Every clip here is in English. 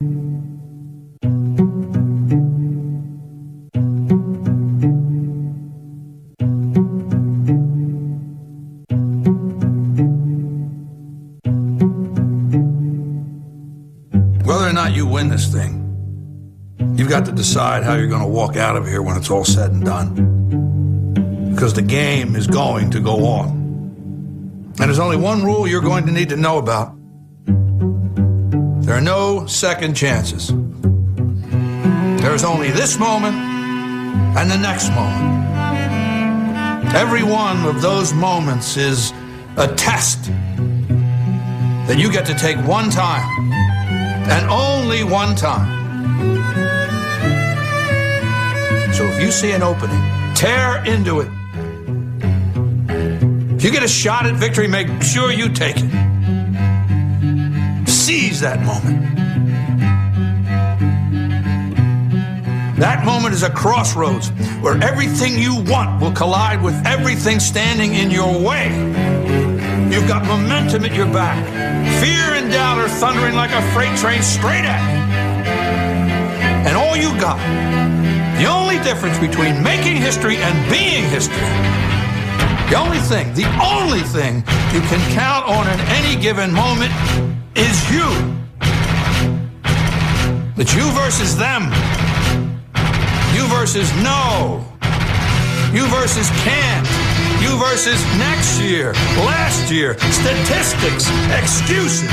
Whether or not you win this thing, you've got to decide how you're going to walk out of here when it's all said and done. Because the game is going to go on. And there's only one rule you're going to need to know about are no second chances. There's only this moment and the next moment. Every one of those moments is a test that you get to take one time and only one time. So if you see an opening, tear into it. If you get a shot at victory, make sure you take it. Seize that moment. That moment is a crossroads where everything you want will collide with everything standing in your way. You've got momentum at your back. Fear and doubt are thundering like a freight train straight at you. And all you got, the only difference between making history and being history, the only thing, the only thing you can count on in any given moment is you. It's you versus them. You versus no. You versus can't. You versus next year, last year, statistics, excuses.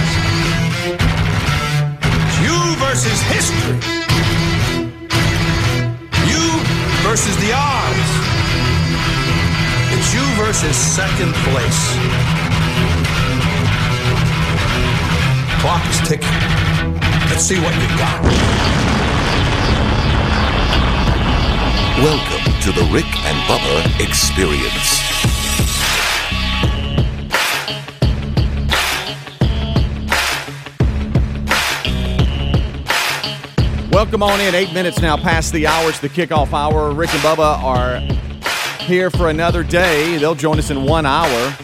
It's you versus history. You versus the odds. It's you versus second place. Clock is ticking. Let's see what you got. Welcome to the Rick and Bubba Experience. Welcome on in. Eight minutes now past the hours, the kickoff hour. Rick and Bubba are here for another day. They'll join us in one hour.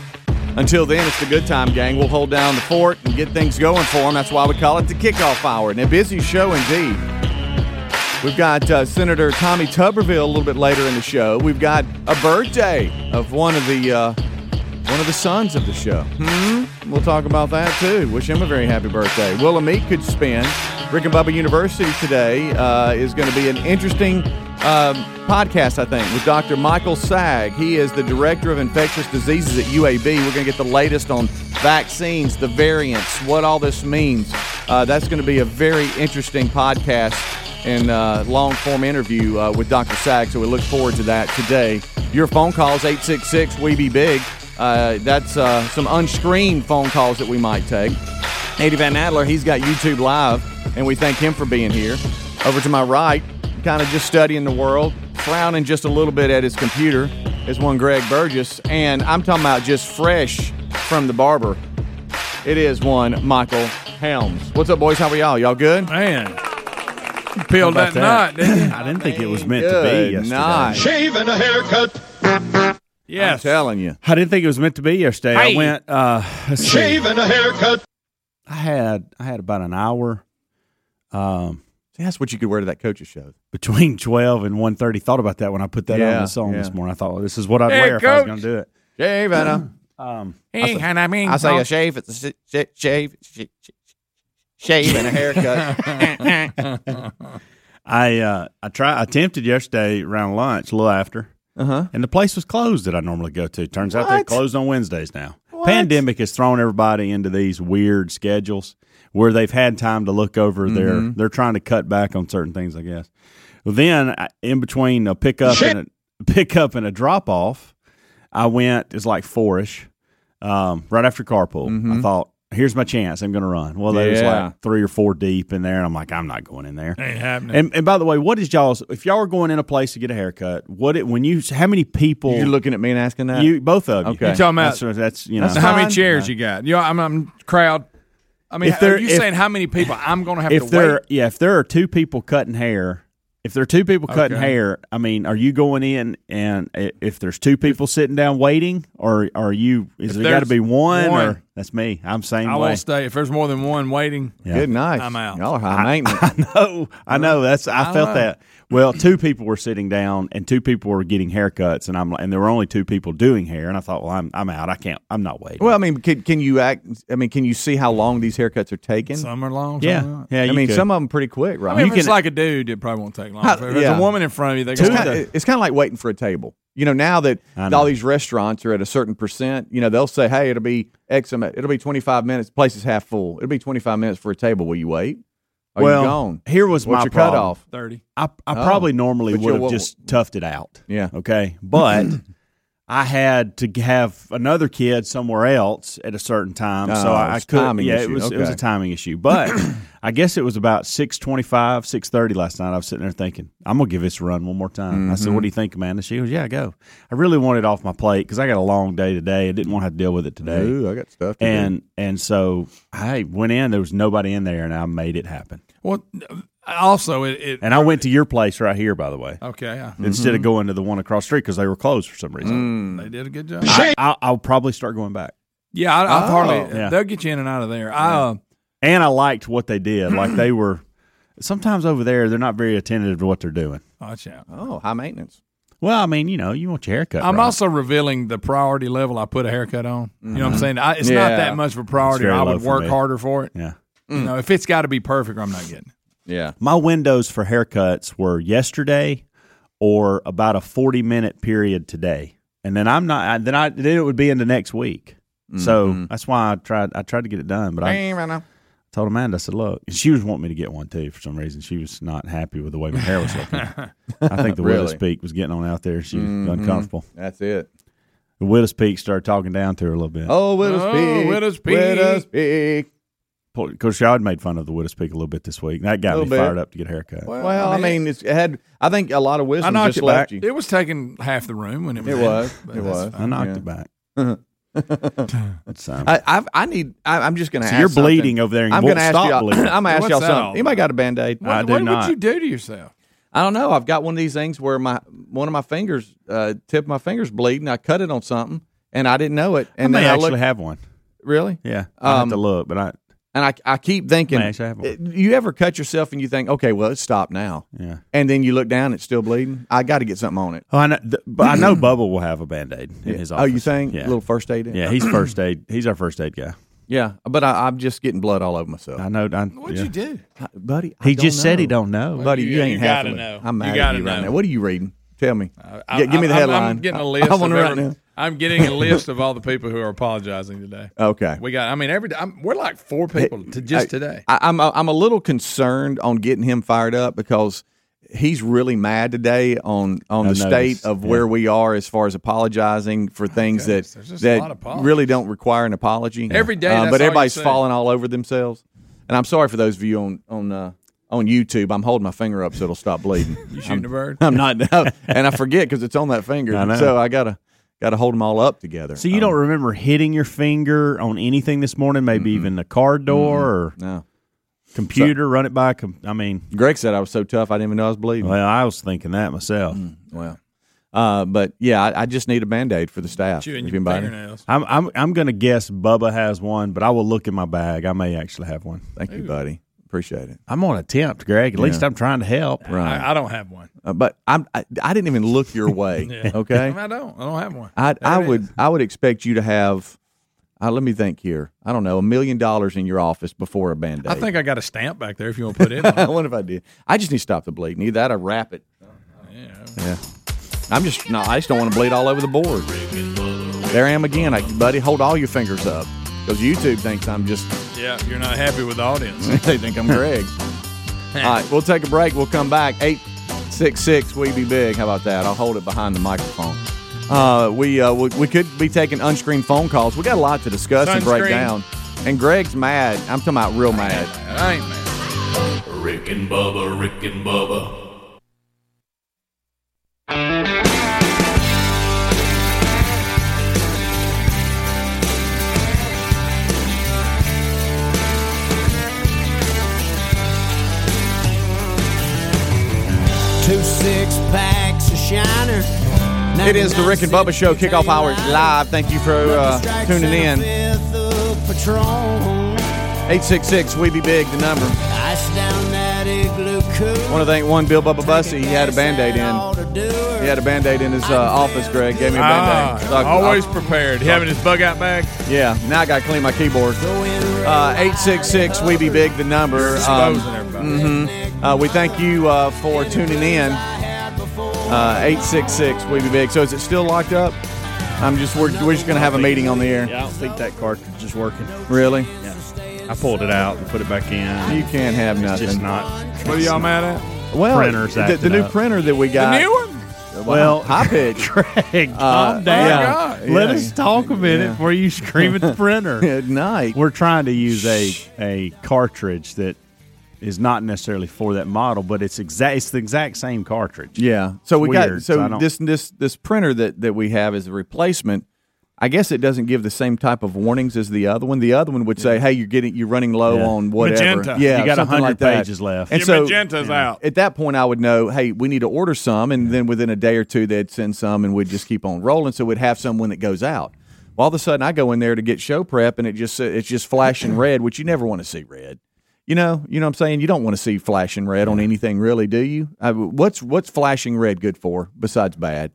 Until then, it's the good time, gang. We'll hold down the fort and get things going for them. That's why we call it the kickoff hour. And a busy show indeed. We've got uh, Senator Tommy Tuberville a little bit later in the show. We've got a birthday of one of the uh, one of the sons of the show. Hmm? We'll talk about that too. Wish him a very happy birthday. Will Willamette could spin. Rick and Bubba University today uh, is going to be an interesting um, podcast, I think, with Dr. Michael Saag. He is the director of infectious diseases at UAB. We're going to get the latest on vaccines, the variants, what all this means. Uh, that's going to be a very interesting podcast and uh, long form interview uh, with Dr. Saag. So we look forward to that today. Your phone calls 866 We Be Big. Uh, that's uh, some unscreened phone calls that we might take. Eddie Van Adler, he's got YouTube Live, and we thank him for being here. Over to my right, kind of just studying the world, frowning just a little bit at his computer, is one Greg Burgess. And I'm talking about just fresh from the barber. It is one Michael Helms. What's up, boys? How are y'all? Y'all good? Man, you peeled that, knot, didn't you? I didn't think it was meant to be yesterday. night. Shave and a haircut. Yes. I'm telling you. I didn't think it was meant to be yesterday. Hey. I went. Uh, let's. Shave and a haircut. I had I had about an hour um, See, that's what you could wear to that coach's show. between twelve and one thirty. Thought about that when I put that Yeah, on the song this morning. I thought, well, this is what I'd Hey, wear if I was Coach. going to do it. Shave and a, Um, Hey, and I mean, I say a shave, it's a sh- sh- shave, sh- sh- shave and a haircut. I uh, I try I attempted yesterday around lunch, a little after, Uh huh. and the place was closed that I normally go to. Turns out they're What? closed on Wednesdays now. Pandemic has thrown everybody into these weird schedules where they've had time to look over their. Mm-hmm. They're trying to cut back on certain things, I guess. Well, then in between a pickup and a pickup and a drop off, I went. It's like fourish, um, right after carpool. I thought, here's my chance. I'm going to run. Well, there was Mm-hmm. Yeah. like three or four deep in there, and I'm like, I'm not going in there. ain't happening. And, and by the way, what is y'all's? If y'all are going in a place to get a haircut, what it when you how many people You're looking at me and asking that? you both of you? Okay. You talking about- that's, that's you know So how many fine. chairs you got? You know, I'm, I'm crowd. I mean, If they're- you if- saying how many people I'm going to have if to there wait? yeah if there are two people cutting hair. If there are two people cutting Okay. hair, I mean, are you going in and if there's two people sitting down waiting, or are you? Is If there got to be one? one. Or That's me. I'm same I way. won't stay if there's more than one waiting. Yeah. Good night. I'm out. Y'all are high maintenance. I know. I know. That's. I, I felt know. that. Well, two people were sitting down, and two people were getting haircuts, and I'm like, and there were only two people doing hair, and I thought, well, I'm I'm out. I can't. I'm not waiting. well, I mean, can, can you act? I mean, can you see how long these haircuts are taking? Some are long. yeah, are not. yeah. I mean, could. some of them pretty quick, right? I mean, You if it's can- like a dude, it probably won't take long. How- if there's yeah. a woman in front of you, they It's go. kind, of, it's kind of like waiting for a table. You know, now that know. all these restaurants are at a certain percent, you know, they'll say, "Hey, it'll be X amount. It'll be twenty five minutes. Place is half full. It'll be twenty five minutes for a table. Will you wait? Are well, you gone? here was What's my your problem. cutoff? thirty. I, I Oh. probably normally would have just toughed it out. Yeah. Okay. But I had to have another kid somewhere else at a certain time, so Oh, I, I could. yeah, issue. it was it was a timing issue. But I guess it was about six twenty five, six thirty last night. I was sitting there thinking, I'm gonna give this a run one more time. I Mm-hmm. said, What do you think, Amanda? She goes, Yeah, go. I really wanted it off my plate because I got a long day today. I didn't want to have to deal with it today. Ooh, I got stuff to do. And and so I went in. There was nobody in there, and I made it happen. Well, also it. it And I went to your place right here, by the way, okay, yeah, instead Mm-hmm. of going to the one across the street because they were closed for some Mm. reason. they did a good job. I, I'll, I'll probably start going back. Yeah, I, I've Oh. hardly. Yeah. They'll get you in and out of there. I uh, And I liked what they did. Like they were. Sometimes over there, they're not very attentive to what they're doing. watch out. oh, high maintenance. Well, I mean, you know, you want your haircut. I'm right. also revealing the priority level I put a haircut on. You know what I'm saying? I, it's not that much of a priority. I would work me. harder for it. Yeah. You know, if it's got to be perfect, I'm not getting it. Yeah. My windows for haircuts were yesterday or about a 40 minute period today. And then I'm not, then I, then it would be into next week. So mm-hmm. that's why I tried, I tried to get it done. But I told Amanda, I said, look, she was wanting me to get one too for some reason. She was not happy with the way my hair was looking. I think the Really? Willis Peak was getting on out there. She was mm-hmm. uncomfortable. That's it. The Willis Peak started talking down to her a little bit. Oh, Widow's Oh, Peak. Widow's Peak. Widow's Peak. Of course, y'all had made fun of the Widow's Peak a little bit this week. That got me bit. fired up to get a haircut. Well, I mean, it's, it had. I think a lot of I wisdom knocked just it left back. you. It was taking half the room when it was. It was. It was. fine. I knocked Yeah. it back. That's, um, I, I've, I need. I, I'm just going to So ask. you're something. bleeding over there and I'm gonna ask y'all. bleeding. I'm going to ask y'all that all something. Anybody got a band aid? What, I do what not. would you do to yourself? I don't know. I've got one of these things where my one of my fingers, uh, tip of my fingers bleeding. I cut it on something and I didn't know it. I And may then I actually look. have one. really? Yeah, I have to Um, look, but I And I, I keep thinking. May actually have one. uh, You ever cut yourself and you think, okay, well, it's stopped now, yeah. and then you look down, it's still bleeding. I got to get something on it. Oh, I know, th- but I know Bubba will have a band aid in his office. Oh, you think Yeah, a little first aid? in? yeah. He's first aid. He's our first aid guy. yeah. But I, I'm just getting blood all over myself, I know. I, What'd yeah. you do? Buddy. I He don't just said he don't know. buddy. You, You- ain't you gotta know. I'm You mad at gotta you right know. now. What are you reading? Tell me. I- Gi- give me the headline. I'm, getting a list. I, I want right now. I'm getting a list of all the people who are apologizing today. Okay. We got. I mean, every. I'm, we're like four people to just I- today. I, I'm a, I'm a little concerned on getting him fired up because he's really mad today on on I the noticed, state of yeah. where we are as far as apologizing for things goodness, that there's just a lot of that really don't require an apology Every day, Uh, that's but all you everybody's falling all over themselves. And I'm sorry for those of you on on uh, on YouTube. I'm holding my finger up so it'll stop bleeding. You shooting a bird? I'm not, and I forget because it's on that finger. I know. So I gotta gotta hold them all up together. So you Um, don't remember hitting your finger on anything this morning? Maybe even the car door or No. computer? run it by. Com- I mean, Greg said I was so tough I didn't even know I was bleeding. well, I was thinking that myself. Well, uh, but yeah, I, I just need a band aid for the staff. Chewing If your anybody- fingernails. I'm I'm I'm gonna guess Bubba has one, but I will look in my bag. I may actually have one. Thank you, buddy. Appreciate it. I'm on attempt, Greg. At least I'm trying to help. Right. I, I don't have one. Uh, but I'm, I, I didn't even look your way. Okay. I don't. I don't have one. I, There I would is. I would expect you to have. Uh, let me think here. I don't know a million dollars in your office before a band aid. I think I got a stamp back there. If you want to put it. I on. wonder if I did. I just need to stop the bleeding. Either that or wrap it. Yeah. I'm just no. I just don't want to bleed all over the board. There I am again, I, buddy. Hold all your fingers up because YouTube thinks I'm just. yeah, you're not happy with the audience. they think I'm Greg. all right, we'll take a break. We'll come back. Eight six six. We be big. How about that? I'll hold it behind the microphone. Uh, we, uh, we we could be taking unscreened phone calls. We got a lot to discuss and break down. And Greg's mad. I'm talking about real mad. I ain't man. Rick and Bubba, Rick and Bubba. Two six packs of Shiner. It is the Rick and Bubba Show kickoff hour live. Thank you for uh, tuning in. 866 We Be Big, the number. Ice down that igloo cool. Want to thank one Bill Bubba Bussey. He had a band aid in. He had a band aid in his uh, office, Greg. Gave me a Ah, band aid. always prepared. Having his bug out bag. Yeah, now I got to clean my keyboard. Uh, 866 We Be Big, the number. Um, Mhm. Uh, we thank you uh, for tuning in. Uh, 866 We Be Big. So is it still locked up? I'm just we're, we're just gonna have a meeting on the air. Yeah, I don't think that cartridge is working. Really? Yeah. I pulled it out and put it back in. You can't have It's nothing. just not. What are y'all mad at? well, printer's the, the new up. printer that we got. The new one? Well, high pitch. Craig, Uh, calm down. yeah. Let Yeah. us talk a minute Yeah. before you scream at the printer. at night. We're trying to use a a cartridge that is not necessarily for that model, but it's exact. It's the exact same cartridge. Yeah. So we got so so this this this printer that that we have is a replacement. I guess it doesn't give the same type of warnings as the other one. The other one would say, "Hey, you're getting you're running low Yeah. on whatever." Magenta. Yeah, You got something 100 like that. pages left. And Your so magenta's out. at that point, I would know, hey, we need to order some, and then within a day or two, they'd send some, and we'd just keep on rolling. So we'd have some when it goes out. Well, all of a sudden, I go in there to get show prep, and it just it's just flashing red, which you never want to see red. You know, you know what I'm saying. You don't want to see flashing red on anything, really, do you? I, what's what's flashing red good for besides bad?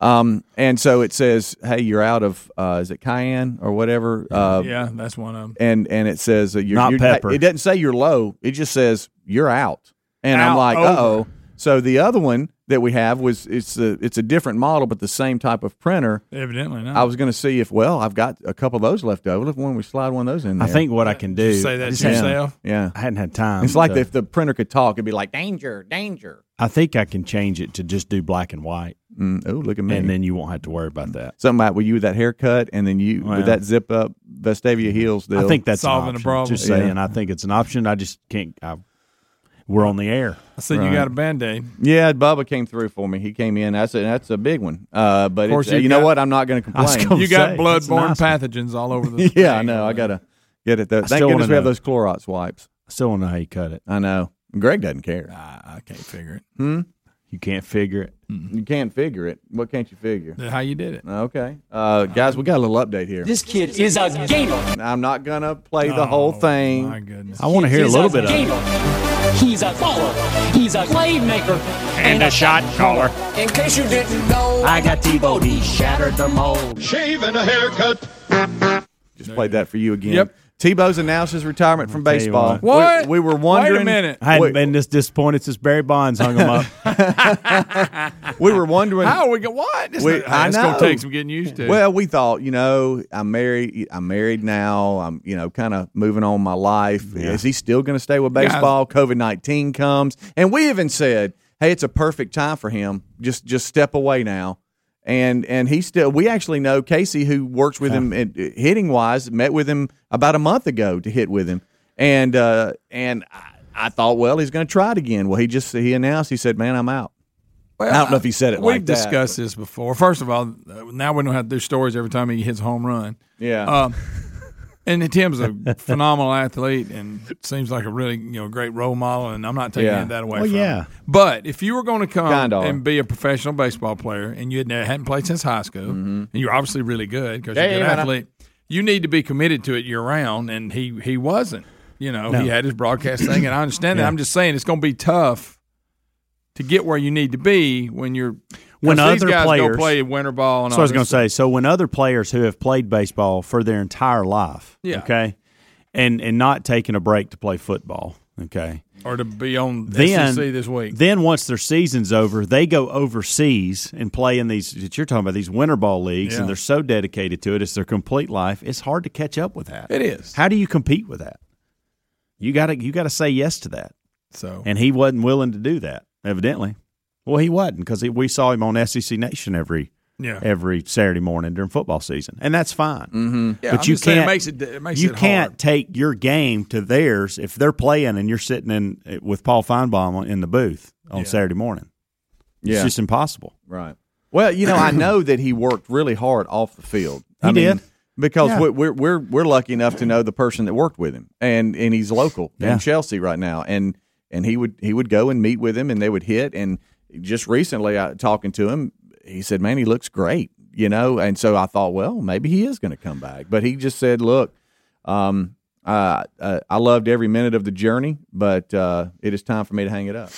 Um, and so it says, hey, you're out of uh, is it cayenne or whatever? Uh, Yeah, that's one of them. and and it says uh, you're, Not you're, pepper. It doesn't say you're low. It just says you're out. And I'm like, uh oh. So the other one that we have was it's a it's a different model, but the same type of printer. Evidently not. I was going to see if well, I've got a couple of those left over. If when we slide one of those in there, I think what I can do. Just say that to yourself. yeah. I hadn't had time. It's like to- if the printer could talk, it'd be like danger, danger. I think I can change it to just do black and white, Mm, oh, look at me. and then you won't have to worry about that. something about with you with that haircut, and then you Well. with that zip up Vestavia Hills. Deal. I think that's Solving an the option. problem. Just Yeah. saying, I think it's an option. I just can't. I, we're on the air. I said Right. you got a band aid. Yeah, Bubba came through for me. He came in. That's a, that's a big one. Uh, but Of course, it's, uh, you you know what? I'm not going to complain. gonna You got say, it's bloodborne nice one. pathogens all over the. yeah, I know. I gotta get it. Though. Thank goodness we have those Clorox wipes. I still don't know how you cut it. I know. Greg doesn't care. I, I can't figure it. Hmm. You can't figure it. You can't figure it. What can't you figure? How you did it? Okay, uh, guys, we got a little update here. This kid is a gamer. I'm not gonna play the whole Oh, thing. My goodness. I want to hear a He's little bit of it. gamer. He's a baller. He's a playmaker. And a shot caller. In case you didn't know, I got T-Bone. He shattered the mold. Shave and a haircut. Just played that for you again. Yep. Tebow's announced his retirement from baseball. what. What? We, we were wondering. Wait a minute. I hadn't Wait. been this disappointed since Barry Bonds hung him up. We were wondering. How are we go? What? This We- is- I it's know. gonna take some getting used to. Well, we thought, you know, I'm married. I'm married now. I'm, you know, kind of moving on my life. Is he still going to stay with Guys- baseball? COVID nineteen comes, and we even said, "Hey, it's a perfect time for him. Just, just step away now." And and he still. We actually know Casey, who works with him at, hitting wise, met with him about a month ago to hit with him, and uh, and I, I thought, well, he's going to try it again. Well, he just he announced. He said, "Man, I'm out." Well, I don't know if he said it We've like that, discussed this before. First of all, uh, now we don't have to do stories every time he hits a home run. Yeah. Um, and Tim's a phenomenal athlete and seems like a really you know great role model. And I'm not taking Yeah. that away Well, from yeah. him. But if you were going to come Kinda and be a professional baseball player and you had never, hadn't played since high school mm-hmm. and you're obviously really good because you're a good yeah, athlete, you need to be committed to it year round. And he he wasn't. You know, he had his broadcast thing, and I understand that. I'm just saying it's going to be tough to get where you need to be when you're When other players- go play winter ball and So I was going to say, so when other players who have played baseball for their entire life, Yeah. okay, and and not taking a break to play football, okay, or to be on then SEC this week. then once their season's over, they go overseas and play in these. that You're talking about these winter ball leagues, Yeah. and they're so dedicated to it. It's their complete life. It's hard to catch up with that. It is. How do you compete with that? You got to you got to say yes to that. So And he wasn't willing to do that, evidently. Well, he wasn't because we saw him on SEC Nation every yeah, every Saturday morning during football season, and that's fine. Mm-hmm. Yeah, but I'm you can't it makes it it makes you it can't take your game to theirs if they're playing and you're sitting in with Paul Finebaum in the booth on Saturday morning. Yeah. It's just impossible. Right. Well, you know, I know that he worked really hard off the field. He I mean, did. because Yeah. we're, we're we're we're lucky enough to know the person that worked with him, and and he's local Yeah. in Chelsea right now, and and he would he would go and meet with him, and they would hit. And just recently, I talking to him, he said, "Man, he looks great," you know. And so I thought, well, maybe he is going to come back, but he just said, "Look." um, uh, uh, I loved every minute of the journey, but uh, it is time for me to hang it up.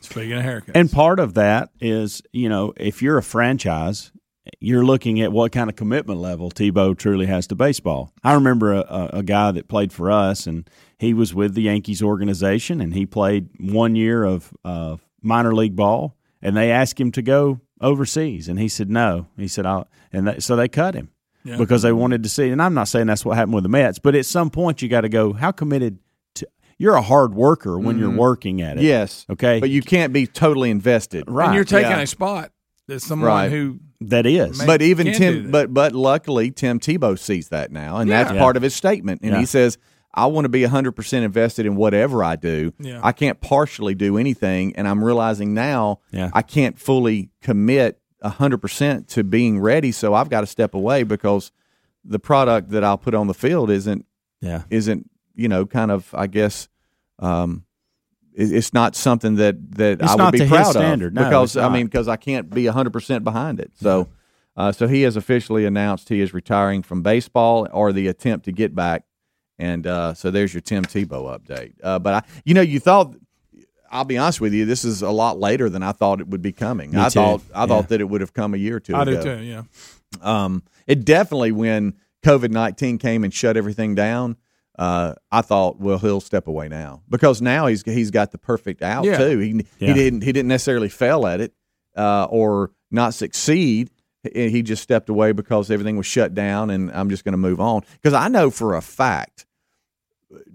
Speaking of haircuts, And part of that is, you know, if you're a franchise, you're looking at what kind of commitment level Tebow truly has to baseball. I remember a, a, a guy that played for us, and he was with the Yankees organization, and he played one year of uh, minor league ball, and they asked him to go overseas, and he said no. He said, "I'll," and they, so they cut him Yeah. because they wanted to see. And I'm not saying that's what happened with the Mets, but at some point you got to go. How committed? to You're a hard worker when you're mm-hmm. working at it. Yes, Okay. but you can't be totally invested. Right. and you're taking yeah. a spot that someone Right. who that is. Man, But even Tim, but but luckily Tim Tebow sees that now, and that's Yeah. part of his statement. And Yeah. he says, "I want to be hundred percent invested in whatever I do. Yeah. I can't partially do anything." And I'm realizing now, Yeah. I can't fully commit hundred percent to being ready. So I've got to step away because the product that I'll put on the field isn't yeah. isn't you know kind of I guess. Um, it's not something that that It's I would not be to his proud standard. of No, because I mean because I can't be hundred percent behind it. So, uh, so he has officially announced he is retiring from baseball or the attempt to get back. And uh, so there's your Tim Tebow update. Uh, but I, you know, you thought I'll be honest with you, this is a lot later than I thought it would be coming. Me I too. thought I Yeah. thought that it would have come a year or two I ago. do too. Yeah, Um, it definitely when COVID nineteen came and shut everything down. Uh, I thought, well, he'll step away now because now he's he's got the perfect out Yeah. too. He Yeah. he didn't he didn't necessarily fail at it uh, or not succeed. He he just stepped away because everything was shut down, and I'm just going to move on. Because I know for a fact,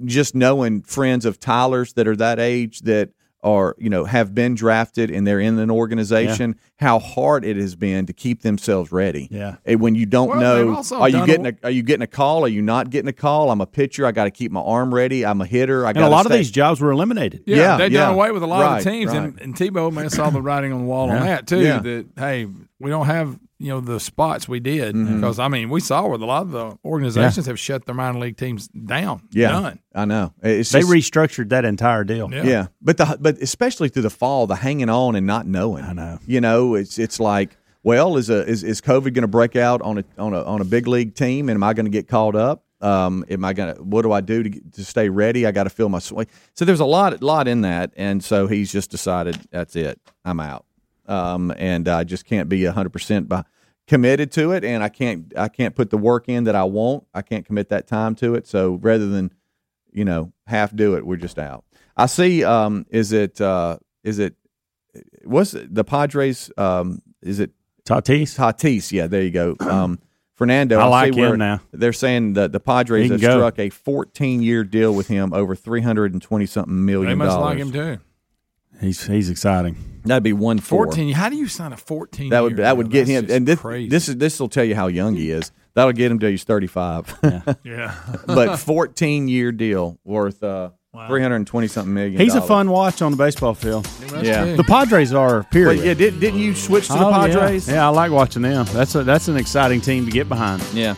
just knowing friends of Tyler's that are that age that are you know have been drafted and they're in an organization, how hard it has been to keep themselves ready. Yeah. And when you don't Well, know, are you getting a- a, are you getting a call? Are you not getting a call? I'm a pitcher. I got to keep my arm ready. I'm a hitter. I And got a lot of these jobs were eliminated. yeah. Yeah, they yeah. done away with a lot Right, of the teams, and, right. and Tebow may have saw the writing on the wall on that too. Yeah. That hey, we don't have you know the spots we did Mm-hmm. because I mean we saw where a lot of the organizations have shut their minor league teams down. Yeah, done. I know. It's They just- restructured that entire deal. Yeah. Yeah, but the but especially through the fall, the hanging on and not knowing. I know. You know, it's it's like, well, is a is, is COVID going to break out on a on a on a big league team? And am I going to get called up? Um, am I going to? What do I do to to stay ready? I got to feel my swing. So there's a lot lot in that, and so he's just decided that's it. I'm out, um, and I just can't be hundred percent by committed to it, and I can't I can't put the work in that I want. I can't commit that time to it. So rather than you know half do it, we're just out. I see. Um, is it uh, is it what's it- the Padres? Um, is it Tatis. Tatis? Yeah, there you go. Um, Fernando. I see like him where now. They're saying that the Padres have go. struck a 14 year deal with him over 320 something million. They million must dollars. like him too. He's he's exciting. That'd be one four. Fourteen. How do you sign a fourteen? That would year that would get him. And this crazy. this is this will tell you how young he is. That'll get him till he's 35. yeah. but 14 year deal worth uh, 320 something million. He's a fun watch on the baseball field. Yeah. The Padres are. Period. But yeah, did, didn't you switch to the Oh, yeah. Padres? Yeah. I like watching them. That's a, that's an exciting team to get behind. Yeah.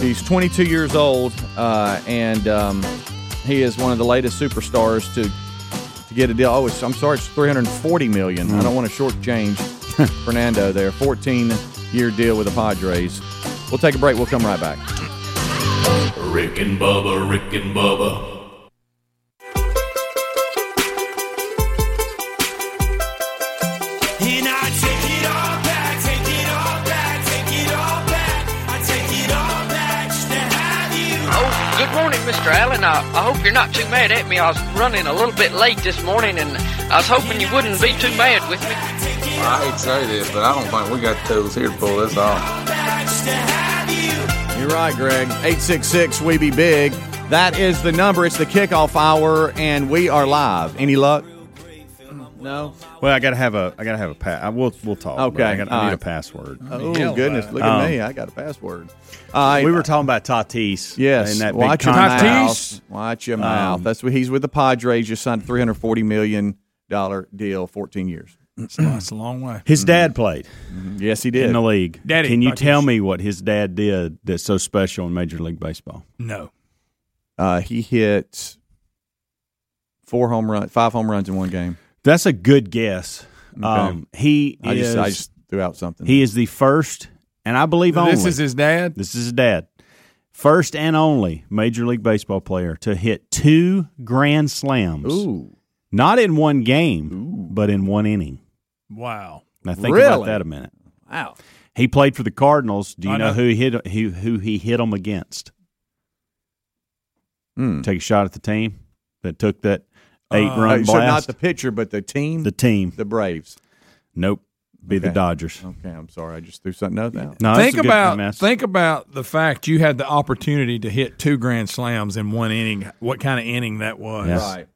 He's 22 years old, uh, and um, he is one of the latest superstars to to get a deal. Oh, it's, I'm sorry, it's 340 million. I don't want to shortchange Fernando there. 14 year deal with the Padres. We'll take a break. We'll come right back. Rick and Bubba, Rick and Bubba. Morning, Mr. Allen. I, I hope you're not too mad at me. I was running a little bit late this morning, and I was hoping you wouldn't be too mad with me. I hate to say this, but I don't think we got tools here to pull this off. You're right, Greg. 866 We Be Big. That is the number. It's the kickoff hour, and we are live. Any luck? No. Well, I gotta have a I gotta have a pass. I will we'll talk. Okay, I, gotta, I all need a password. Oh, Hell, goodness. Look at um, me. I got a password. Uh, we were talking about Tatis. Yes, and that watch big your contract. mouth. Watch your mouth. Um, That's what he's with the Padres. Just signed a three hundred forty million dollar deal, fourteen years. That's, that's a long way. His dad played Yes, he did. in the league. Daddy, Can you Tatis. tell me what his dad did that's so special in Major League Baseball? No. Uh, he hit four home runs, five home runs in one game. That's a good guess. Um, he I is just, I just threw out something. he is the first, and I believe only This is his dad. This is his dad. First and only Major League Baseball player to hit two grand slams. Ooh. Not in one game, but in one inning. Wow. Now think about that a minute. Wow. He played for the Cardinals. Do you know, know. who he hit who who he hit them against? Hmm. Take a shot at the team that took that eight Uh, run so blast. not the pitcher, but the team, the team, the. Braves. Nope. Be the Dodgers. Okay, I'm sorry. I just threw something out there. No, think that's a good- about I think about the fact you had the opportunity to hit two grand slams in one inning. What kind of inning that was? Yeah. Right.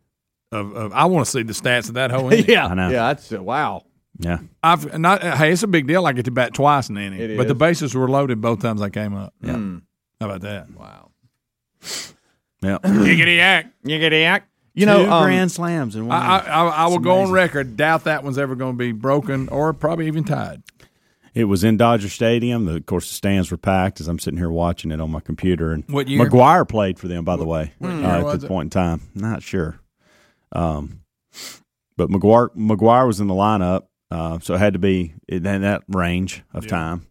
Of, of I want to see the stats of that whole inning. yeah. I know. Yeah, that's uh, wow. Yeah. I've not. Hey, it's a big deal. I get to bat twice in the inning, It but the bases were loaded both times I came up. Yeah. Hmm. How about that? Wow. Yeah. Giggity yak. You get yak. You know, two um, grand slams in one. I, I, I, I will It's go on record. Doubt that one's ever going to be broken or probably even tied. It was in Dodger Stadium. The, of course, the stands were packed as I'm sitting here watching it on my computer. And What year? McGwire played for them, by the way, what uh, at was this point in time. Not sure. Um, but McGwire McGwire was in the lineup, uh, so it had to be in that range of time.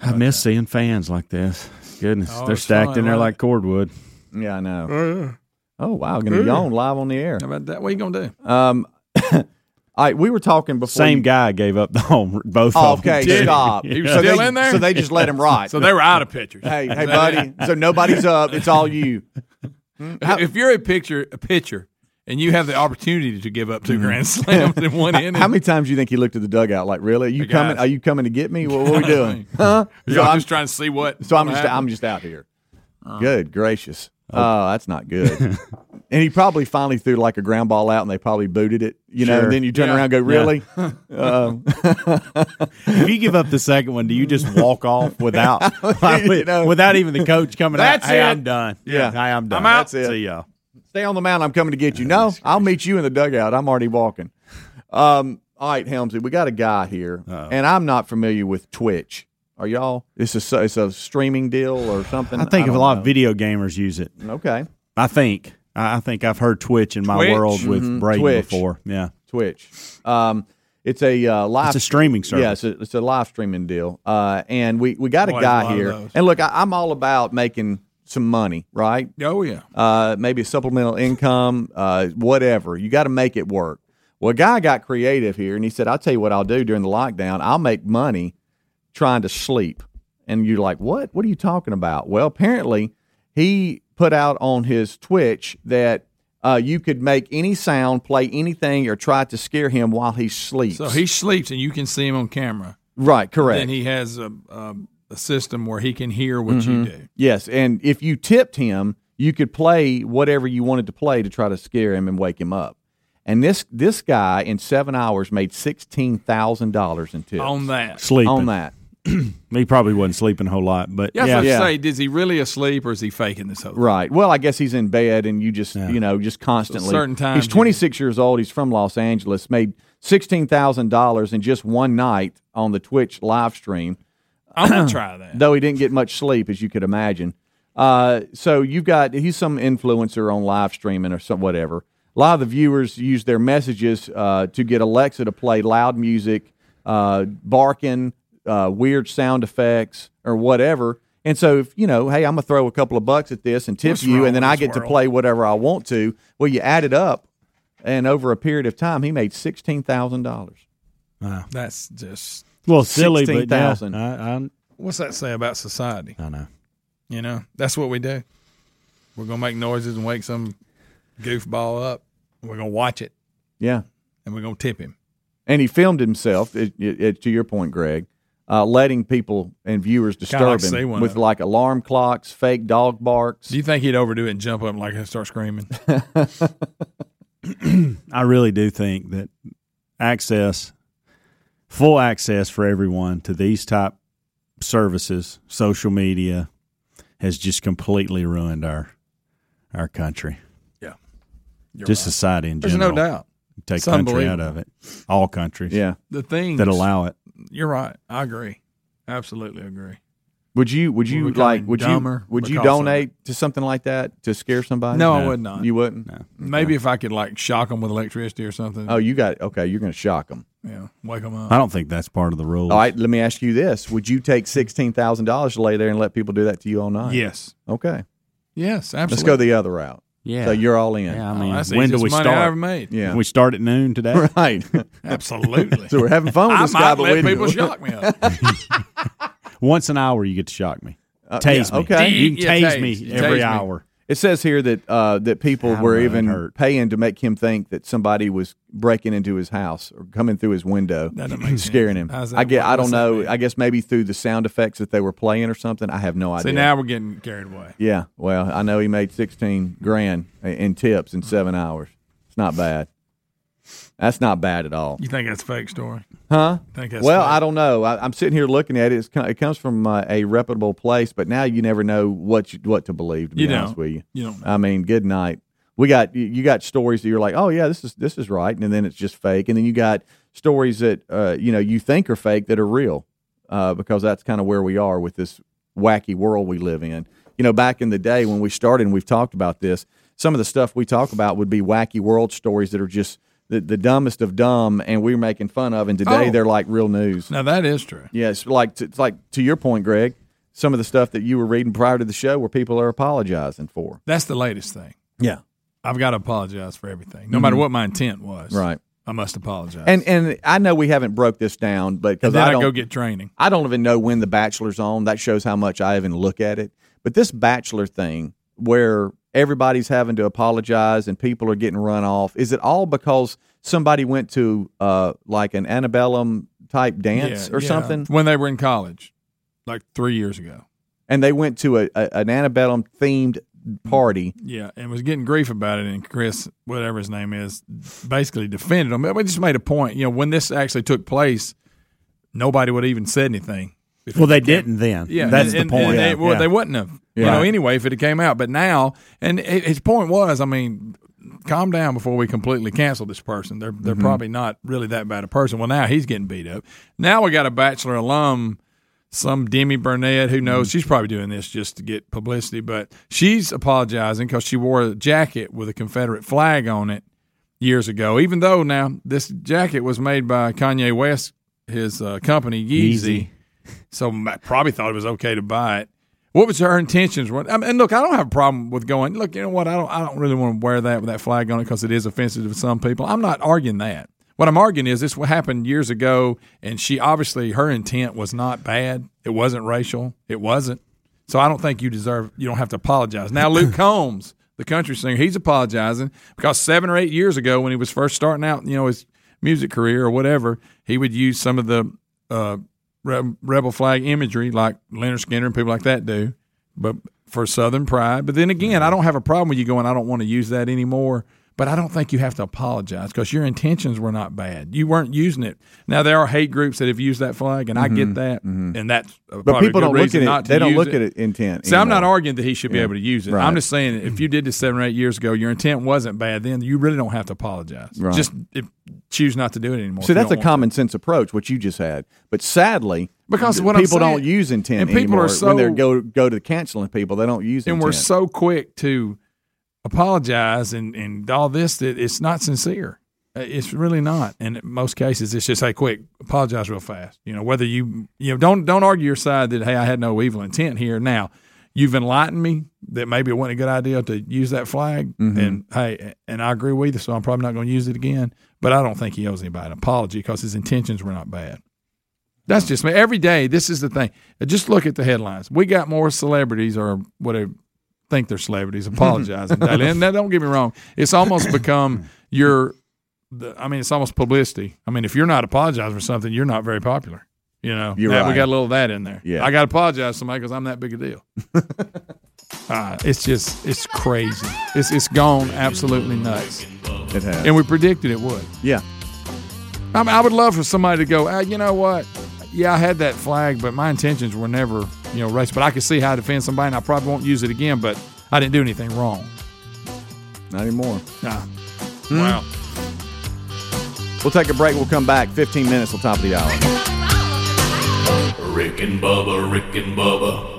I miss seeing fans like this. Goodness, Oh, they're stacked fun, in there right? like cordwood. Yeah, I know. Oh, yeah. Oh wow, gonna yawn live on the air. How about that? What are you going to do? Um, all right, we were talking before. Same you- guy gave up the home. Both Oh, of them. okay, too. stop. He was So still they- in there? So they just let him ride. So they were out of pitchers. hey, hey, buddy. So nobody's up. It's all you. if you're a pitcher, a pitcher, and you have the opportunity to give up two grand slams in one inning, How many times do you think he looked at the dugout like, really? Are you coming? Are you coming to get me? What, what are we doing? huh? So So I'm I'm, just trying to see what. so I'm what just happened. I'm just out here. Good gracious. Oh, that's not good. and he probably finally threw like a ground ball out, and they probably booted it. You know, Sure. and then you turn Yeah. around, and go, really? um, if you give up the second one, do you just walk off without You know. without even the coach coming That's out? Hey, it. I'm done. Yeah. hey, I'm done. I'm out. That's it. See y'all. Stay on the mound. I'm coming to get you. No, I'll meet you in the dugout. I'm already walking. Um, all right, Helmsy, we got a guy here, and I'm not familiar with Twitch. Are y'all? It's a it's a streaming deal or something. I think a lot know. of video gamers use it. Okay, I think. I I think I've heard Twitch in my Twitch? world with Mhm. Brady Twitch. before. Yeah, Twitch. Um, it's a uh, live. it's a streaming service. Yeah, it's a, it's a live streaming deal. Uh, and we we got a Boy, a guy of here, and look, I, I'm all about making some money, right? Oh yeah. uh, maybe a supplemental income, uh, whatever. You got to make it work. Well, a guy got creative here, and he said, "I'll tell you what I'll do during the lockdown. I'll make money trying to sleep." And you're like, "What? What are you talking about?" Well, apparently, he put out on his Twitch that uh, you could make any sound, play anything, or try to scare him while he sleeps. So he sleeps, and you can see him on camera. right, correct. And he has a, a, a system where he can hear what you do. Yes, and if you tipped him, you could play whatever you wanted to play to try to scare him and wake him up. And this this guy in seven hours made sixteen thousand dollars in tips On that. sleeping. On that, He probably wasn't sleeping a whole lot, but Yeah, yeah, I was Yeah. say, is he really asleep or is he faking this whole thing? right? Well, I guess he's in bed, and you just Yeah. you know just constantly. certain times he's you- twenty six years old. He's from Los Angeles. Made sixteen thousand dollars in just one night on the Twitch live stream. I'm gonna try that. though he didn't get much sleep, as you could imagine. Uh, so you've got he's some influencer on live streaming or some whatever. A lot of the viewers use their messages uh, to get Alexa to play loud music, uh, barking, uh, weird sound effects, or whatever. And so, if you know, hey, I'm gonna throw a couple of bucks at this and tip What's you, and then I this get to play whatever I want to. Well, you add it up, and over a period of time, he made sixteen thousand dollars. That's just well, silly, but yeah, 16,000. I, I, what's that say about society? I know. You know, that's what we do. We're gonna make noises and wake some goofball up. We're gonna watch it Yeah. and we're gonna tip him. and he filmed himself. It, it, it- to your point, Greg, uh, letting people and viewers Kinda disturb like him with like alarm clocks, fake dog barks. Do you think he'd overdo it and jump up like and start screaming? I really do think that access, full access for everyone to these type services, social media, has just completely ruined our our country, You're just right. society in There's general. no doubt. Take It's country out of it, all countries yeah, The thing that allow it. You're right. I agree. Absolutely agree. Would you would you We're like would you dumber would you because of donate to something like that to scare somebody? No, I would not. You wouldn't. Maybe if I could like shock them with electricity or something. Oh, you got okay. You're going to shock them. yeah, wake them up. I don't think that's part of the rules. All right. Let me ask you this: Would you take sixteen thousand dollars to lay there and let people do that to you all night? Yes. Okay. Yes, absolutely. Let's go the other route. Yeah. So you're all in. Yeah, I Oh, mean, that's the when do easiest we money start? I ever made. Yeah. We start at noon today. Right. Absolutely. so we're having fun with I this might guy, but let we- people shock me up. Once an hour, you get to shock me. Uh, tase yeah, me. okay. You can Yeah, tase, tase. me You every tase me. hour. It says here that uh, that people I were even hurt. paying to make him think that somebody was breaking into his house or coming through his window, That doesn't make scaring him. I get. I don't know. mean? I guess maybe through the sound effects that they were playing or something. I have no idea. See, now we're getting carried away. Yeah. Well, I know he made sixteen grand in tips in seven hours. It's not bad. That's not bad at all. You think that's a fake story? Huh? Think that's well, fake? I don't know. I, I'm sitting here looking at it. It's, it comes from uh, a reputable place, but now you never know what you, what to believe. To be You honest don't. with you, You don't know. I mean, good night. We got you- you got stories that you're like, oh yeah, this is this is right, and then it's just fake, and then you got stories that uh, you know you think are fake that are real, uh, because that's kind of where we are with this wacky world we live in. You know, back in the day when we started, and we've talked about this, some of the stuff we talk about would be wacky world stories that are just the, the dumbest of dumb, and we're making fun of, and today Oh. they're like real news. Now that is true. Yeah, it's like it's like to your point, Greg. Some of the stuff that you were reading prior to the show, where people are apologizing for. That's the latest thing. Yeah, I've got to apologize for everything, no matter what my intent was. Mm-hmm. right. I must apologize. And and I know we haven't broke this down, but because I I, go get training. I don't even know when the Bachelor's on. That shows how much I even look at it. But this Bachelor thing, where everybody's having to apologize and people are getting run off, is it all because somebody went to uh, like an antebellum type dance Yeah, or yeah. something, when they were in college, like three years ago. and they went to a, a an antebellum themed party? Yeah, and was getting grief about it. And Chris, whatever his name is, basically defended him. We just made a point. You know, when this actually took place, nobody would have even said anything. Well, they came- didn't then. Yeah, That's and- the point. and they, Yeah. well, Yeah. they wouldn't have. You Yeah. know, anyway, if it had came out. But now, and his point was, I mean, calm down before we completely cancel this person. They're they're Mm-hmm. probably not really that bad a person. Well, now he's getting beat up. Now we got a bachelor alum, some Demi Burnett. Who Mm-hmm. knows? She's probably doing this just to get publicity, but she's apologizing because she wore a jacket with a Confederate flag on it years ago. Even though now this jacket was made by Kanye West, his uh, company Yeezy. Yeezy. So Matt probably thought it was okay to buy it. What was her intentions? I mean, and look, I don't have a problem with going. Look, you know what? I don't. I don't really want to wear that with that flag on it because it is offensive to some people. I'm not arguing that. What I'm arguing is this what happened years ago, and she obviously her intent was not bad. It wasn't racial. It wasn't. So I don't think you deserve. You don't have to apologize. Now Luke Combs, the country singer, he's apologizing because seven or eight years ago when he was first starting out, you know, his music career or whatever, he would use some of the uh, rebel flag imagery like Lynyrd Skynyrd and people like that do, but for Southern pride. But then again, mm-hmm. I don't have a problem with you going. I don't want to use that anymore. But I don't think you have to apologize because your intentions were not bad. You weren't using it. Now there are hate groups that have used that flag, and I get that, and that's Mm-hmm. But people don't look at it. They don't look it. at it intent. See, I'm not arguing that he should be Yeah. able to use it. Right. I'm just saying if you did this seven or eight years ago, your intent wasn't bad. Then you really don't have to apologize. Right. Just if, choose not to do it anymore. You that's a common sense approach, what you just had. But sadly, Because what people saying- don't use intent and people are anymore. when they go go to canceling people, they don't use intent. and intent. we're so quick to apologize and, and all this that it's not sincere. Uh, It's really not. And in most cases, it's just hey, quick, apologize real fast. You know, whether you you know don't don't argue your side that hey, I had no evil intent here. Now, you've enlightened me that maybe it wasn't a good idea to use that flag, Mm-hmm. and hey, and I agree with you. So I'm probably not going to use it again. But I don't think he owes anybody an apology because his intentions were not bad. That's just me. Every day, this is the thing. Just look at the headlines. We got more celebrities or whatever think they're celebrities apologizing daily. And now, don't get me wrong. It's almost become your, the, I mean, it's almost publicity. I mean, if you're not apologizing for something, you're not very popular. You know, You're Now, we got a little of that in there. Yeah. I got to apologize to somebody because I'm that big a deal. uh, it's just, it's crazy. It's, it's gone absolutely nuts. it has. And we predicted it would. yeah. I mean, I would love for somebody to go, ah, you know what? Yeah, I had that flag, but my intentions were never, you know, race. But I could see how to defend somebody, and I probably won't use it again. But I didn't do anything wrong. Not anymore. Nah. Hmm. Wow. We'll take a break. We'll come back. 15 minutes on top of the hour. Rick and Bubba, Rick and Bubba.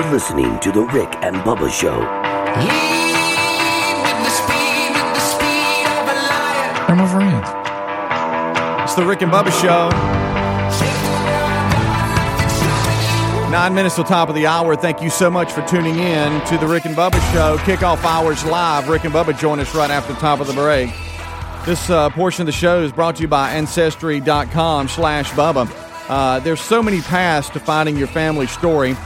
You're listening to The Rick and Bubba Show. They're my friends. It's the Rick and Bubba Show. Nine minutes till top of the hour. Thank you so much for tuning in to the Rick and Bubba Show. Kickoff hours live. Rick and Bubba join us right after the top of the break. This uh, portion of the show is brought to you by Ancestry.com slash Bubba. Uh, there's so many paths to finding your family story,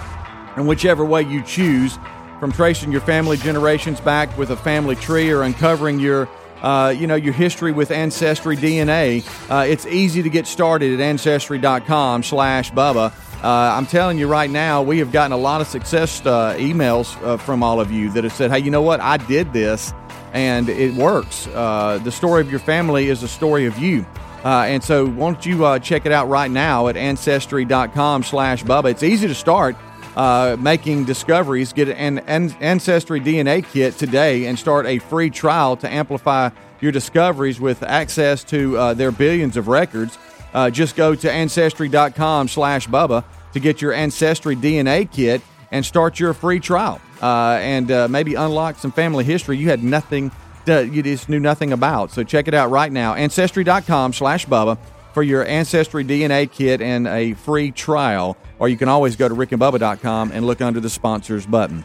and whichever way you choose, from tracing your family generations back with a family tree or uncovering your uh, you know your history with ancestry dna uh, it's easy to get started at ancestry.com slash bubba. Uh, i'm telling you right now we have gotten a lot of success uh, emails uh, from all of you that have said hey you know what? I did this and it works. Uh, the story of your family is a story of you. And so why don't you check it out right now at ancestry.com slash bubba. It's easy to start uh, making discoveries, get an, an Ancestry DNA kit today and start a free trial to amplify your discoveries with access to uh, their billions of records. Uh, just go to ancestry.com slash Bubba to get your Ancestry DNA kit and start your free trial uh, and uh, maybe unlock some family history you had nothing, to, you just knew nothing about. So check it out right now, ancestry.com slash Bubba for your Ancestry DNA kit and a free trial. Or you can always go to rickandbubba.com and look under the sponsors button.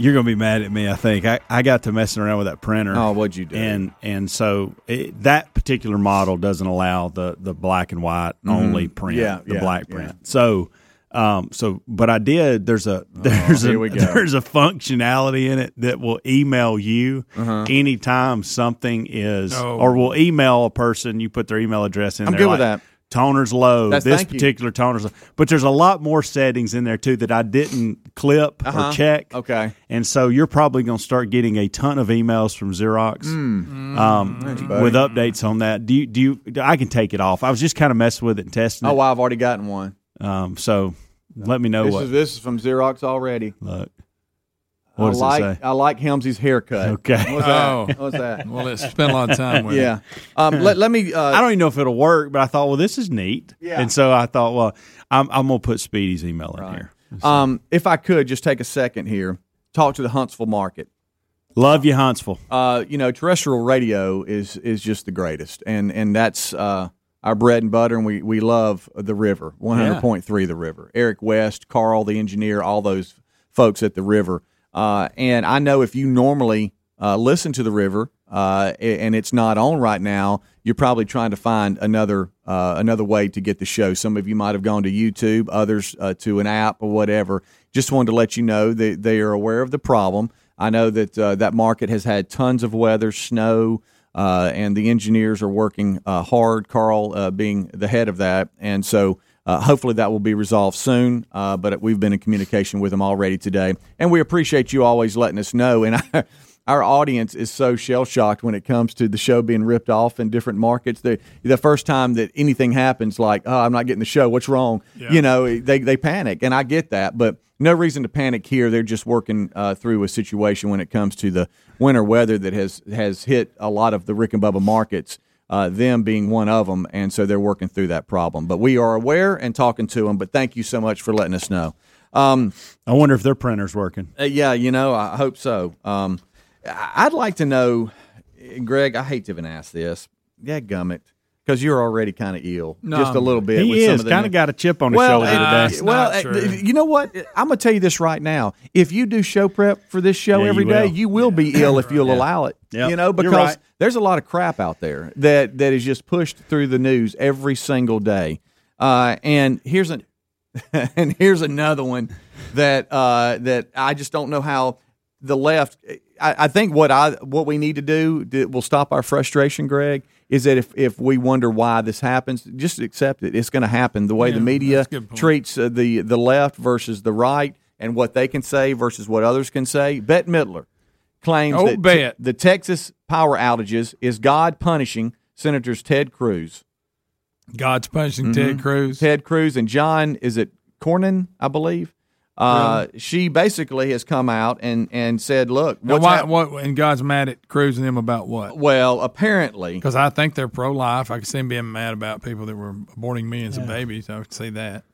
You're gonna be mad at me. I think I, I got to messing around with that printer. Oh, what'd you do? And and so it, that particular model doesn't allow the the black and white only print, Mm-hmm. Yeah, the yeah, black yeah. print. So. Um, so, but I did. There's a there's Oh, a there's a functionality in it that will email you Uh-huh. anytime something is, Oh. or will email a person. You put their email address in. I'm there, good with that. Toner's low. That's- this thank you. particular toner's low. But there's a lot more settings in there too that I didn't clip Uh-huh. or check. Okay. And so you're probably going to start getting a ton of emails from Xerox Mm. um, buddy. with updates on that. Do you, do you, I can take it off. I was just kind of messing with it and testing Oh, it. I've already gotten one. Um, so let me know This what. is, this is from Xerox already. Look. What I does like it say? I like Helmsy's haircut. Okay. What's that? Oh. What's that? Well, let's spend a lot of time with yeah. it. Um, let, let me. Uh, I don't even know if it'll work, but I thought, well, this is neat. Yeah. And so I thought, well, I'm, I'm going to put Speedy's email in here. Um, if I could just take a second here, talk to the Huntsville market. Love you, Huntsville. Uh, you know, terrestrial radio is is just the greatest, and and that's uh, our bread and butter, and we we love the river, one hundred point three, the river. Eric West, Carl, the engineer, all those folks at the river, uh, and I know if you normally uh, listen to the river uh, and it's not on right now, you're probably trying to find another uh, another way to get the show. Some of you might have gone to YouTube, others uh, to an app or whatever. Just wanted to let you know that they are aware of the problem. I know that uh, that market has had tons of weather, snow, and the engineers are working hard. Carl being the head of that, and so uh, hopefully that will be resolved soon. Uh, but we've been in communication with them already today, and we appreciate you always letting us know. And I, our audience is so shell shocked when it comes to the show being ripped off in different markets. The the first time that anything happens, like oh, I'm not getting the show. What's wrong? You know, they they panic, and I get that, but no reason to panic here. They're just working uh, through a situation when it comes to the winter weather that has has hit a lot of the Rick and Bubba markets. Uh, them being one of them, and so they're working through that problem. But we are aware and talking to them. But thank you so much for letting us know. Um, I wonder if their printer's working. uh, yeah, you know, I hope so. Um, I'd like to know, Greg. I hate to even ask this. Yeah, gummit, because you're already kind of ill, No, just a little bit. He with some is of the kind of got a chip on his well, shoulder uh, today. It's well, not true. you know what? I'm going to tell you this right now. If you do show prep for this show Yeah, every you day, will. you will be ill if you'll allow it. Yep. You know, because right. there's a lot of crap out there that that is just pushed through the news every single day. Uh, and here's an and here's another one that uh, that I just don't know how the left. I, I think what I what we need to do that will stop our frustration, Greg, is that if if we wonder why this happens, just accept it. It's going to happen. The way the media that's a good point. treats uh, the the left versus the right, and what they can say versus what others can say. Bette Midler claims Oh, that Bet. the Texas power outages is God punishing Senators Ted Cruz God's punishing Mhm. Ted Cruz. Ted Cruz and John is it Cornyn, I believe. Uh, She basically has come out and and said, "Look, Now, what's why, hap- what? And God's mad at Cruz and them about what? well, apparently, Because I think they're pro-life. I can see him being mad about people that were aborting millions of babies. I would see that.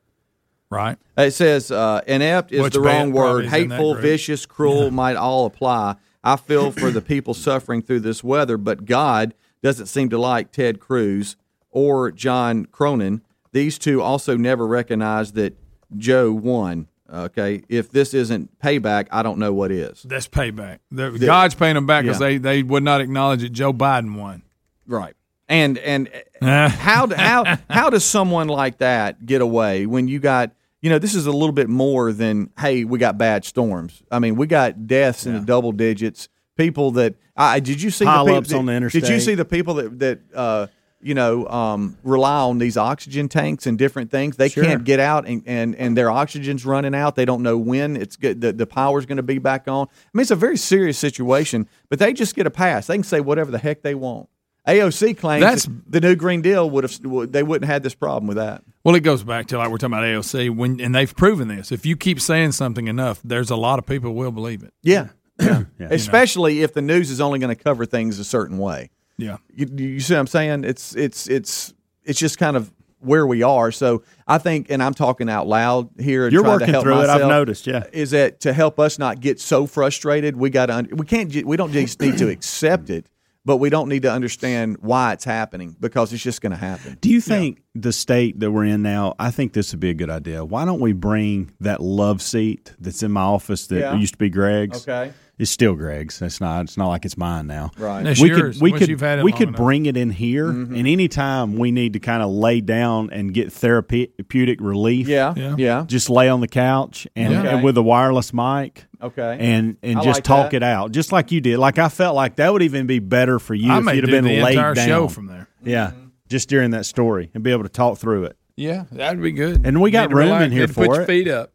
Right. It says uh, inept is Which the wrong word. is in that Hateful, vicious, cruel might all apply. I feel for the people suffering through this weather, but God doesn't seem to like Ted Cruz or John Cornyn. These two also never recognized that Joe won. Okay, if this isn't payback, I don't know what is. That's payback. The, The- God's paying them back because Yeah. they, they would not acknowledge that Joe Biden won. Right. And and how how how does someone like that get away when you got you know this is a little bit more than hey we got bad storms. I mean we got deaths in the double digits. People that I did you see the Pileups people on the interstate? Did you see the people that that uh, you know um, rely on these oxygen tanks and different things? They Sure. can't get out and, and and their oxygen's running out. They don't know when it's good, the the power's going to be back on. I mean it's a very serious situation, but they just get a pass. They can say whatever the heck they want. AOC claims That's- that the new Green Deal would have they wouldn't have had this problem with that. Well, it goes back to like we're talking about AOC when, and they've proven this. If you keep saying something enough, there's a lot of people will believe it. Yeah, Yeah. especially if the news is only going to cover things a certain way. Yeah. You, you see what I'm saying? It's it's it's it's just kind of where we are. So I think, and I'm talking out loud here. You're trying to working help through it. I've noticed, yeah. is that to help us not get so frustrated? We got to. We can't. We don't just need to accept it, but we don't need to understand why it's happening because it's just going to happen. Do you think the state that we're in now? I think this would be a good idea. Why don't we bring that love seat that's in my office that Yeah. used to be Greg's? Okay. It's still Greg's. It's not. It's not like it's mine now. Right. It's we yours could. We could. you've had it we could enough. bring it in here, Mm-hmm. and anytime we need to kind of lay down and get therapeutic relief. Yeah. Yeah. Yeah. Just lay on the couch and, Okay. and with a wireless mic. Okay. And and I just like talk that. it out, just like you did. Like I felt like that would even be better for you I if may you'd have been the laid entire down show from there. Yeah, just during that story and be able to talk through it. Yeah, that'd be good. And we got room relax, in here need to put for your it. feet up.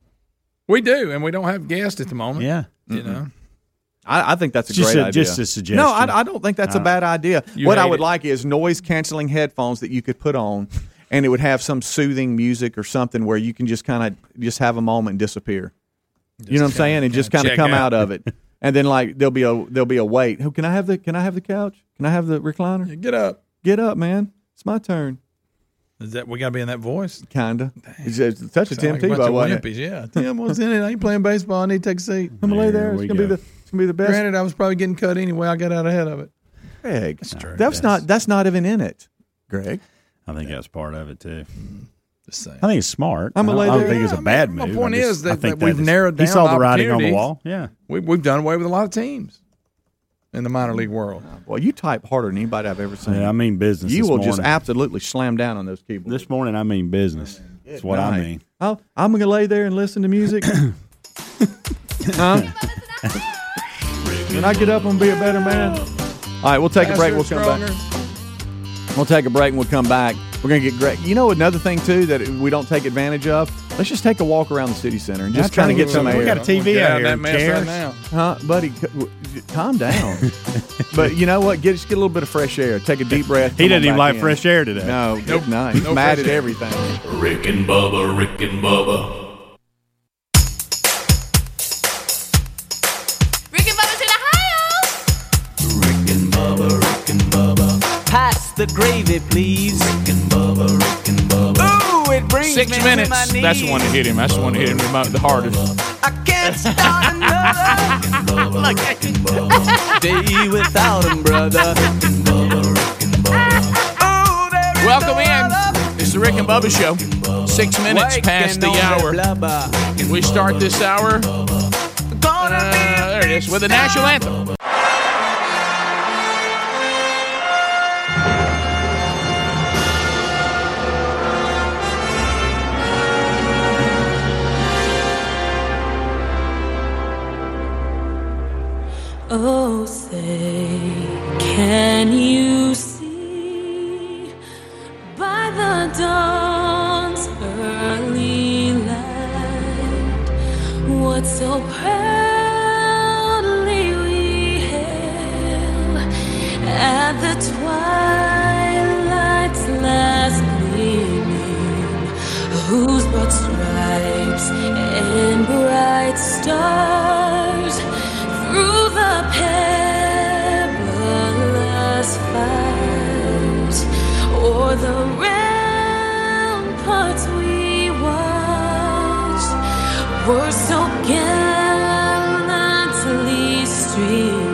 We do, and we don't have guests at the moment. Yeah. you know. I, I think that's a Just great a- idea. just a suggestion. No, I, I don't think that's a Uh, bad idea. What I would it. like is noise canceling headphones that you could put on, and it would have some soothing music or something where you can just kind of just have a moment and disappear. you know what I'm saying? And just kind of come out. out of it, and then like there'll be a there'll be a wait. Who can I have the Can I have the couch? Can I have the recliner? Get up. Get up, man. It's my turn. Is that we got to be in that voice? Kinda. It's, it's such a Tim a Tebow, of wasn't wimpies, Yeah, Tim was in it. I ain't playing baseball. I need to take a seat. I'm gonna lay there. There It's gonna be the it's gonna be the best. Granted, I was probably getting cut anyway. I got out ahead of it. Greg, That's true. that's not that's not even in it. Greg, I think that's part of it too. Just saying. I think it's smart. I'm I gonna don't, I don't there. think it's a bad I mean, move. My point I just- is I that, think that we've is- narrowed down. He saw the writing on the opportunities. wall. Yeah. We, we've done away with a lot of teams in the minor league world. well, you type harder than anybody I've ever seen. Yeah, I mean business. you this will just morning. absolutely slam down on those keyboards. This morning, I mean business. That's what I night. mean. I'll, I'm going to lay there and listen to music. huh? When I get up, I'm going to be a better man. All right, we'll take a break. We'll come back. We'll take a break and we'll come back. We're going to get great. You know, another thing, too, that we don't take advantage of? Let's just take a walk around the city center and just That's kind of get some air. We air. got a TV Get out out here. that mess right now. Huh, buddy? Calm down. but you know what? Get just get a little bit of fresh air. Take a deep breath. He come on doesn't even like in. fresh air today. No, good night. He's No mad at air. everything. Rick and Bubba, Rick and Bubba. The gravy, please. Rick and Bubba, Rick and Bubba. Ooh, it brings Six me to minutes. my knees. That's the one that hit him. That's the one that hit him the mo- the hardest. I can't start another Look at Bubba. day without him, brother. Rick and Bubba, Rick and Bubba. Ooh, there is Welcome no in. It's the Rick and Bubba Show. Six minutes waking past the on hour. blubber. We start this hour. Gonna Uh, be a there it is with the national anthem. Oh, say, can you see by the dawn's early light what so proudly we hailed at the twilight's last gleam? whose broad stripes and bright stars o'er the ramparts we watched. Were so gallantly streaming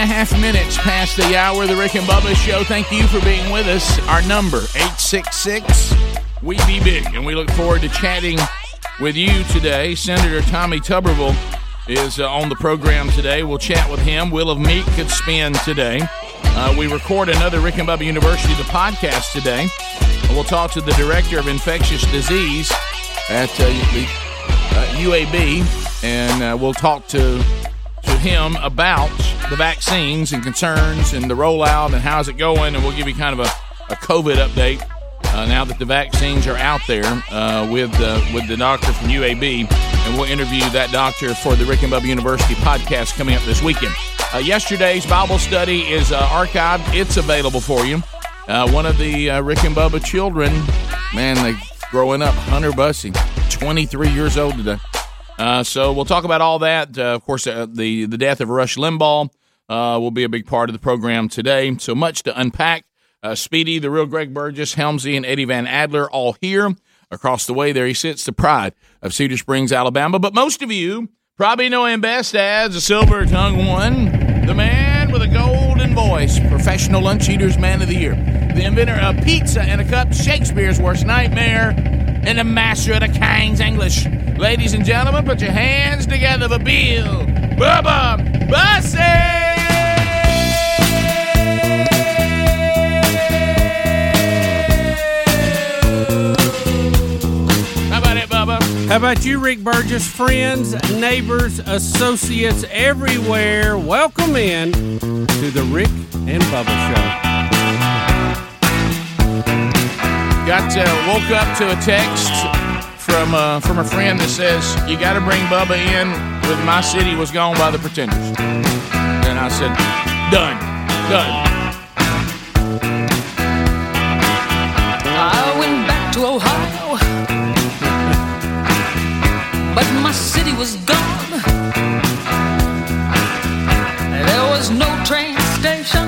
and a half minutes past the hour the Rick and Bubba Show. Thank you for being with us. Our number, 866 We Be Big. And we look forward to chatting with you today. Senator Tommy Tuberville is uh, on the program today. We'll chat with him. Will of Meat could spin today. Uh, we record another Rick and Bubba University, the podcast today. We'll talk to the director of infectious disease at uh, the uh, UAB, and uh, we'll talk to to him about the vaccines and concerns and the rollout and how's it going, and we'll give you kind of a, a COVID update uh, now that the vaccines are out there uh, with uh, with the doctor from UAB, and we'll interview that doctor for the Rick and Bubba University podcast coming up this weekend. Uh, yesterday's Bible study is uh, archived; it's available for you. Uh, one of the Rick and Bubba children, man, they growing up, Hunter Bussey, 23 years old today. Uh, so we'll talk about all that. Uh, of course, uh, the the death of Rush Limbaugh uh, will be a big part of the program today. So much to unpack. Uh, Speedy, the real Greg Burgess, Helmsy, and Eddie Van Adler all here. Across the way, there he sits, the pride of Cedar Springs, Alabama. But most of you probably know him best as the Silver Tongue One, the man with a golden voice, professional lunch eaters man of the year, the inventor of pizza and a cup, Shakespeare's worst nightmare, and the master of the King's English. Ladies and gentlemen, put your hands together for Bill Bubba Bussey! How about you, Rick Burgess? Friends, neighbors, associates everywhere, welcome in to the Rick and Bubba Show. Got uh, woke up to a text from uh, from a friend that says you got to bring Bubba in with "My City Was Gone" by the Pretenders, and I said, done, done. I went back to Ohio, was gone. There was no train station.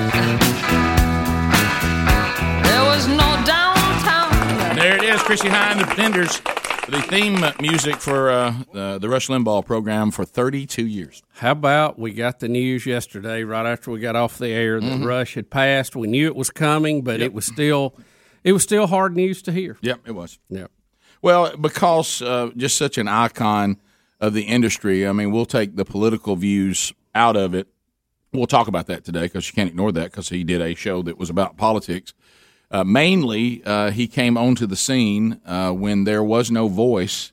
There was no downtown. There it is, Chrissie Hynde, the Pretenders, the theme music for uh, uh, the Rush Limbaugh program for 32 years. How about we got the news yesterday, right after we got off the air, that Mhm. Rush had passed. We knew it was coming, but it was still, it was still hard news to hear. Yep, it was. Yep. Well, because uh, just such an icon of the industry. I mean, we'll take the political views out of it. We'll talk about that today because you can't ignore that because he did a show that was about politics. Uh, mainly, uh, he came onto the scene uh, when there was no voice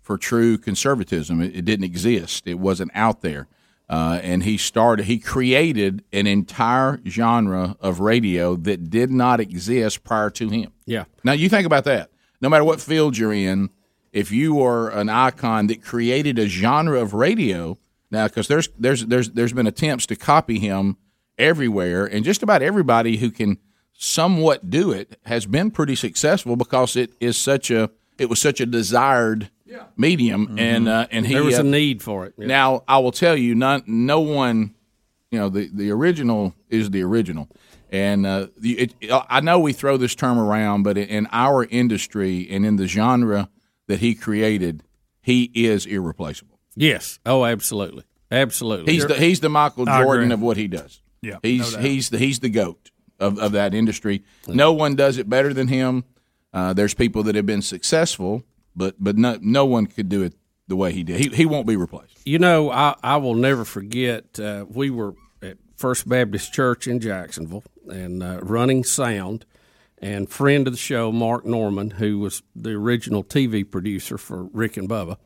for true conservatism. It, it didn't exist. It wasn't out there. Uh, and he started. He created an entire genre of radio that did not exist prior to him. Yeah. Now you think about that. No matter what field you're in, if you are an icon that created a genre of radio, now because there's there's there's there's been attempts to copy him everywhere, and just about everybody who can somewhat do it has been pretty successful because it is such a it was such a desired medium, and uh, and he Mm-hmm. There was uh, a need for it. Yeah. Now I will tell you, not no one, you know, the the original is the original, and uh, the, it, I know we throw this term around, but in our industry and in the genre that he created, he is irreplaceable. Yes. Oh, absolutely. Absolutely. He's the he's the Michael Jordan of what he does. Yeah, he's no he's the he's the goat of, of that industry. No one does it better than him. Uh, there's people that have been successful, but but no no one could do it the way he did. He he won't be replaced. You know, I, I will never forget. Uh, we were at First Baptist Church in Jacksonville and uh, running sound, and friend of the show, Mark Norman, who was the original TV producer for Rick and Bubba.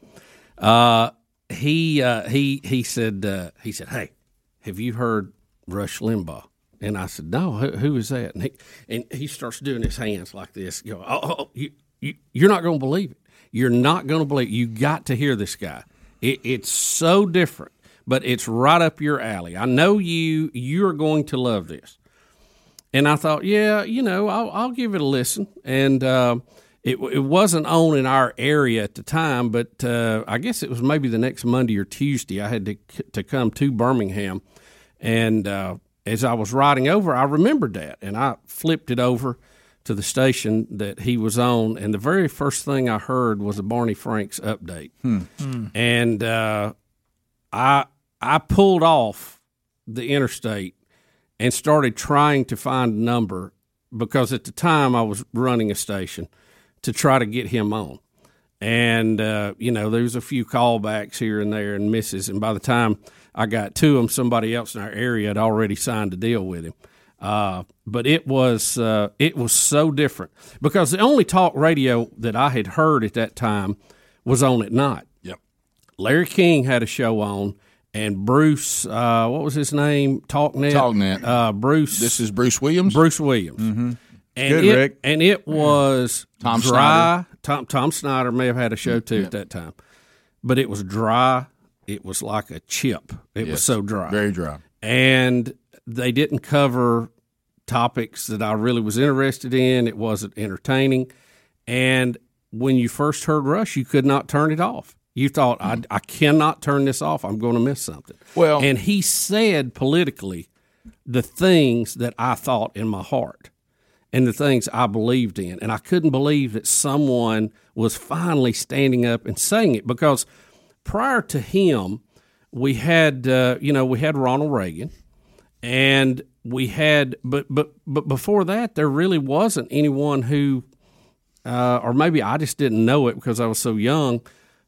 Uh, he uh, he he said uh, he said, "Hey, have you heard Rush Limbaugh?" And I said, "No, who, who is that?" And he and he starts doing his hands like this. You know, oh, oh, oh, you, you you're not going to believe it. You're not going to believe. It. You got to hear this guy. It, it's so different, but it's right up your alley. I know you. You are going to love this. And I thought, yeah, you know, I'll, I'll give it a listen. And uh, it, it wasn't on in our area at the time, but uh, I guess it was maybe the next Monday or Tuesday. I had to to come to Birmingham, and uh, as I was riding over, I remembered that, and I flipped it over to the station that he was on, and the very first thing I heard was a Barney Franks update, and uh, I I pulled off the interstate and started trying to find a number because at the time I was running a station to try to get him on. And, uh, you know, there was a few callbacks here and there and misses. And by the time I got to him, somebody else in our area had already signed a deal with him. Uh, but it was uh, it was so different because the only talk radio that I had heard at that time was on at night. Yep. Larry King had a show on, and Bruce, uh, what was his name? Talknet. Talknet. Uh, Bruce. This is Bruce Williams. Bruce Williams. Mm-hmm. And Good, it, Rick. And it was Tom dry. Snyder. Tom Tom Snyder may have had a show too at that time, but it was dry. It was like a chip. It was so dry, Very dry. and they didn't cover topics that I really was interested in. It wasn't entertaining, and when you first heard Rush, you could not turn it off. You thought, I, I cannot turn this off. I'm going to miss something. Well- and he said politically the things that I thought in my heart and the things I believed in. And I couldn't believe that someone was finally standing up and saying it because prior to him, we had, uh, you know, we had Ronald Reagan and we had, but, but, but before that, there really wasn't anyone who, uh, or maybe I just didn't know it because I was so young,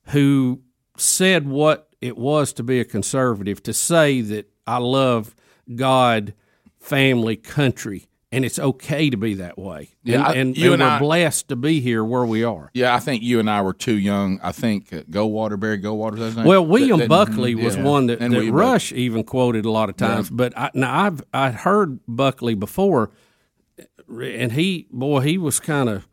who said what it was to be a conservative, to say that I love God, family, country, and it's okay to be that way. Yeah, and, and, you and and we're I- blessed to be here where we are. Yeah, I think you and I were too young. I think uh, Goldwater, Barry Goldwater. Well, William That- that- Buckley was yeah. one that, And that Rush even quoted a lot of times. Yeah. But I, now I've I heard Buckley before, and he boy he was kind of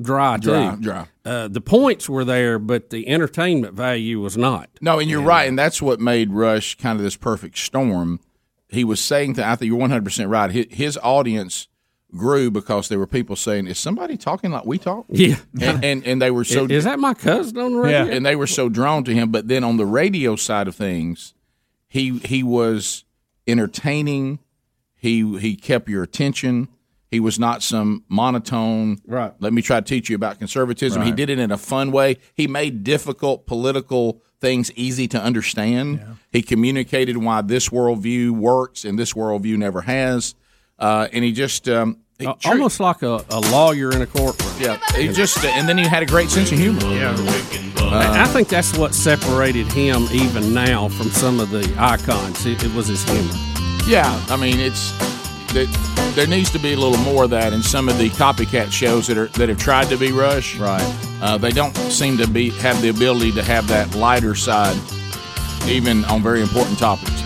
dry too. Dry, dry. Uh, the points were there, but the entertainment value was not. No, and you're right, and that's what made Rush kind of this perfect storm. He was saying that I think you're 100 percent right. His, his audience grew because there were people saying, "Is somebody talking like we talk?" Yeah, and and, and they were so Is- is that my cousin on the radio? and they were so drawn to him. But then on the radio side of things, he he was entertaining. He he kept your attention. He was not some monotone. Right. Let me try to teach you about conservatism. He did it in a fun way. He made difficult political things easy to understand. He communicated why this worldview works and this worldview never has. Uh, and he just um, he Uh, almost like a, a lawyer in a courtroom. yeah. He just and then he had a great sense of humor. Yeah. I I think that's what separated him even now from some of the icons. It, it was his humor. Yeah, I mean it's there, there needs to be a little more of that in some of the copycat shows that are that have tried to be Rush. Right. Uh, they don't seem to be have the ability to have that lighter side, even on very important topics.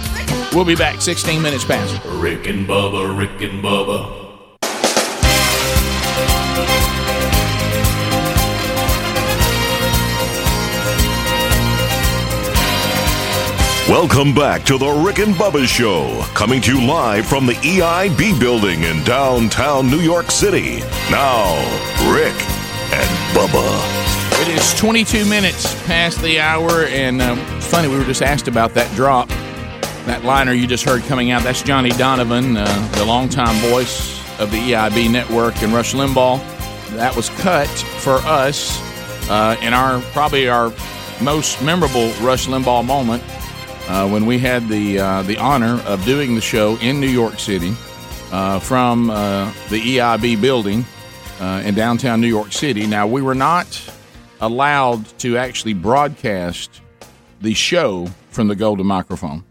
We'll be back 16 minutes past. Rick and Bubba, Rick and Bubba. Welcome back to the Rick and Bubba Show, coming to you live from the EIB building in downtown New York City. Now, Rick and Bubba. It is 22 minutes past the hour, and um, it's funny, we were just asked about that drop. That liner you just heard coming out, that's Johnny Donovan, uh, the longtime voice of the EIB network and Rush Limbaugh. That was cut for us uh, in our probably our most memorable Rush Limbaugh moment uh, when we had the uh, the honor of doing the show in New York City uh, from uh, the EIB building uh, in downtown New York City. Now we were not allowed to actually broadcast the show from the golden microphone,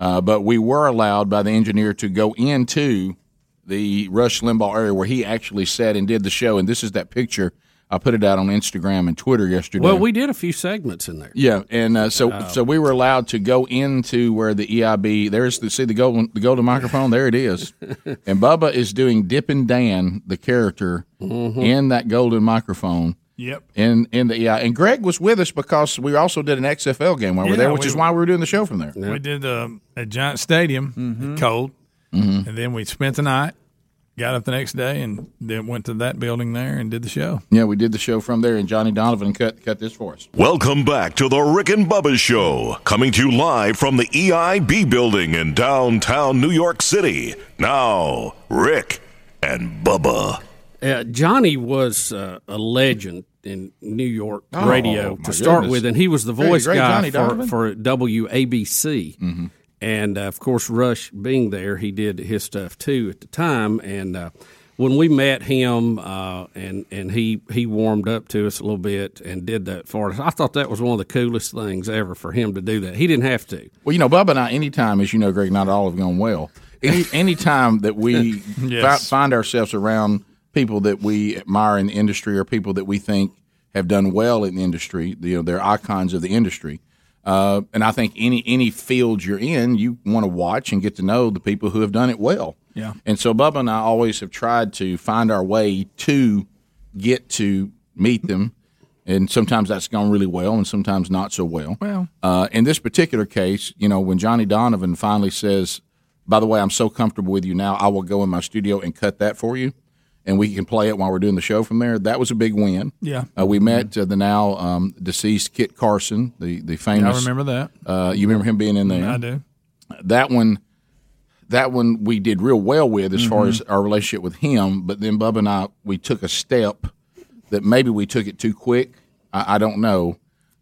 uh, but we were allowed by the engineer to go into the Rush Limbaugh area where he actually sat and did the show. And this is that picture. I put it out on Instagram and Twitter yesterday. Well, we did a few segments in there. Yeah, and uh, so Oh. so we were allowed to go into where the EIB. There's the see the golden the golden microphone. There it is, and Bubba is doing Dippin' Dan, the character Mm-hmm. in that golden microphone. Yep. In in the EI, and Greg was with us because we also did an XFL game while we were there, which we- is why we were doing the show from there. We did um, at Giant Stadium, Mm-hmm. cold, Mhm. and then we spent the night. Got up the next day and then went to that building there and did the show. Yeah, we did the show from there, and Johnny Donovan cut cut this for us. Welcome back to the Rick and Bubba Show, coming to you live from the EIB building in downtown New York City. Now, Rick and Bubba. Uh, Johnny was uh, a legend in New York Oh, radio my to start goodness. with, and he was the Very voice great guy Johnny for, Donovan. for WABC. Mm-hmm. And uh, of course, Rush being there, he did his stuff too at the time. And uh, when we met him, uh, and and he he warmed up to us a little bit and did that for us, I thought that was one of the coolest things ever for him to do that. He didn't have to. Well, you know, Bubba and I, anytime, as you know, Greg, not all have gone well. Any anytime that we Yes. fi- find ourselves around people that we admire in the industry or people that we think have done well in the industry, you know, they're icons of the industry. Uh, and I think any any field you're in, you want to watch and get to know the people who have done it well. Yeah. And so Bubba and I always have tried to find our way to get to meet them. And sometimes that's gone really well, and sometimes not so well. Well. uh, in this particular case, you know, when Johnny Donovan finally says, "By the way, I'm so comfortable with you now, I will go in my studio and cut that for you, and we can play it while we're doing the show from there." That was a big win. Yeah. uh, we met uh, the now um, deceased Kit Carson, the the famous. I remember that. Uh, you remember him being in there? I do. that one that one we did real well with as far Mhm. as our relationship with him but then bubba and i we took a step that maybe we took it too quick i, I don't know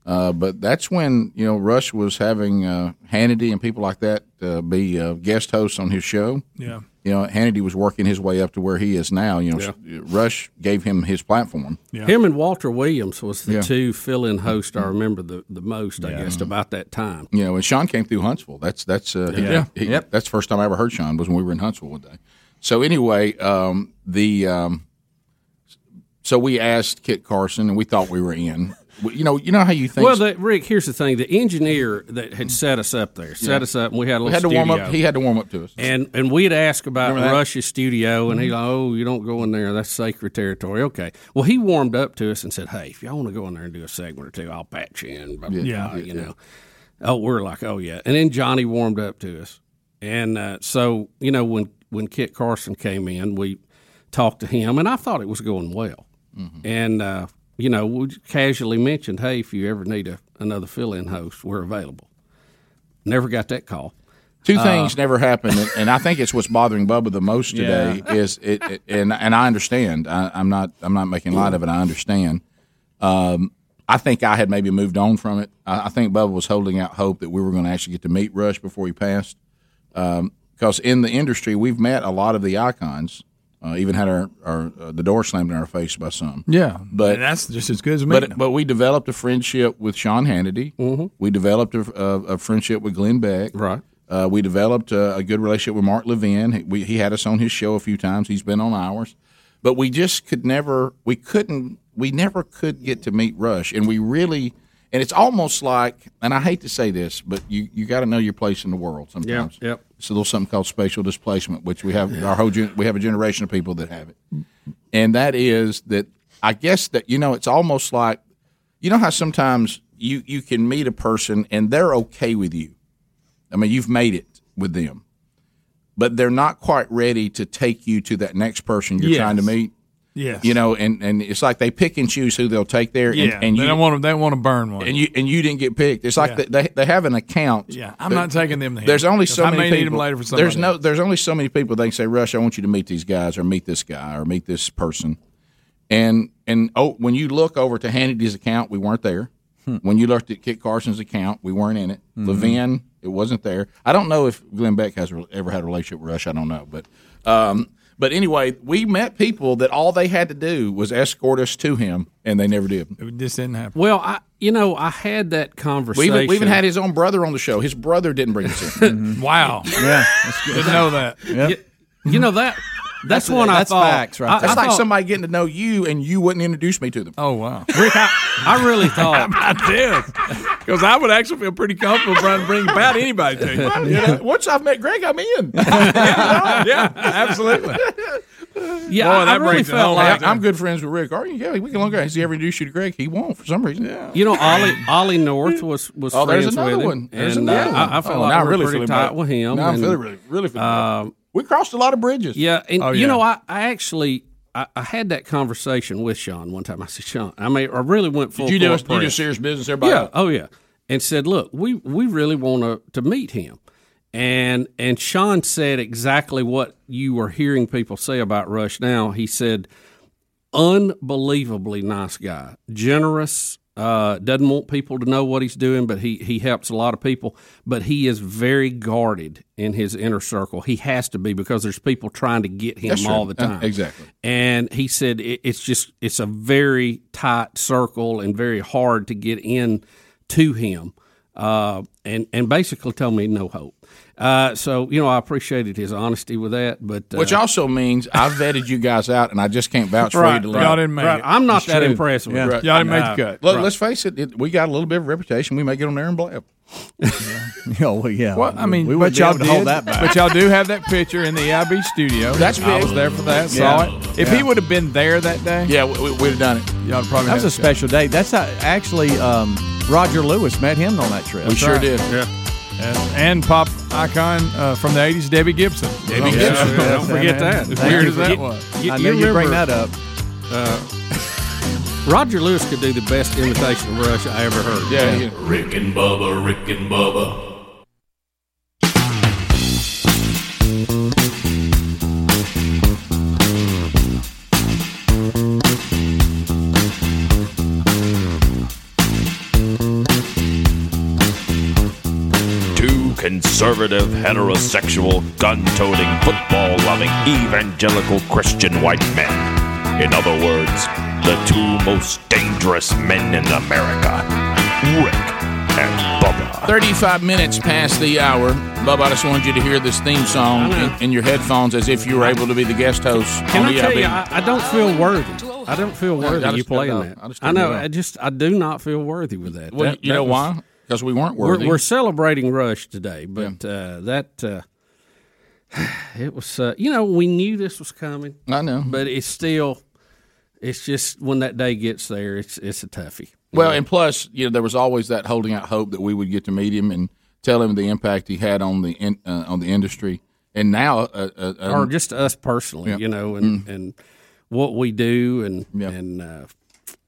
uh, but that's when you know rush was having uh, hannity and people like that uh, be uh, guest hosts on his show Yeah. You know hannity was working his way up to where he is now you know rush gave him his platform Him and Walter Williams was the Yeah. two fill-in hosts I remember the, the most. I guess about that time. You know, and Sean came through Huntsville. That's that's uh, he- Yeah. he- that's the first time I ever heard Sean was when we were in Huntsville one day. So anyway, um, the um, so we asked Kit Carson, and we thought we were in. You know, you know how you think. Well, the, Rick, here's the thing: the engineer that had set us up there set Yeah. us up, and we had a We had to warm up. He had to warm up to us. and and we'd ask about? Rush's studio, and he's like, "Oh, you don't go in there. That's sacred territory." Okay. Well, he warmed up to us and said, "Hey, if y'all want to go in there and do a segment or two, I'll patch you in." Blah, blah, Yeah. blah, you know. Oh, we're like, "Oh yeah," and then Johnny warmed up to us, and uh, so you know when when Kit Carson came in, we talked to him, and I thought it was going well, Mm-hmm. and uh, you know we casually mentioned, "Hey, if you ever need a, another fill-in host, we're available." Never got that call. Two Uh, things never happened, and, and I think it's what's bothering Bubba the most today Yeah. is it, it- and and I understand. I, I'm not I'm not making light of it. I understand. Um, I think I had maybe moved on from it. I, I think Bubba was holding out hope that we were going to actually get to meet Rush before he passed. Because in the industry, we've met a lot of the icons. Uh, even had our, our uh, the door slammed in our face by some. Yeah. but And that's just as good as meeting but but we developed a friendship with Sean Hannity. Mm-hmm. We developed a, a, a friendship with Glenn Beck. Right. Uh, we developed a, a good relationship with Mark Levin. He, we, he had us on his show a few times. He's been on ours, but we just could never. We couldn't. We never could get to meet Rush, and we really. And it's almost like, and I hate to say this, but you, you got to know your place in the world sometimes. yep. It's a little something called spatial displacement, which we have our whole gen, we have a generation of people that have it, and that is that I guess that you know it's almost like you know how sometimes you you can meet a person and they're okay with you. I mean, you've made it with them, but they're not quite ready to take you to that next person you're Yes. trying to meet. Yes. You know, and, and it's like they pick and choose who they'll take there. Yeah, and, and they you don't want to. They want to burn one. and you and you didn't get picked. It's like Yeah. they, they have an account. Yeah, I'm not taking them there. There's only so I many may people. later for somebody there's no. There's only so many people. They can say, "Rush, I want you to meet these guys, or meet this guy, or meet this person." And and oh, when you look over to Hannity's account, we weren't there. Hmm. When you looked at Kit Carson's account, we weren't in it. Mhm. Levin, it wasn't there. I don't know if Glenn Beck has ever had a relationship with Rush. I don't know, but um, but anyway, we met people that all they had to do was escort us to him, and they never did. It just didn't happen. Well, I you know I had that We conversation. even, we even had his own brother on the show. His brother didn't bring us in. Wow. Yeah, Didn't know that. You, you know that that's, That's- one I that's thought. facts right I- That's I like thought- somebody getting to know you and you wouldn't introduce me to them. Oh wow, Rick, I, I really thought I did because I would actually feel pretty comfortable trying to bring about anybody to you. You know, once I've met Greg, I'm in. yeah, absolutely. Yeah, Boy, I, I that really it felt like I'm good friends with Rick. Are you? Yeah, we can look at. Has he ever introduced you to Greg? He won't for some reason. Yeah. You know, Ollie Ollie North was was Oh, there's friends another with him, one. There's and another uh, one. I, I felt Oh, like now we I'm really pretty feeling tight with him. Now I'm feeling really, really feeling bad. We crossed a lot of bridges. Yeah, and Oh, you know, I, I actually I, I had that conversation with Sean one time. I said, Sean, I mean, I really went full. Did you do court a- you do serious business, everybody? Yeah, oh yeah, and said, look, we we really want to to meet him. And and Sean said exactly what you were hearing people say about Rush now. He said, unbelievably nice guy, generous, uh, doesn't want people to know what he's doing, but he, he helps a lot of people. But he is very guarded in his inner circle. He has to be because there's people trying to get him That's true. all the Uh, time. exactly. And he said it, it's just it's a very tight circle and very hard to get in to him. Uh, and and basically told me no hope. Uh, so you know I appreciated his honesty with that, but uh, Which also means I vetted you guys out, and I just can't vouch for Right, you to right, leave. Y'all didn't make right. it. I'm not It's that true. impressed with it. Right. Y'all didn't make the cut. Look, Right. let's face it, it, we got a little bit of reputation. We may get on there and blab. Oh well, yeah. Well, I mean, we but wouldn't y'all did, hold that back. but y'all do have that picture in the EIB studio. That's big. I was there for that. Yeah. Saw it. If Yeah. he would have been there that day, yeah, we, would have done it. Y'all probably That was a special day. That's how, actually um, Roger Lewis met him on that trip. We sure right. did. Yeah. And, and pop icon uh, from the '80s, Debbie Gibson. Debbie Don't- Gibson. yeah, Yeah, don't forget that. As Thank weird you as that you- was. You- I you know you bring that up. Uh, Roger Lewis could do the best imitation of Rush I ever heard. Yeah, he- Rick and Bubba, Rick and Bubba. Conservative, heterosexual, gun toting, football loving, evangelical Christian white men. In other words, the two most dangerous men in America Rick and Bubba. 35 minutes past the hour. Bubba, I just wanted you to hear this theme song in, in your headphones as if you were able to be the guest host. Can on I tell EIB. you, I, I don't feel worthy. I don't feel Yeah, worthy I you playing I- that. I just I know. know. I just I do not feel worthy with that. Well, That- you that know was- why? Because we weren't worthy. We're, we're celebrating Rush today, but uh, that uh, it was. Uh, you know, we knew this was coming. I know, but it's still. It's just when that day gets there, it's it's a toughie. Well, and plus, you know, there was always that holding out hope that we would get to meet him and tell him the impact he had on the in, uh, on the industry. And now, uh, uh, or just us personally, Yeah. you know, and and what we do, and and uh,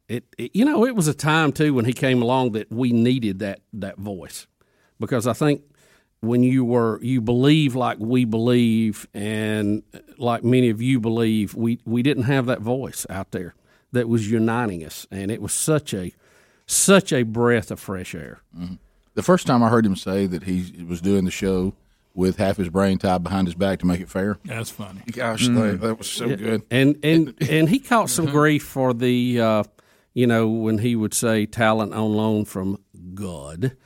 it, it, you know, it was a time too when he came along that we needed that that voice because I think when you were you believe like we believe and like many of you believe, we we didn't have that voice out there that was uniting us, and it was such a such a breath of fresh air. the first time I heard him say that he was doing the show with half his brain tied behind his back to make it fair. That's funny. Gosh, Mm. that, that was so Yeah. good. And and and he caught some grief for the uh, you know when he would say talent on loan from God,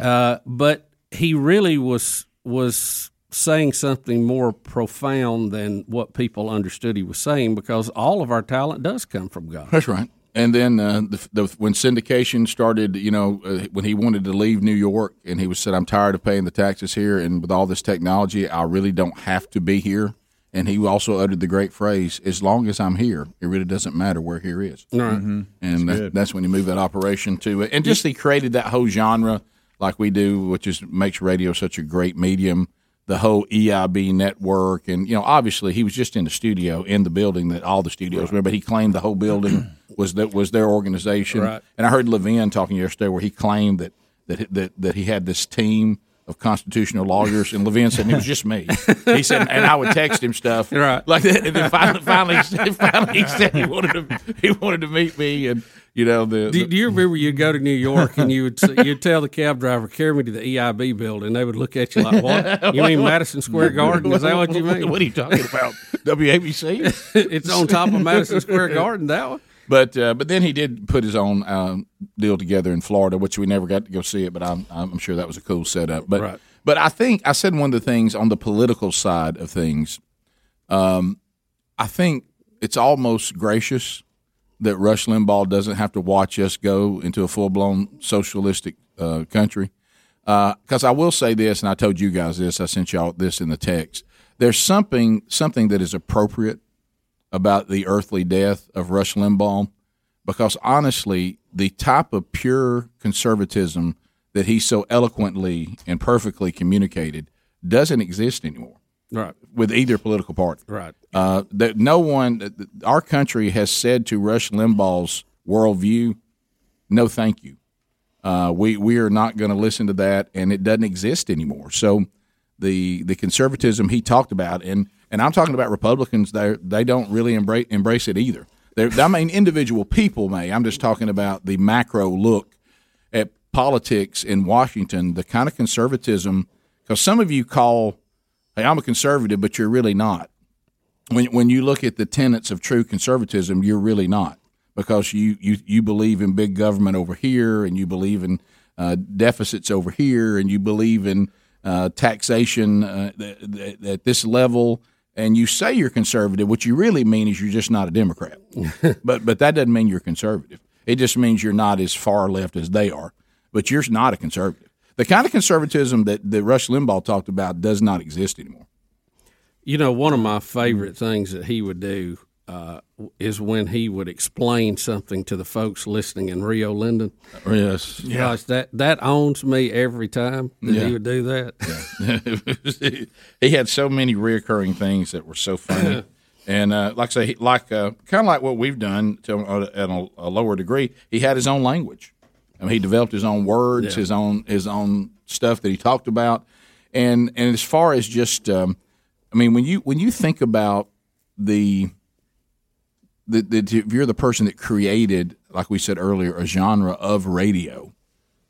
uh, but he really was was saying something more profound than what people understood he was saying because all of our talent does come from God. That's right. And then uh, the, the, when syndication started, you know, uh, when he wanted to leave New York, and he was said, "I'm tired of paying the taxes here, and with all this technology, I really don't have to be here." And he also uttered the great phrase, "As long as I'm here, it really doesn't matter where here is." Right. Mm-hmm. And That's that, that's when he moved that operation to it, and just he created that whole genre like we do, which is makes radio such a great medium. the whole EIB network, and you know, obviously he was just in the studio in the building that all the studios were, but he claimed the whole building was that was their organization. Right. And I heard Levin talking yesterday where he claimed that that that that he had this team of constitutional lawyers, and Levin said it was just me. He said, and I would text him stuff Right. like that. And then finally, finally, finally, he said he wanted to he wanted to meet me, and you know the, Do, do you remember you'd go to New York and you would you'd tell the cab driver carry me to the EIB building? They would look at you like, "What? You mean Madison Square Garden? Is that what you mean? What are you talking about? WABC? it's on top of Madison Square Garden. That one. But uh, but then he did put his own um, deal together in Florida, which we never got to go see it. But I'm I'm sure that was a cool setup. But Right. but I think I said one of the things on the political side of things. Um, I think it's almost gracious that Rush Limbaugh doesn't have to watch us go into a full blown socialistic uh, country. Because I will say this, and I told you guys this. I sent y'all this in the text. There's something something that is appropriate about the earthly death of Rush Limbaugh, because honestly, the type of pure conservatism that he so eloquently and perfectly communicated doesn't exist anymore Right. with either political party. Right. Uh, that no one, our country has said to Rush Limbaugh's worldview, no, thank you. Uh, we we are not going to listen to that, and it doesn't exist anymore. So the the conservatism he talked about, and and I'm talking about Republicans, they they don't really embrace embrace it either. I mean, individual people may. I'm just talking about the macro look at politics in Washington, the kind of conservatism. Because some of you call, "Hey, I'm a conservative," but you're really not when when you look at the tenets of true conservatism, you're really not because you you you believe in big government over here, and you believe in uh, deficits over here, and you believe in uh, taxation uh, th- th- at this level. And you say you're conservative. What you really mean is you're just not a Democrat. but but that doesn't mean you're conservative. It just means you're not as far left as they are. But you're not a conservative. The kind of conservatism that, that Rush Limbaugh talked about does not exist anymore. You know, one of my favorite things that he would do uh, is when he would explain something to the folks listening in Rio Linda. Yes. Gosh, that that owns me every time that Yeah. he would do that. he had so many reoccurring things that were so funny. And uh, like I say, like uh, kind of like what we've done to uh, at a, a lower degree, he had his own language. I mean, he developed his own words, Yeah. his own his own stuff that he talked about. And and as far as just, um, I mean, when you when you think about the the, the if you're the person that created, like we said earlier, a genre of radio,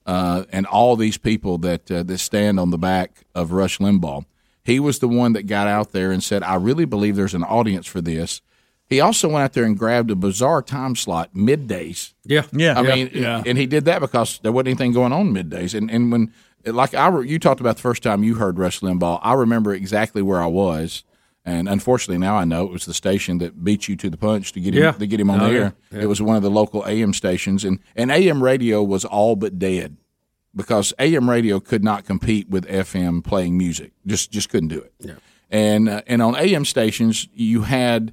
uh, and all these people that uh, that stand on the back of Rush Limbaugh. He was the one that got out there and said, "I really believe there's an audience for this." He also went out there and grabbed a bizarre time slot middays. Yeah, Yeah. I Yeah. mean, Yeah. and he did that because there wasn't anything going on middays. And and when like I re- you talked about the first time you heard Rush Limbaugh, I remember exactly where I was. And unfortunately, now I know it was the station that beat you to the punch to get him Yeah. to get him on Oh, the air. Yeah. It was one of the local AM stations, and and AM radio was all but dead because AM radio could not compete with FM playing music. Just just couldn't do it. Yeah. And uh, and on AM stations, you had,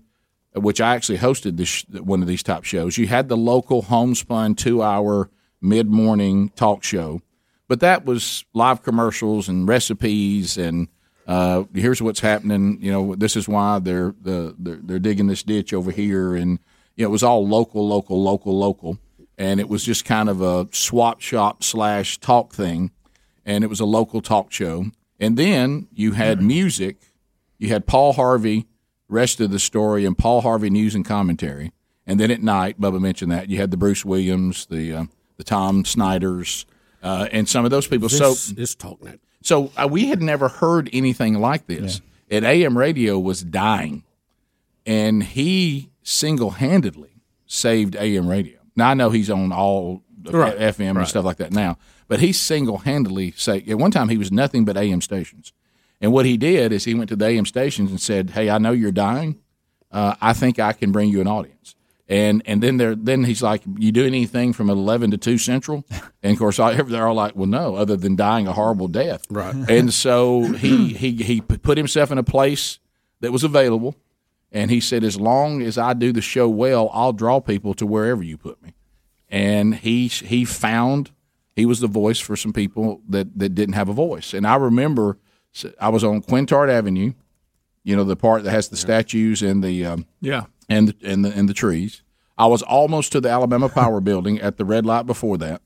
which I actually hosted this one of these top shows. You had the local homespun two hour mid morning talk show, but that was live commercials and recipes and. Uh, here's what's happening. You know, this is why they're the they're, they're digging this ditch over here, and you know, it was all local, local, local, local, and it was just kind of a swap shop slash talk thing, and it was a local talk show. And then you had music, you had Paul Harvey, rest of the story, and Paul Harvey news and commentary. And then at night, Bubba mentioned that you had the Bruce Williams, the uh, the Tom Snyders, uh, and some of those people. So this so is TalkNet. So uh, we had never heard anything like this. And AM radio was dying, and he single handedly saved AM radio. Now I know he's on all the Right. FM and stuff like that now, but he single handedly saved. At one time, he was nothing but AM stations, and what he did is he went to the AM stations and said, "Hey, I know you're dying. Uh, I think I can bring you an audience." And and then there then he's like, "You do anything from eleven to two central?" And of course, all, they're all like, "Well, no, other than dying a horrible death." Right. And so he he he put himself in a place that was available, and he said, "As long as I do the show well, I'll draw people to wherever you put me." And he he found he was the voice for some people that that didn't have a voice. And I remember I was on Quintard Avenue, you know, the part that has the statues and the um, Yeah. And the, and the and the trees. I was almost to the Alabama Power Building at the red light before that,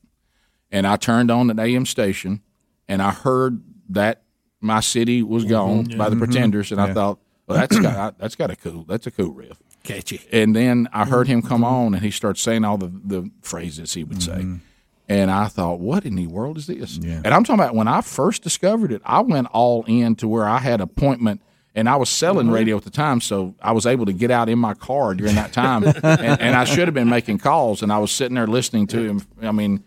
and I turned on an AM station, and I heard that my city was mm-hmm. gone by the Mhm. Pretenders, and I thought, well, that's got that's got a cool that's a cool riff. Catchy. And then I heard him come mm-hmm. on, and he starts saying all the the phrases he would say. Mm-hmm. And I thought, what in the world is this? And I'm talking about when I first discovered it, I went all in to where I had appointment and I was selling mm-hmm. radio at the time, so I was able to get out in my car during that time. and, and I should have been making calls, and I was sitting there listening to him. I mean,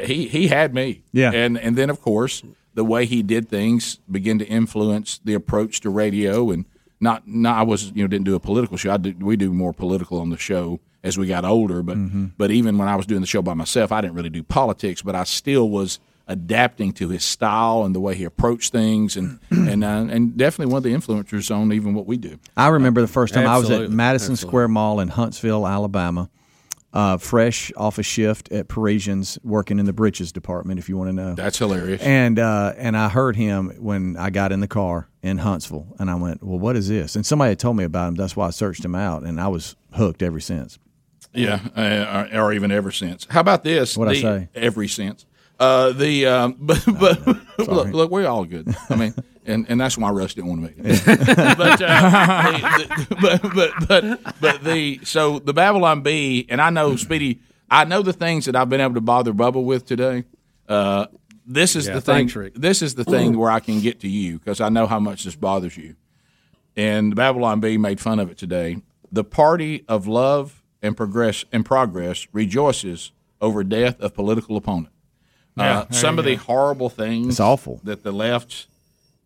he he had me. Yeah. And and then of course the way he did things began to influence the approach to radio and not not I was you know didn't do a political show. I did, we do more political on the show as we got older, but mm-hmm. but even when I was doing the show by myself, I didn't really do politics, but I still was adapting to his style and the way he approached things and and uh, and definitely one of the influencers on even what we do. I remember the first time I was at Madison Absolutely. Square Mall in Huntsville, Alabama, uh, fresh off a shift at Parisians, working in the britches department. If you want to know, That's hilarious. And uh, and I heard him when I got in the car in Huntsville, and I went, "Well, what is this?" And somebody had told me about him. That's why I searched him out, and I was hooked ever since. Yeah, uh, or, or even ever since. How about this? What'd I say? Every since. Uh, the um, but but look, look, we're all good. I mean, and, and that's why Russ didn't want to make it. but, uh, the, the, but but but but the so the Babylon Bee, and I know Speedy. I know the things that I've been able to bother Bubba with today. Uh, this is Yeah, the thing. thanks, Rick. This is the thing where I can get to you because I know how much this bothers you. And the Babylon Bee made fun of it today. The party of love and progress and progress rejoices over death of political opponent. Yeah, uh, some you of the horrible things It's awful. that the left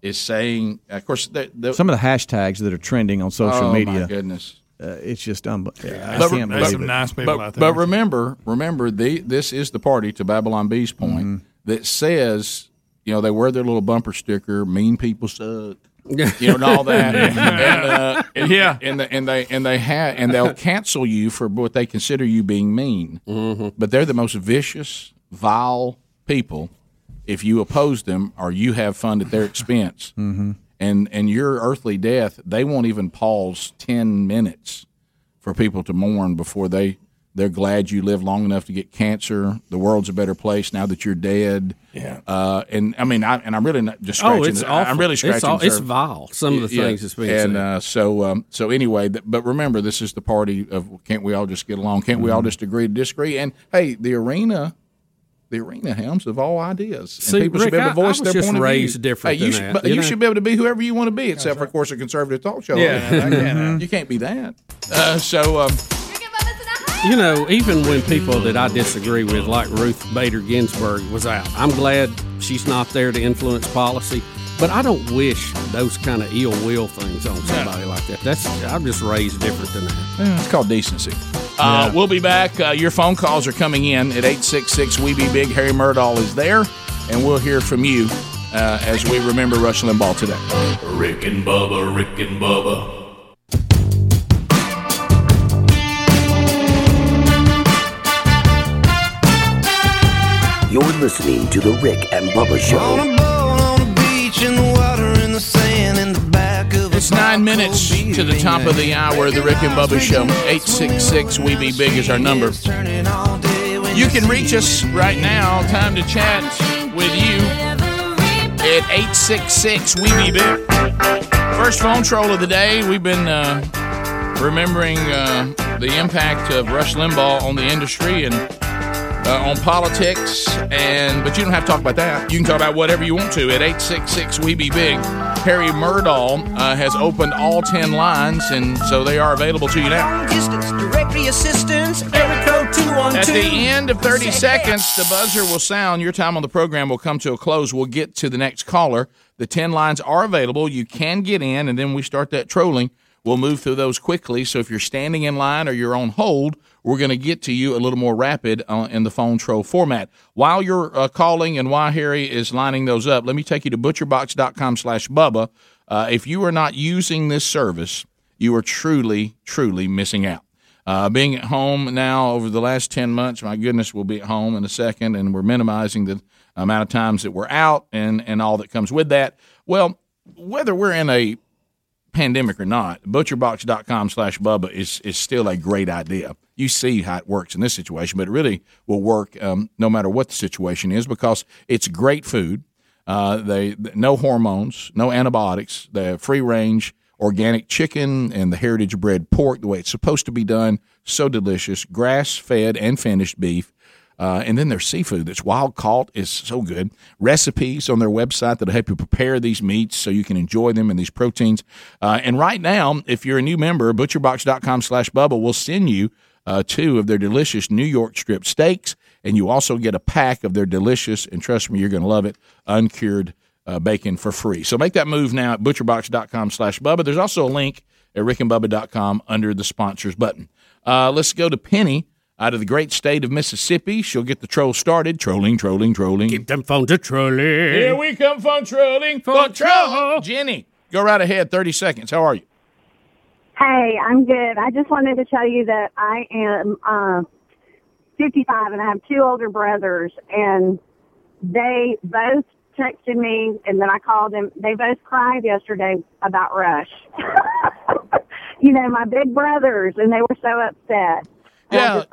is saying. Of course, the, the, Some of the hashtags that are trending on social Oh, my media. goodness. Uh, it's just unbe- I But- can't but- believe it. but, But remember, remember, the this is the party to Babylon Bee's point Mm-hmm. that says, you know, they wear their little bumper sticker, "Mean people suck," you know, and all that. and, uh, and, Yeah. and, the, and they and they have and they'll cancel you for what they consider you being mean. But they're the most vicious, vile people. If you oppose them or you have fun at their expense, Mm-hmm. and and your earthly death, they won't even pause ten minutes for people to mourn before they they're glad you lived long enough to get cancer. The world's a better place now that you're dead. Yeah. Uh, and I mean, I, and I'm really not just Oh, scratching. it's the- I'm awful. really It's scratching. all- it's vile, some of the things that's being and, said. Uh, so um, so anyway, th- but remember, this is the party of can't we all just get along? Can't we Mm-hmm. all just agree to disagree? And hey, the arena. The arena helms of all ideas, and See, people should Rick, be able to I- I voice was their just point of raised view. different Hey, you than should, that, you you know? should be able to be whoever you want to be, except for, of course, a conservative talk show. Yeah. I can't- you can't be that. Uh, so, um, You know, even when people that I disagree with, like Ruth Bader Ginsburg, was out, I'm glad she's not there to influence policy. But I don't wish those kind of ill will things on somebody like that. That's I'm just raised different than that. Yeah, it's called decency. Uh, We'll be back. Uh, your phone calls are coming in at 866 We Be Big. Harry Murdahl is there, and we'll hear from you uh, as we remember Rush Limbaugh today. Rick and Bubba, Rick and Bubba. You're listening to The Rick and Bubba Show. It's nine minutes to the top of the hour of the Rick and Bubba Show. 866 We Be Big is our number. You can reach us right now. Time to chat with you at 866 We Be Big. First phone troll of the day. We've been uh, remembering uh, the impact of Rush Limbaugh on the industry and uh, on politics, and but you don't have to talk about that. You can talk about whatever you want to at 866 We Be Big. Harry Murdahl uh, has opened all 10 lines, and so they are available to you now. Distance directory assistance, area code 212. At the end of 30 seconds, the buzzer will sound. Your time on the program will come to a close. We'll get to the next caller. The 10 lines are available. You can get in, and then we start that trolling. We'll move through those quickly. So if you're standing in line or you're on hold, we're going to get to you a little more rapid uh, in the phone troll format. While you're uh, calling and while Harry is lining those up, let me take you to butcherbox.com slash Bubba. Uh, if you are not using this service, you are truly, truly missing out. Uh, being at home now over the last 10 months, my goodness, we'll be at home in a second, and we're minimizing the amount of times that we're out and, and all that comes with that. Well, whether we're in a pandemic or not, butcherbox.com slash Bubba is, is still a great idea. You see how it works in this situation, but it really will work um, no matter what the situation is because it's great food. Uh, they no hormones, no antibiotics. The free range organic chicken and the heritage bred pork, the way it's supposed to be done, so delicious. Grass fed and finished beef. Uh, and then their seafood that's wild caught is so good. Recipes on their website that'll help you prepare these meats so you can enjoy them and these proteins. Uh, and right now, if you're a new member, butcherbox.com slash Bubba will send you uh, two of their delicious New York strip steaks. And you also get a pack of their delicious, and trust me, you're going to love it, uncured uh, bacon for free. So make that move now at butcherbox.com slash Bubba. There's also a link at rickandbubba.com under the sponsors button. Uh, let's go to Penny out of the great state of Mississippi. She'll get the troll started. Trolling, trolling, trolling. Keep them phones a trolling. Here we come, phone trolling. Phone troll. Jenny, go right ahead. 30 seconds. How are you? Hey, I'm good. I just wanted to tell you that I am uh, 55 and I have two older brothers, and they both texted me, and then I called them. They both cried yesterday about Rush. you know, my big brothers, and they were so upset. And Yeah.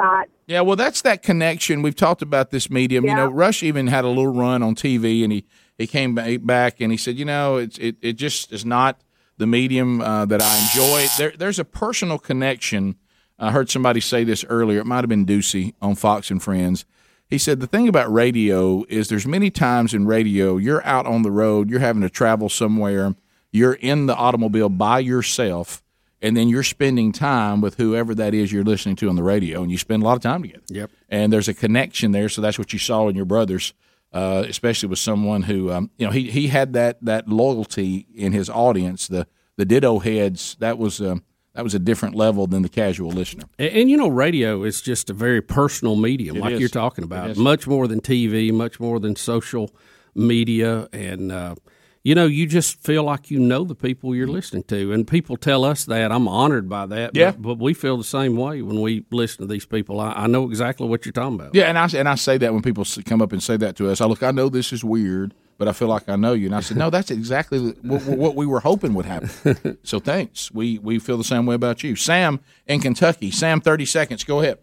Yeah, well, that's that connection. We've talked about this medium. You know, Rush even had a little run on TV, and he, he came back and he said, you know, it's it, it just is not the medium uh, that I enjoy. There, there's a personal connection. I heard somebody say this earlier. It might have been Doocy on Fox and Friends. He said the thing about radio is there's many times in radio you're out on the road, you're having to travel somewhere, you're in the automobile by yourself, and then you're spending time with whoever that is you're listening to on the radio, and you spend a lot of time together. Yep. And there's a connection there, so that's what you saw in your brothers, uh, especially with someone who, um, you know, he he had that that loyalty in his audience. The the ditto heads that was um, that was a different level than the casual listener. And, and, you know, radio is just a very personal medium, It like is. you're talking about. Much more than TV, much more than social media, and uh, you know, you just feel like you know the people you're listening to, and people tell us that. I'm honored by that. Yeah. but, but we feel the same way when we listen to these people. I, I know exactly what you're talking about. Yeah, and I and I say that when people come up and say that to us, I look, I know this is weird, but I feel like I know you, and I said, no, that's exactly what, what we were hoping would happen. so thanks. We we feel the same way about you, Sam in Kentucky. Sam, thirty seconds. Go ahead.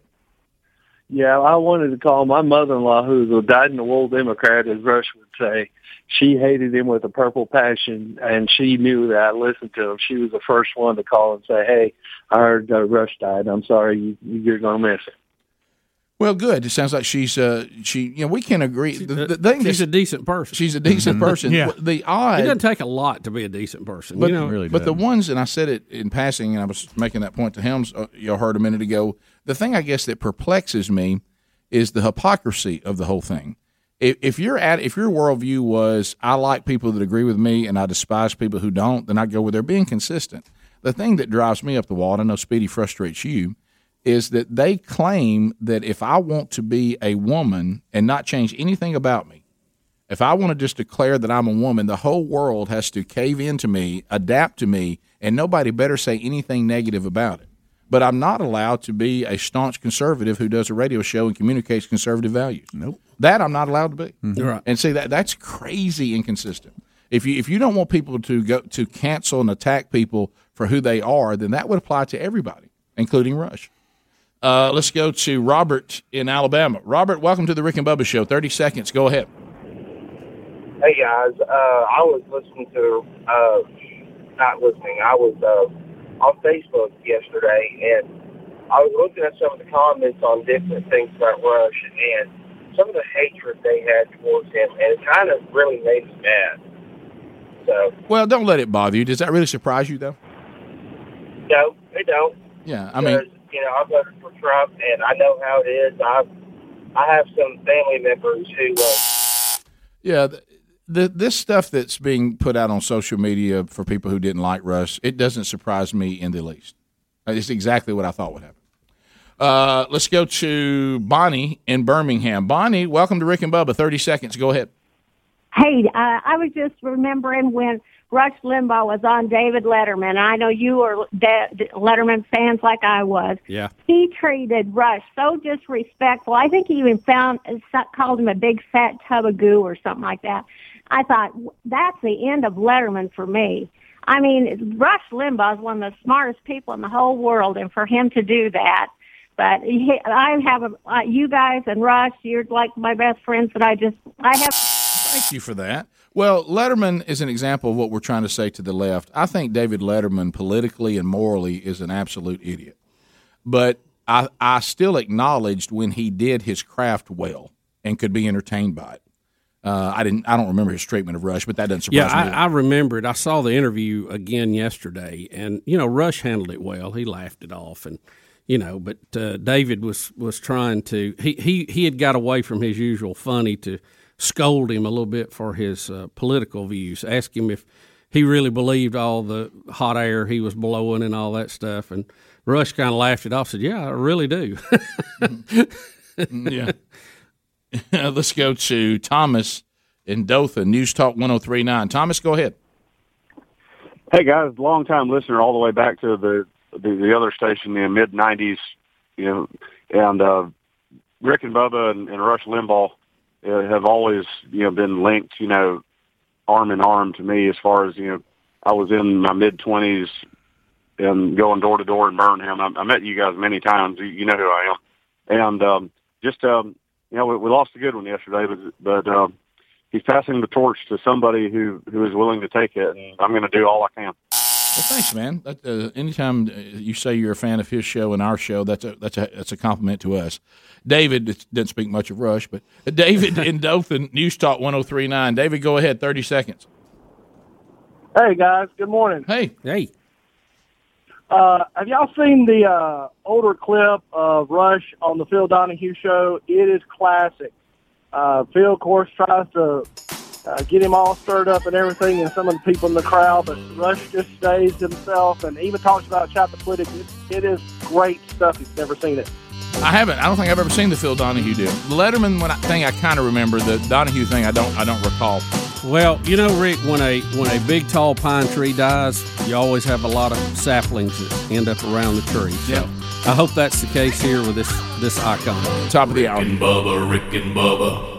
Yeah, I wanted to call my mother-in-law, who's a dyed-in-the-wool Democrat, as Rush would say. She hated him with a purple passion, and she knew that I listened to him. She was the first one to call and say, "Hey, I heard uh, Rush died. I'm sorry, you, you're going to miss it." Well, good. It sounds like she's uh she you know we can agree. The, the thing She's is- a decent person. She's a decent person. Yeah. The odd It doesn't take a lot to be a decent person. But, you know, but the ones, and I said it in passing, and I was making that point to Helms, uh, you heard a minute ago. The thing I guess that perplexes me is the hypocrisy of the whole thing. If, if you're at, if your worldview was, I like people that agree with me, and I despise people who don't, then I go with their being consistent. The thing that drives me up the wall, and I know Speedy frustrates you, is that they claim that if I want to be a woman and not change anything about me, if I want to just declare that I'm a woman, the whole world has to cave into me, adapt to me, and nobody better say anything negative about it. But I'm not allowed to be a staunch conservative who does a radio show and communicates conservative values. Nope. That I'm not allowed to be. Right. And see that that's crazy inconsistent. If you if you don't want people to go to cancel and attack people for who they are, then that would apply to everybody, including Rush. Uh, let's go to Robert in Alabama. Robert, welcome to the Rick and Bubba Show. Thirty seconds. Go ahead. Hey guys, uh, I was listening to, uh, not listening. I was uh, on Facebook yesterday, and I was looking at some of the comments on different things about Rush, and some of the hatred they had towards him, and it kind of really made me mad. So, Well, don't let it bother you. Does that really surprise you, though? no, they don't. Yeah, I mean, you know, I voted for Trump, and I know how it is. I, I have some family members who. Uh, yeah, the, the, this stuff that's being put out on social media for people who didn't like Russ, it doesn't surprise me in the least. It's exactly what I thought would happen. Uh, let's go to Bonnie in Birmingham. Bonnie, welcome to Rick and Bubba. Thirty seconds. Go ahead. Hey, uh, I was just remembering when Rush Limbaugh was on David Letterman. I know you were De- De- Letterman fans like I was. Yeah. He treated Rush so disrespectful. I think he even found called him a big fat tub of goo or something like that. I thought that's the end of Letterman for me. I mean, Rush Limbaugh is one of the smartest people in the whole world, and for him to do that, but he, I have a, uh, you guys and Rush, you're like my best friends that I just I have. Thank you for that. Well, Letterman is an example of what we're trying to say to the left. I think David Letterman, politically and morally, is an absolute idiot. But I, I still acknowledged when he did his craft well and could be entertained by it. Uh, I didn't. I don't remember his treatment of Rush, but that doesn't surprise Yeah, me. I, I remember it. I saw the interview again yesterday, and you know Rush handled it well. He laughed it off, and you know, but uh, David was was trying to. He he he had got away from his usual funny to scold him a little bit for his uh, political views. Ask him if he really believed all the hot air he was blowing and all that stuff, and Rush kind of laughed it off. Said, "Yeah, I really do." yeah. Let's go to Thomas in Dothan, News Talk 1039. Thomas, go ahead. Hey guys, long time listener all the way back to the the, the other station in the mid '90s, you know, and uh, Rick and Bubba and, and Rush Limbaugh uh, have always you know been linked, you know, arm in arm to me as far as you know. I was in my mid 20s and going door to door in Birmingham. I, I met you guys many times. You, you know who I am, and um, just um, you know we, we lost a good one yesterday, but but. Um, He's passing the torch to somebody who, who is willing to take it, and I'm going to do all I can. Well, thanks, man. That, uh, anytime uh, you say you're a fan of his show and our show, that's a that's a that's a compliment to us. David didn't speak much of Rush, but David in Dothan, News Talk 1039. David, go ahead, 30 seconds. Hey guys, good morning. Hey, hey. Uh, have y'all seen the uh, older clip of Rush on the Phil Donahue show? It is classic. Uh, Phil, of course, tries to uh, get him all stirred up and everything, and some of the people in the crowd, but Rush just stays himself and even talks about Chappaquiddick. It, it is great stuff. You've never seen it. I haven't. I don't think I've ever seen the Phil Donahue deal. The Letterman when I, thing I kind of remember. The Donahue thing I don't. I don't recall. Well, you know, Rick, when a when a big tall pine tree dies, you always have a lot of saplings that end up around the tree. So Yeah. I hope that's the case here with this this icon. Top of the hour. Rick and Bubba, Rick and Bubba.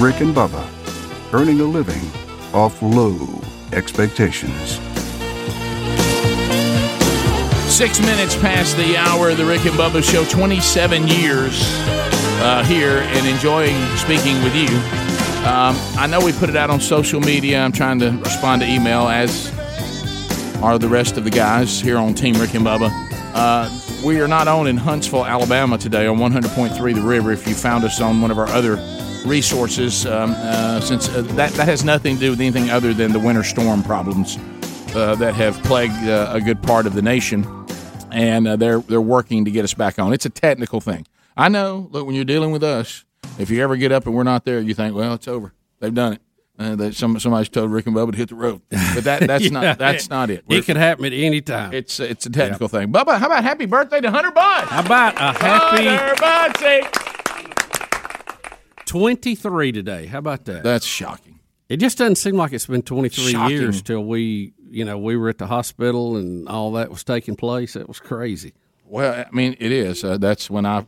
Rick and Bubba, earning a living off low expectations. Six minutes past the hour of the Rick and Bubba Show. 27 years uh, here and enjoying speaking with you. Um, I know we put it out on social media. I'm trying to respond to email, as are the rest of the guys here on Team Rick and Bubba. Uh, we are not on in Huntsville, Alabama today on 100.3 The River. If you found us on one of our other resources, um, uh, since uh, that, that has nothing to do with anything other than the winter storm problems uh, that have plagued uh, a good part of the nation, and uh, they're they're working to get us back on. It's a technical thing. I know. Look, when you're dealing with us, if you ever get up and we're not there, you think, well, it's over. They've done it. Uh, that some somebody's told Rick and Bubba to hit the road, but that that's Yeah. not that's not it. It could happen at any time. It's it's a technical thing. Bubba, how about happy birthday to Hunter Bud? How about a happy Hunter Bud? Say, 23 today? How about that? That's shocking. It just doesn't seem like it's been 23 Shocking. years till we, you know, we were at the hospital and all that was taking place. It was crazy. Well, I mean, it is. Uh, that's when I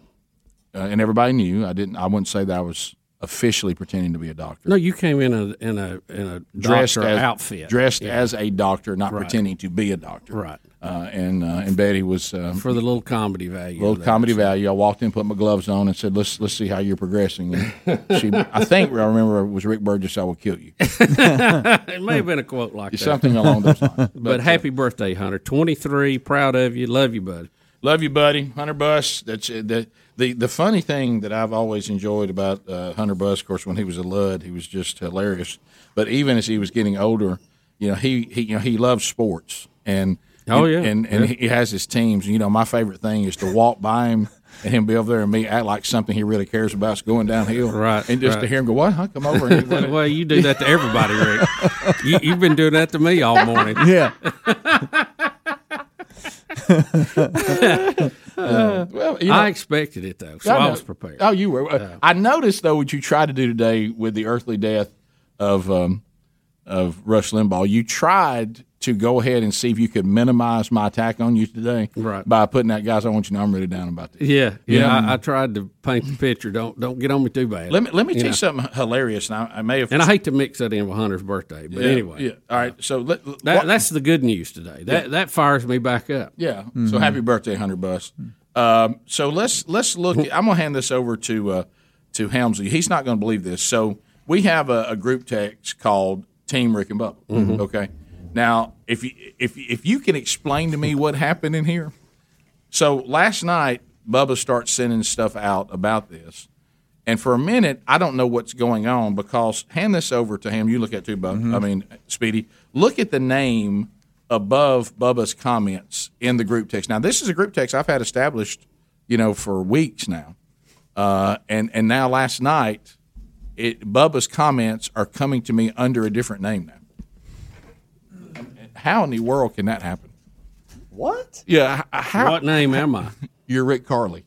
uh, and everybody knew. I didn't. I wouldn't say that I was officially pretending to be a doctor. No, you came in a in a in a dressed doctor as, outfit, dressed Yeah. as a doctor, not Right. pretending to be a doctor. Right. Uh, and uh, and Betty was um, for the little comedy value. little comedy value. I walked in, put my gloves on, and said, "Let's let's see how you're progressing." And she, I think I remember it was Rick Burgess. I will kill you. it may have been a quote like that. Something along those lines. But, uh, happy birthday, Hunter! Twenty three, proud of you, love you, buddy. Love you, buddy. Hunter Bus. That's uh, the the the funny thing that I've always enjoyed about uh, Hunter Bus. Of course, when he was a lud, he was just hilarious. But even as he was getting older, you know, he he you know he loves sports and Oh, yeah. and and Yeah. he has his teams. You know, my favorite thing is to walk by him. And him be over there and me act like something he really cares about is going downhill, Right, And just to hear him go, "What? Huh? Come over." And well, you do that to everybody, Rick. you, you've been doing that to me all morning. Yeah. Uh, well, you know- I expected it though, so I, know. was prepared. Oh, you were. Uh, I noticed though what you tried to do today with the earthly death of um, of Rush Limbaugh. You tried to go ahead and see if you could minimize my attack on you today, Right. By putting that, guys. I want you to know I'm really down about this. Yeah, yeah. Yeah. I, I tried to paint the picture. Don't don't get on me too bad. Let me let me tell know. you something hilarious. Now I may have, And I hate to mix that in with Hunter's birthday, but Yeah, anyway, yeah. All right, so let, that, what- that's the good news today. That Yeah. that fires me back up. Yeah. So happy birthday, Hunter Bus. Um, so let's let's look. At, I'm gonna hand this over to uh, to Helmsley. He's not gonna believe this. So we have a, a group text called Team Rick and Bubba. Mhm. Okay. Now, if you if if you can explain to me what happened in here. So last night, Bubba starts sending stuff out about this. And for a minute, I don't know what's going on because hand this over to him. You look at too, Bubba. I mean, Speedy. Look at the name above Bubba's comments in the group text. Now, this is a group text I've had established, you know, for weeks now. Uh, and and now last night, it Bubba's comments are coming to me under a different name now. How in the world can that happen? What? Yeah. How, What name am I? You're Rick Karle,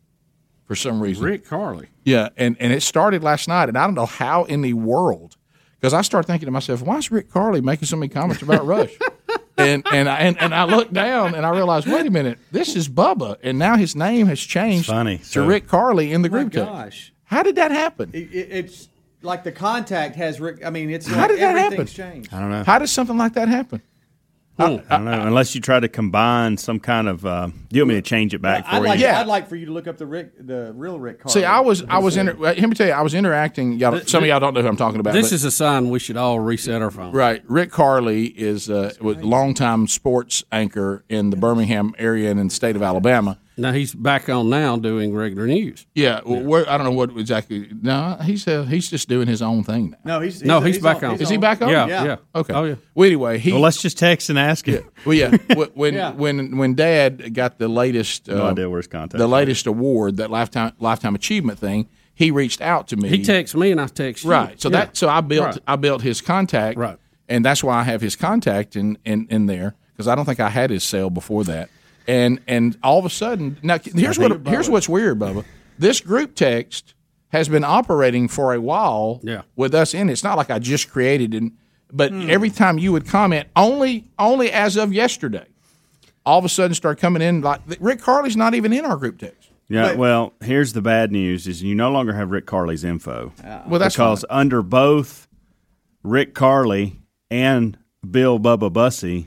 for some reason. Rick Karle. Yeah, and, and it started last night, and I don't know how in the world, because I started thinking to myself, why is Rick Karle making so many comments about Rush? and and I, and, and I looked down and I realized, wait a minute, this is Bubba, and now his name has changed funny. to So- Rick Karle in the group text. gosh. How did that happen? It, it, it's like the contact has Rick. I mean, it's How like did that happen? changed. I don't know. How does something like that happen? I don't know. Unless you try to combine some kind of. Uh, do you want me to change it back for I'd like, you? I'd like for you to look up the Rick, the real Rick. Karle. See, I was I was inter- let me tell you, I was interacting. Y'all, don't- some of y'all don't know who I'm talking about. This but- is a sign we should all reset our phone. Right. Rick Karle is a longtime sports anchor in the Birmingham area and in the state of Alabama. Now he's back on now doing regular news. Yeah, well, where, I don't know what exactly. No, he's uh, he's just doing his own thing now. No, he's, No, he's back on. Is he back on? Yeah, yeah. Okay. Oh, yeah. Well, anyway, he. Well, let's just text and ask him. well, yeah. When Yeah. when when Dad got the latest, No uh, idea where his contact. the latest award, that lifetime lifetime achievement thing, he reached out to me. He texts me and I text you. Right. So Yeah. that so I built Right. I built his contact. Right. And that's why I have his contact in in, in there because I don't think I had his cell before that. And and all of a sudden now here's what here's what's weird, Bubba. This group text has been operating for a while Yeah. with us in it. It's not like I just created it, but Hmm. every time you would comment, only only as of yesterday, all of a sudden start coming in like Rick Karle's not even in our group text. Yeah, But- well, here's the bad news: is you no longer have Rick Karle's info. Well, that's because fine. under both Rick Karle and Bill Bubba Bussey,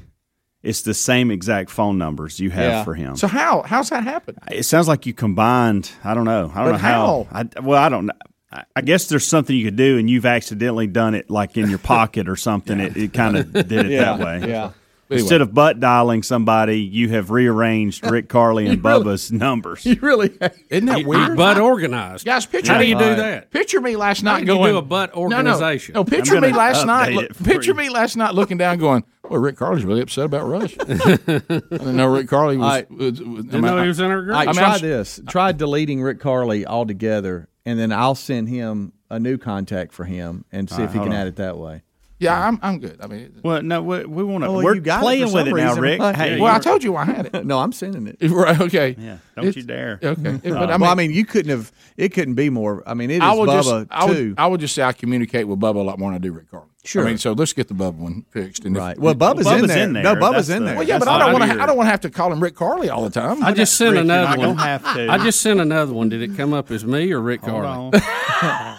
it's the same exact phone numbers you have Yeah. for him. So how how's that happen? it sounds like you combined. I don't know. I don't But know how. I, well, I don't know. I- I guess there's something you could do, and you've accidentally done it, like in your pocket or something. It, it kind of did it Yeah, that way. yeah. Instead of butt dialing somebody, you have rearranged Rick Karle and Bubba's numbers. You really. Isn't that You- weird? you butt organized. Guys, picture How do me. you do that? Picture me last night do you going. do a butt organization. No, no. organization? No, picture me last night. it look- Picture me last night looking down, going, "Well, Rick Karle's really upset about Rush." I didn't know Rick Karle was. I- was, was- Didn't know he was in our group. All right, I mean, try I'm- this. Try deleting Rick Karle altogether, and then I'll send him a new contact for him and see All if he can on. add it that way. Yeah, I'm. I'm good. I mean, Well, no, we, we want to. Oh, well, we're you got it playing for with some it now. Rick. Hey, well, I told you I had it. no, I'm sending it. Right? Okay. Yeah, don't It's- you dare. Okay. But I well, mean, I mean, you couldn't have. It couldn't be more. I mean, it is I will Bubba just. I too. would, I would just say I communicate with Bubba a lot more than I do Rick Karle. Sure. I mean, so let's get the Bubba one fixed. And if- right. Well, Bubba's, Bubba's in, there. in there. No, Bubba's That's in the- there. Well, yeah, but I don't want to. I don't want to have to call him Rick Karle all the time. I just sent Rick, you're another not one. have to. I just sent another one. Did it come up as me or Rick Hold Karle?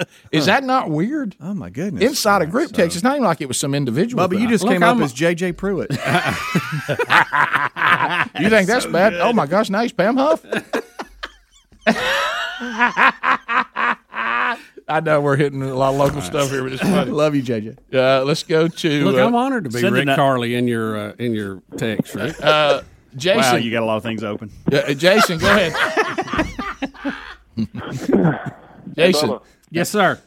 on. Is that not weird? Oh my goodness! Inside a group text, it's not even like it was some individual. Bubba, you thing. just Look, came I'm up a- as JJ Pruitt. You think that's bad? Oh my gosh, Nice, Pam Huff. I know we're hitting a lot of local stuff here, but it's funny. Love you, JJ. Uh, let's go to Look, uh, I'm honored to be send Rick it up. Karle in your uh, in your text, Rick. uh, Jason. Wow, you got a lot of things open. Uh, Jason, go ahead. Jason, Bubba. Yes, sir.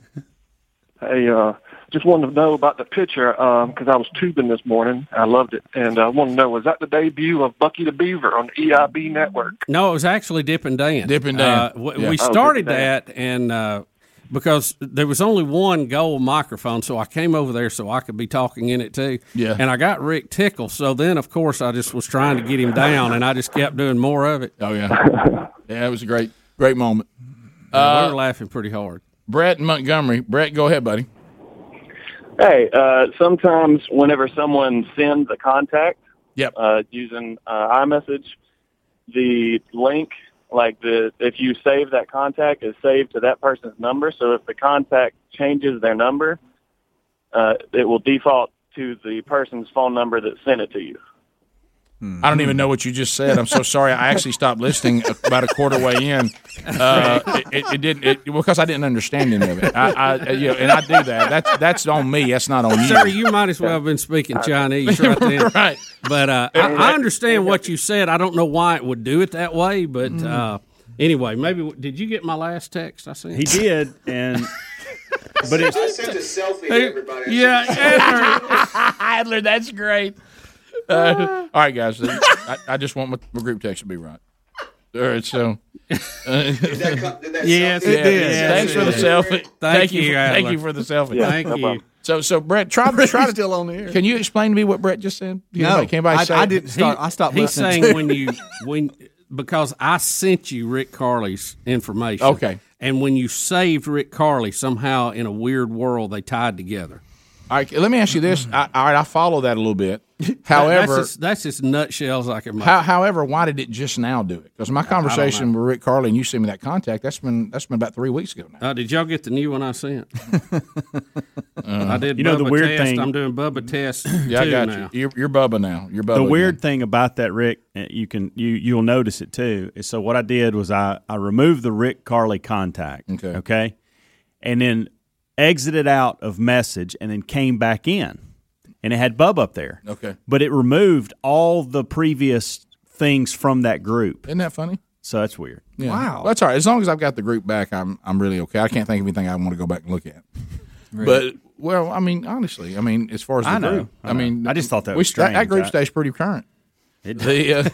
Hey, uh, just wanted to know about the picture because I was tubing this morning. I loved it, and I want to know was that the debut of Bucky the Beaver on the EIB network? No, it was actually Dip and Dan. Dip and Dan. Uh, w- Yeah. We Oh, started Dip and that, and uh, because there was only one gold microphone, so I came over there so I could be talking in it too. Yeah. And I got Rick tickled. So then, of course, I just was trying to get him down, and I just kept doing more of it. Oh yeah, yeah, it was a great, great moment. Uh, we were laughing pretty hard. Brett in Montgomery. Brett, go ahead, buddy. Hey, uh, sometimes whenever someone sends a contact, yep. uh, using uh, iMessage, the link, like the if you save that contact, is saved to that person's number. So if the contact changes their number, uh, it will default to the person's phone number that sent it to you. I don't even know what you just said. I'm so sorry. I actually stopped listening about a quarter way in. Uh, it, it, it didn't it, because I didn't understand any of it. I, I you know, and I do that. That's that's on me. That's not on you. Sir, you might as well have been speaking Chinese right then. right. But uh, I, I understand what you said. I don't know why it would do it that way, but Mm-hmm. uh, anyway, maybe did you get my last text I sent? He did, and but it's I sent a selfie to Hey, everybody. yeah, Adler, that's great. Uh, all right, guys. I, I just want my, my group text to be right. All right, so. Uh, Did that come- did that yes, selfie- it did. Yes, Thanks it for the selfie. Thank Thank, you. you, for, thank you for the selfie. Yeah, Thank no you. problem. So, so Brett, try to try to still on the air. Can you explain to me what Brett just said? Can No, anybody- can anybody I- I didn't start- I stopped He's saying to- when you when because I sent you Rick Karle's information. Okay. And when you saved Rick Karle, somehow in a weird world they tied together. All right, let me ask you this. I, all right, I follow that a little bit. However, that's just, that's just nutshells I can make. How, however, why did it just now do it? Because my conversation with Rick Karle and you sent me that contact. That's been that's been about three weeks ago now. Uh, did y'all get the new one I sent? I did. You know, the weird test. thing- I'm doing Bubba test. Yeah, I got now. you. You're, you're Bubba now. You're Bubba. the again. weird thing about that, Rick, uh, you can you you'll notice it too. Is so what I did was I I removed the Rick Karle contact. Okay. Okay. And then exited out of message and then came back in, and it had Bub up there. Okay. But it removed all the previous things from that group. Isn't that funny? So that's weird. Yeah. Well, that's all right. As long as I've got the group back, I'm I'm really okay. I can't think of anything I want to go back and look at. But well, I mean, honestly, I mean, as far as the I know, group, I I, know. mean, I just thought that we, was that, that group I- stays pretty current. It- the, uh,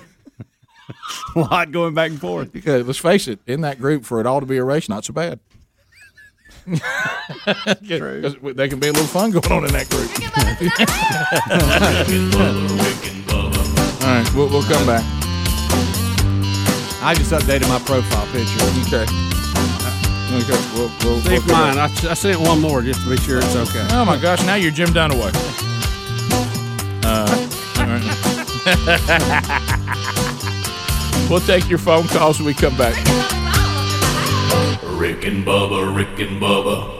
a lot going back and forth. Because let's face it, in that group, for it all to be a race, not so bad. Because there can be a little fun going on in that group. all right, we'll, we'll come back. I just updated my profile picture. Okay. Okay, we'll, we'll, See we'll if come mine. back. I, I sent one more just to be sure it's okay. Oh my gosh! Now you're Jim Dunaway. Uh, all right. we'll take your phone calls when we come back. Rick and Bubba, Rick and Bubba.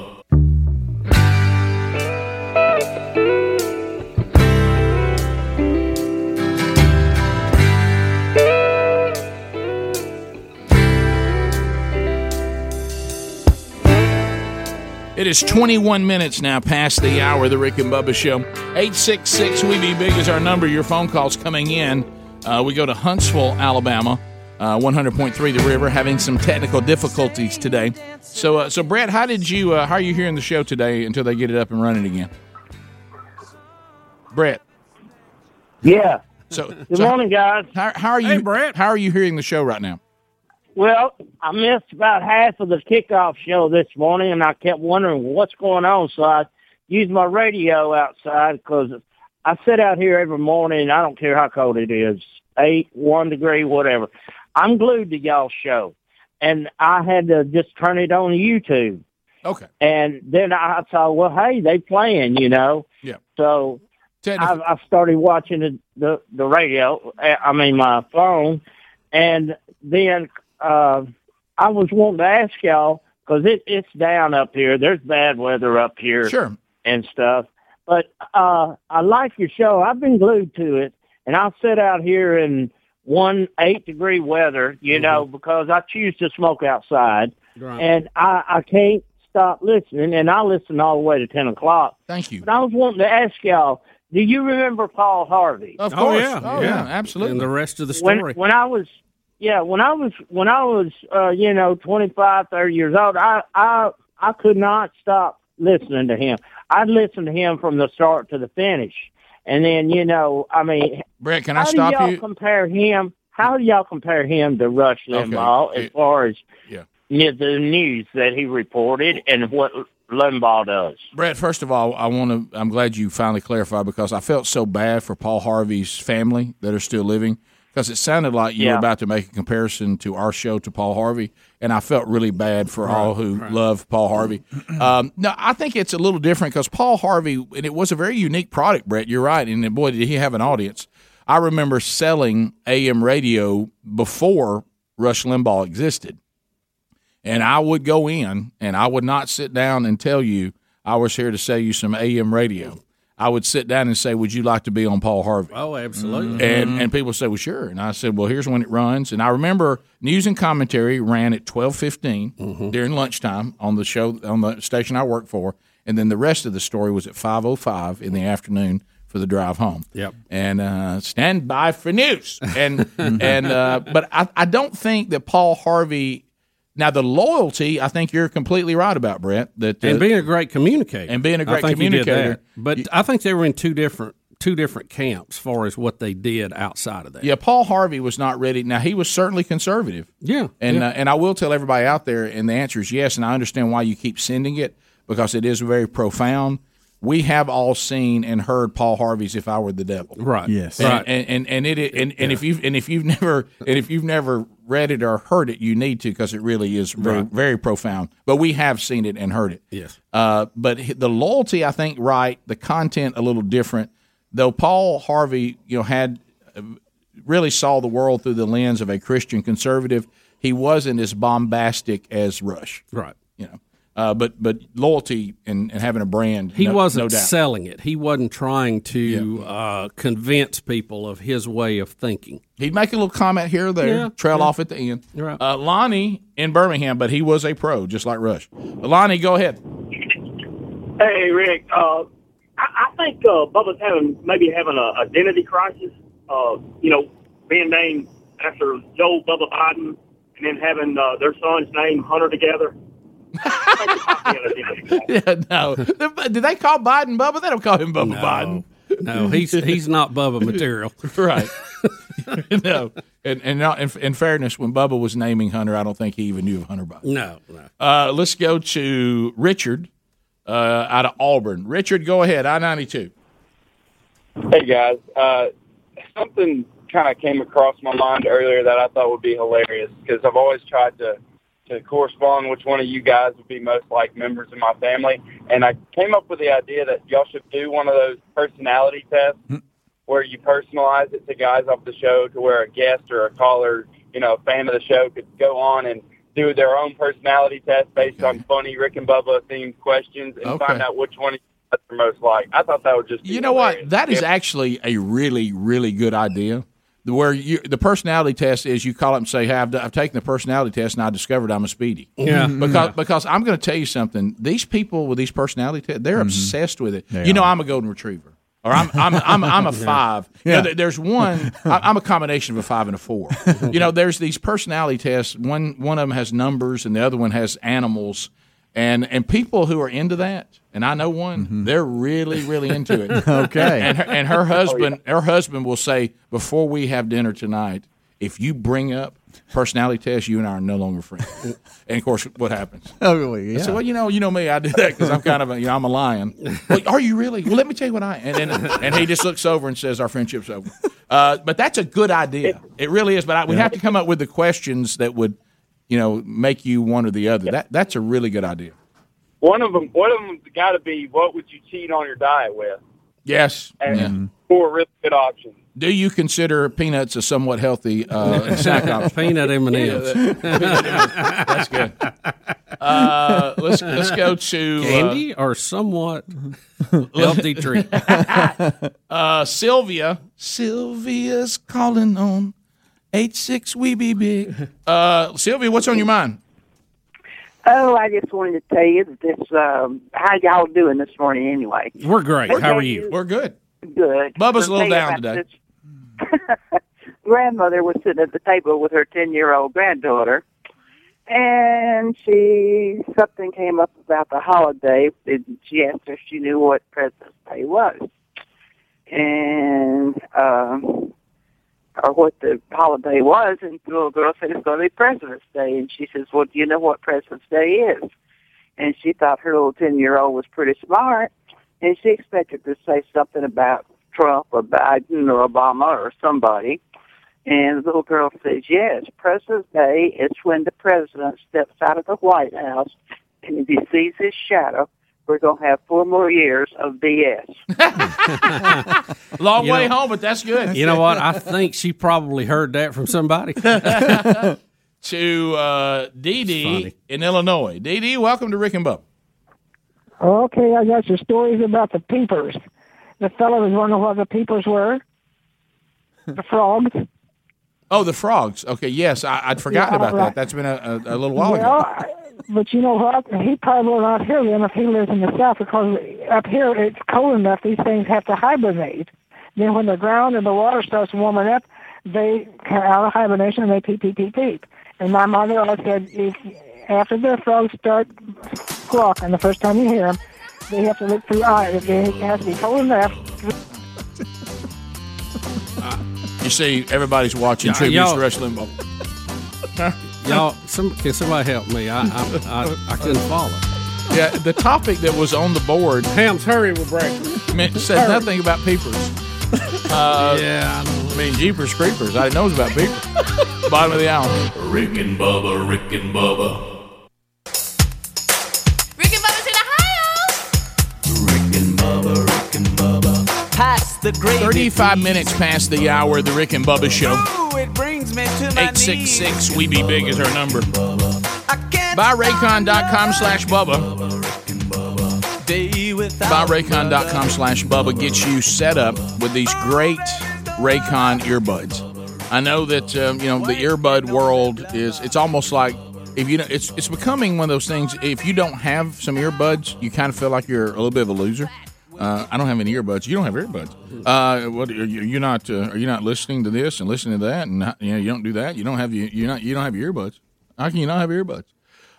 It is 21 minutes now past the hour of the Rick and Bubba Show. 866 We Be Big is our number. Your phone calls coming in. Uh, we go to Huntsville, Alabama, uh, 100.3 The River, having some technical difficulties today. So, uh, so Brett, how did you? Uh, how are you hearing the show today until they get it up and running again? Brett. Yeah. So, Good so morning, guys. How, how are you, Brett? How are you hearing the show right now? Well, I missed about half of the kickoff show this morning, and I kept wondering what's going on. So I used my radio outside because I sit out here every morning. I don't care how cold it is, eight, one degree, whatever. I'm glued to y'all's show, and I had to just turn it on YouTube. Okay. And then I thought, well, hey, they playing, you know. Yeah. So I've, I've started watching the, the the radio. uh, I mean, my phone, and then uh, I was wanting to ask y'all because it, it's down up here. There's bad weather up here, Sure. and stuff. But uh, I like your show. I've been glued to it, and I'll sit out here in one eight degree weather, you know, because I choose to smoke outside, Right. and I, I can't stop listening, and I listen all the way to ten o'clock. Thank you. But I was wanting to ask y'all, do you remember Paul Harvey? Of Oh, course. yeah. Oh, yeah. Absolutely. And the rest of the when story. when I was yeah when I was when I was uh, you know twenty five thirty years old I I I could not stop listening to him. I'd listen to him from the start to the finish, and then you know I mean Brett, can I stop y'all you? compare him? How do y'all compare him to Rush Limbaugh as far as Yeah. yeah, the news that he reported and what Limbaugh does. Brett, first of all, I want to. I'm glad you finally clarified because I felt so bad for Paul Harvey's family that are still living because it sounded like you Yeah. were about to make a comparison to our show to Paul Harvey, and I felt really bad for all who love Paul Harvey. Um, no, I think it's a little different because Paul Harvey, and it was a very unique product. Brett, you're right, and boy, did he have an audience. I remember selling AM radio before Rush Limbaugh existed and I would go in and I would not sit down and tell you I was here to sell you some AM radio. I would sit down and say, "Would you like to be on Paul Harvey?" Oh, absolutely. And and people say, "Well, sure." And I said, "Well, here's when it runs." And I remember news and commentary ran at twelve during lunchtime on the show on the station I worked for, and then the rest of the story was at five oh five in the afternoon for the drive home. Yep. And uh, stand by for news. And and uh, but I, I don't think that Paul Harvey. Now the loyalty, I think you're completely right about Brett. That uh, and being a great communicator, and being a great think he did communicator. that. But I think they were in two different two different camps as far as what they did outside of that. Yeah, Paul Harvey was not ready. Now he was certainly conservative. Yeah, and yeah. Uh, and I will tell everybody out there, and the answer is yes. And I understand why you keep sending it because it is very profound. We have all seen and heard Paul Harvey's "If I Were the Devil." Right. Yes. And, Right. And and and it and, and if you and if you've never and if you've never read it or heard it, you need to because it really is very Right. very profound. But we have seen it and heard it. Yes. Uh, but the loyalty, I think, right. The content a little different. Though Paul Harvey, you know, had uh, really saw the world through the lens of a Christian conservative. He wasn't as bombastic as Rush. Right. You know. Uh, but but loyalty and, and having a brand, He no, wasn't no doubt. selling it. He wasn't trying to uh, convince people of his way of thinking. He'd make a little comment here or there, Yeah, trail yeah. off at the end. Right. Uh, Lonnie in Birmingham, but he was a pro, just like Rush. Lonnie, go ahead. Hey, Rick. Uh, I, I think uh, Bubba's having maybe having an identity crisis. Uh, you know, being named after Joe Bubba Biden, and then having uh, their son's name Hunter together. Yeah, no. Did they call Biden Bubba? They don't call him Bubba Biden. No, he's he's not Bubba material. right. no. And, and not, in, in fairness, when Bubba was naming Hunter, I don't think he even knew of Hunter Biden. No, no. Uh, let's go to Richard uh, out of Auburn. Richard, go ahead. I 92. Hey guys, uh, something kind of came across my mind earlier that I thought would be hilarious because I've always tried to to correspond which one of you guys would be most like members of my family, and I came up with the idea that y'all should do one of those personality tests hmm. where you personalize it to guys off the show to where a guest or a caller, you know, a fan of the show could go on and do their own personality test based on funny Rick and Bubba themed questions and Okay. find out which one of you guys are most like. I thought that would just be You know what? That is Yeah. actually a really, really good idea. The- Where you, the personality test is, you call up and say, "Hey, I've, I've taken the personality test and I discovered I'm a speedy." Yeah. Mm-hmm. Mm-hmm. because because I'm going to tell you something. These people with these personality tests, they're mm-hmm. obsessed with it. you know, I'm a golden retriever, or I'm I'm I'm, I'm a five. You know, there's one. I'm a combination of a five and a four. you know, there's these personality tests. One one of them has numbers, and the other one has animals. And and people who are into that, and I know one, they're really really into it. Okay. And her, and her husband, her husband will say before we have dinner tonight, if you bring up personality test, you and I are no longer friends. and of course, what happens? Oh, I yeah. said, well, you know, you know me, I do that because I'm kind of a, you know, I'm a lion. well, are you really? Well, let me tell you what I. And then and he just looks over and says, our friendship's over. Uh, but that's a good idea. It really is. But I, we have to come up with the questions that would, you know, make you one or the other. That that's a really good idea. One of them, one of them's got to be what would you cheat on your diet with? Yes. And Yeah. four really good options. Do you consider peanuts a somewhat healthy uh, snack option? Peanut M&Ms. Yeah, that- peanut M&Ms. That's good. Uh, let's let's go to Candy or somewhat healthy treat. Uh, Sylvia. Sylvia's calling on eight six. We be big. Uh, Sylvia, what's on your mind? Oh, I just wanted to tell you that this. Um, how y'all doing this morning, anyway? We're great. How are you? We're good. Good. Bubba's a I'll little down today. Grandmother was sitting at the table with her ten-year-old granddaughter, and she something came up about the holiday. And she asked her if she knew what President's Day was, and um, or what the holiday was, and the little girl said it's going to be President's Day, and she says, "Well, do you know what President's Day is?" And she thought her little ten-year-old was pretty smart, and she expected to say something about Trump or Biden or Obama or somebody. And the little girl says, "Yes, President's Day is when the president steps out of the White House, and if he sees his shadow." We're gonna have four more years of BS. Long You way know- home, but that's good. You know what? I think she probably heard that from somebody. to uh, Dee Dee in Illinois. Dee Dee, welcome to Rick and Bub. Okay, I got your stories about the peepers. The fellow was wondering what the peepers were. The frogs. Oh, the frogs. Okay, yes, I, I'd forgotten Yeah, about that. right. That's been a, a, a little while well, ago. I- but you know what? He probably will not hear them if he lives in the south because up here it's cold enough. These things have to hibernate. Then when the ground and the water starts warming up, they come out of hibernation and they peep, peep, peep, peep. And my mother always said, if after the frogs start squawking, the first time you hear them, they have to look through eyes. It has to be cold enough. You see, everybody's watching Yeah, tributes y'all- to Rush Limbaugh. Huh? Y'all, some, can somebody help me? I, I, I, I couldn't follow. Yeah, the topic that was on the board. Hams, hurry with breakfast. said Hurry. nothing about peepers. Uh, yeah, I, mean Jeepers Creepers. I didn't know it was about peepers. Bottom of the hour. Rick and Bubba, Rick and Bubba. Pass the gravy. 35 minutes past the hour of the Rick and Bubba show. Brings me to my 866 We Be Big is our number. BuyRaycon.com slash Bubba. BuyRaycon.com slash Bubba gets you set up with these great Raycon earbuds. I know that um, you know the earbud world is it's almost like if you don't, it's it's becoming one of those things. If you don't have some earbuds, you kind of feel like you're a little bit of a loser. Uh, I don't have any earbuds. You don't have earbuds. Uh, what are you, you're not? Uh, are you not listening to this and listening to that? And not- you know you don't do that. You don't have you you not you don't have earbuds. How can you not have earbuds?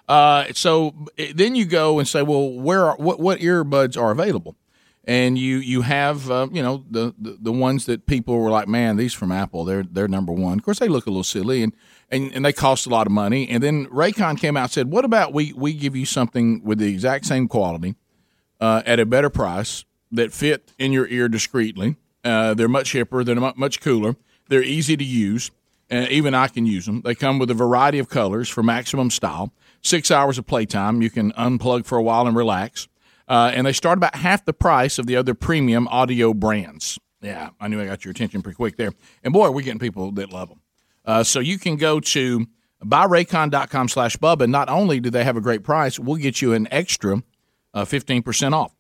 Uh, so then you go and say, well, where are what what earbuds are available? And you you have uh, you know the, the the ones that people were like, man, these from Apple, they're they're number one. Of course, they look a little silly and and, and they cost a lot of money. And then Raycon came out and said, what about we we give you something with the exact same quality uh, at a better price that fit in your ear discreetly. Uh, they're much hipper. They're much cooler. They're easy to use. Uh, even I can use them. They come with a variety of colors for maximum style. Six hours of playtime. You can unplug for a while and relax. Uh, and they start about half the price of the other premium audio brands. Yeah, I knew I got your attention pretty quick there. And boy, we're getting people that love them. Uh, so you can go to buyraycon.com slash Bubba. Not only do they have a great price, we'll get you an extra uh, 15% off.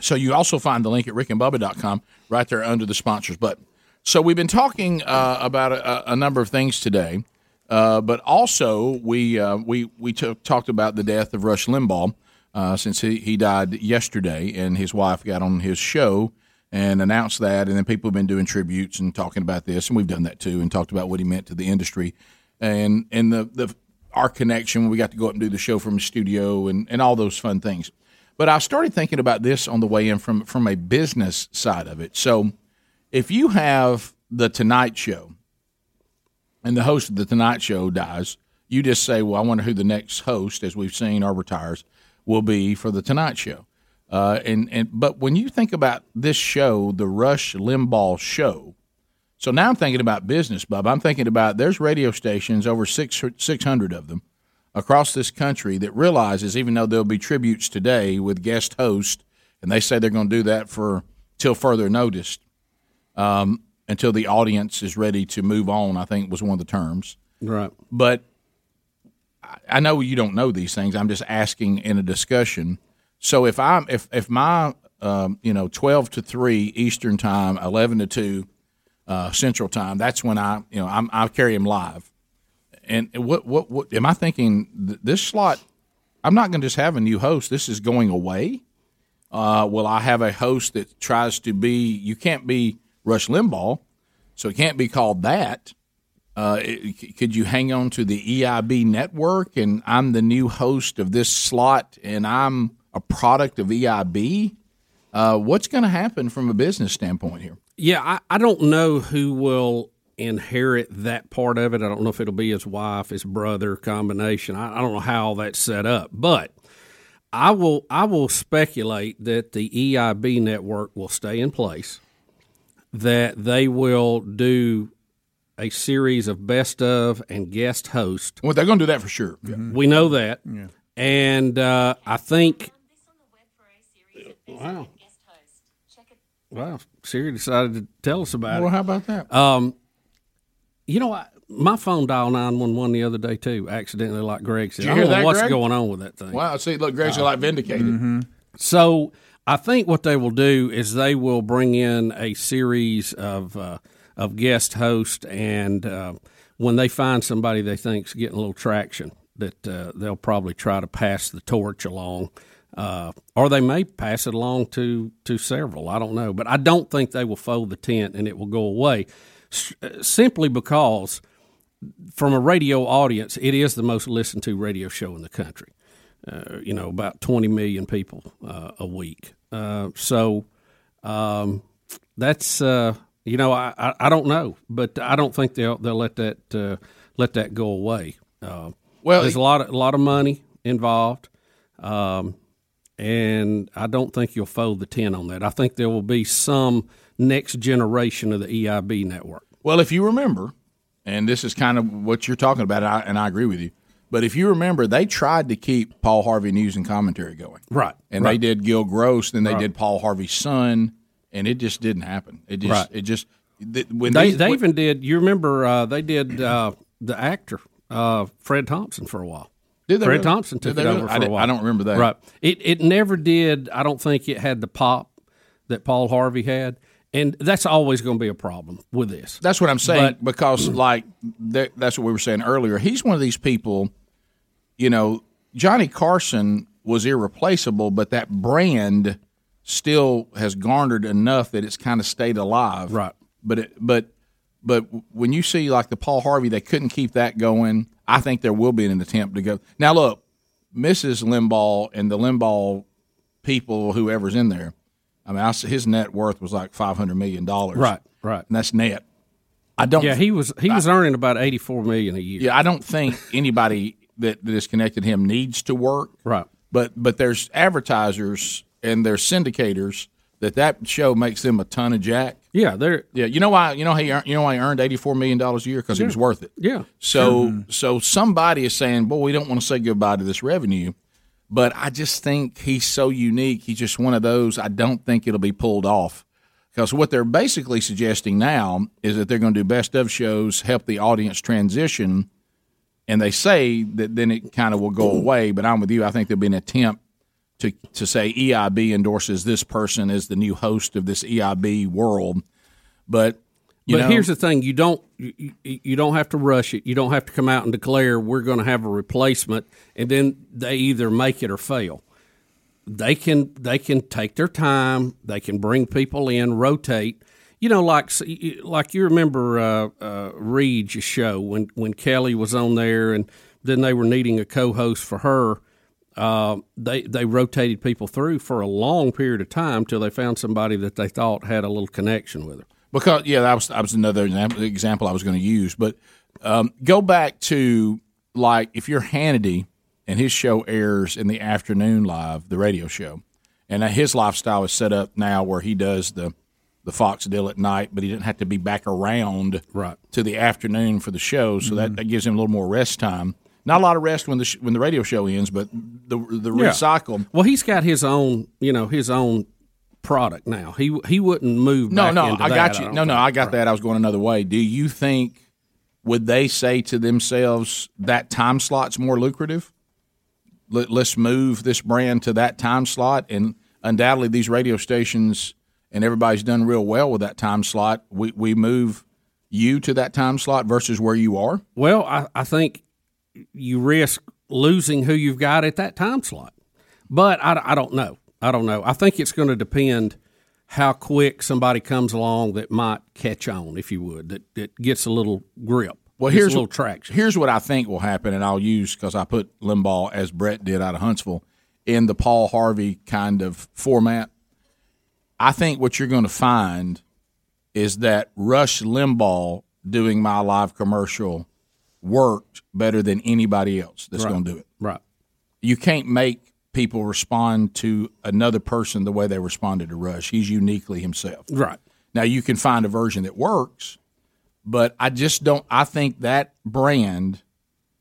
So you also find the link at rickandbubba.com right there under the sponsors button. So we've been talking uh, about a, a number of things today, uh, but also we uh, we we took talked about the death of Rush Limbaugh uh, since he, he died yesterday, and his wife got on his show and announced that, and then people have been doing tributes and talking about this, and we've done that too, and talked about what he meant to the industry, and and the the our connection. When we got to go up and do the show from the studio, and and all those fun things. But I started thinking about this on the way in from from a business side of it. So, if you have the Tonight Show, and the host of the Tonight Show dies, you just say, "Well, I wonder who the next host, as we've seen, or retires, will be for the Tonight Show." Uh, and and but when you think about this show, the Rush Limbaugh Show, so now I'm thinking about business, Bub. I'm thinking about there's radio stations over six six hundred of them across this country that realizes even though there'll be tributes today with guest host, and they say they're going to do that for till further notice, um, until the audience is ready to move on. I think was one of the terms. Right. But I- know you don't know these things. I'm just asking in a discussion. So if I'm if if my um, you know twelve to three Eastern time, eleven to two uh, Central time, that's when I you know I'm, I carry them live. And what what what am I thinking? th- This slot, I'm not going to just have a new host. This is going away. Uh, will I have a host that tries to be? You can't be Rush Limbaugh, so it can't be called that. Uh, it- could you hang on to the EIB network and I'm the new host of this slot and I'm a product of EIB? Uh, what's going to happen from a business standpoint here? Yeah, I, I don't know who will inherit that part of it. I don't know if it'll be his wife, his brother combination. I, I don't know how all that's set up, but I will I will speculate that the EIB network will stay in place, that they will do a series of best of and guest host. Well, they're going to do that for sure. We know that, and uh, I think. Wow. Wow, Siri decided to tell us about it. Well, how about that? Um, you know, I, my phone dialed nine one one the other day too, accidentally, like Greg said. Did you I hear don't know that, what's Greg? going on with that thing. Wow, see, look, Greg's like vindicated. So I think what they will do is they will bring in a series of uh, of guest hosts, and uh, when they find somebody they think's getting a little traction, that uh, they'll probably try to pass the torch along. Uh, or they may pass it along to, to several. I don't know, but I don't think they will fold the tent and it will go away, S- uh, simply because from a radio audience, it is the most listened to radio show in the country. Uh, you know, about 20 million people uh, a week. Uh, so um, that's uh, you know, I, I, I don't know, but I don't think they'll they'll let that uh, let that go away. Uh, Well, there's a lot of a lot of money involved. Um, and I don't think you'll fold the ten on that. I think there will be some next generation of the EIB network. Well, if you remember, and this is kind of what you're talking about, and I, and I agree with you. But if you remember, they tried to keep Paul Harvey news and commentary going, Right. And right. they did Gil Gross, then they Right. did Paul Harvey's son, and it just didn't happen. It just, Right. it just, th- when they these- they when- even did. You remember uh, they did uh, the actor uh, Fred Thompson for a while. Did they Fred really? Thompson took it over I for a while. I don't remember that. Right. It it never did. I don't think it had the pop that Paul Harvey had, and that's always going to be a problem with this. That's what I'm saying But- because, like, that, that's what we were saying earlier. He's one of these people. You know, Johnny Carson was irreplaceable, but that brand still has garnered enough that it's kind of stayed alive. Right. But it, but but when you see like the Paul Harvey, they couldn't keep that going. I think there will be an attempt to go. Now, look, Mrs. Limbaugh and the Limbaugh people, whoever's in there. I mean, I, s- his net worth was like five hundred million dollars. Right, right. And that's net. I don't. Yeah, he was he was earning about eighty four million a year. Yeah, I don't think anybody that, that is connected to him needs to work. Right. But but there's advertisers and there's syndicators that that show makes them a ton of jack. Yeah, they're Yeah, you know why? You know he earned, you know why he earned eighty four million dollars a year because he was worth it. Yeah. So so somebody is saying, "Boy, we don't want to say goodbye to this revenue." But I just think he's so unique. He's just one of those. I don't think it'll be pulled off because what they're basically suggesting now is that they're going to do best of shows, help the audience transition, and they say that then it kind of will go away. But I'm with you. I think there'll be an attempt to to say EIB endorses this person as the new host of this EIB world. But you but know, here's the thing: you don't you, you don't have to rush it. You don't have to come out and declare we're going to have a replacement, and then they either make it or fail. They can they can take their time. They can bring people in, rotate. You know, like like you remember uh, uh, Regis' show when when Kelly was on there, and then they were needing a co-host for her. Uh, they they rotated people through for a long period of time till they found somebody that they thought had a little connection with her. Because yeah, that was that was another example, I was going to use. But um, go back to like if you're Hannity and his show airs in the afternoon live, the radio show, and his lifestyle is set up now where he does the the Fox deal at night, but he didn't have to be back around right to the afternoon for the show, so that, that gives him a little more rest time. Not a lot of rest when the sh- when the radio show ends, but the the Yeah. recycle. Well, he's got his own, you know, his own product now. He he wouldn't move. No, no, I that, got you. don't no, no. I got that. I was going another way. Do you think would they say to themselves that time slot's more lucrative? Let, let's move this brand to that time slot, and undoubtedly these radio stations and everybody's done real well with that time slot. We we move you to that time slot versus where you are. Well, I, I think you risk losing who you've got at that time slot, but I, I don't know. I don't know. I think it's going to depend how quick somebody comes along that might catch on, if you would, that, that gets a little grip. Well, here's a little what, traction. Here's what I think will happen, and I'll use because I put Limbaugh as Brett did out of Huntsville in the Paul Harvey kind of format. I think what you're going to find is that Rush Limbaugh doing my live commercial worked better than anybody else that's Right. going to do it. Right. You can't make people respond to another person the way they responded to Rush. He's uniquely himself. Right. Now you can find a version that works, but I just don't. I think that brand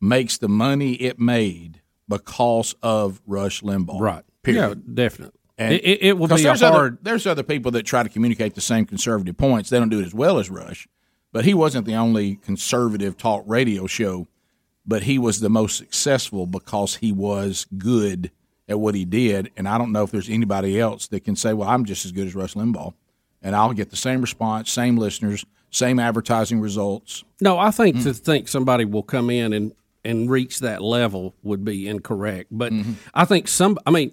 makes the money it made because of Rush Limbaugh. Right. Period. Yeah, definitely. And It- it- it will be there's other- hard- there's other people that try to communicate the same conservative points. They don't do it as well as Rush, but he wasn't the only conservative talk radio show. But he was the most successful because he was good at what he did. And I don't know if there's anybody else that can say, "Well, I'm just as good as Rush Limbaugh," and I'll get the same response, same listeners, same advertising results. No, I think Mm. to think somebody will come in and and reach that level would be incorrect. But Mm-hmm. I think some. I mean,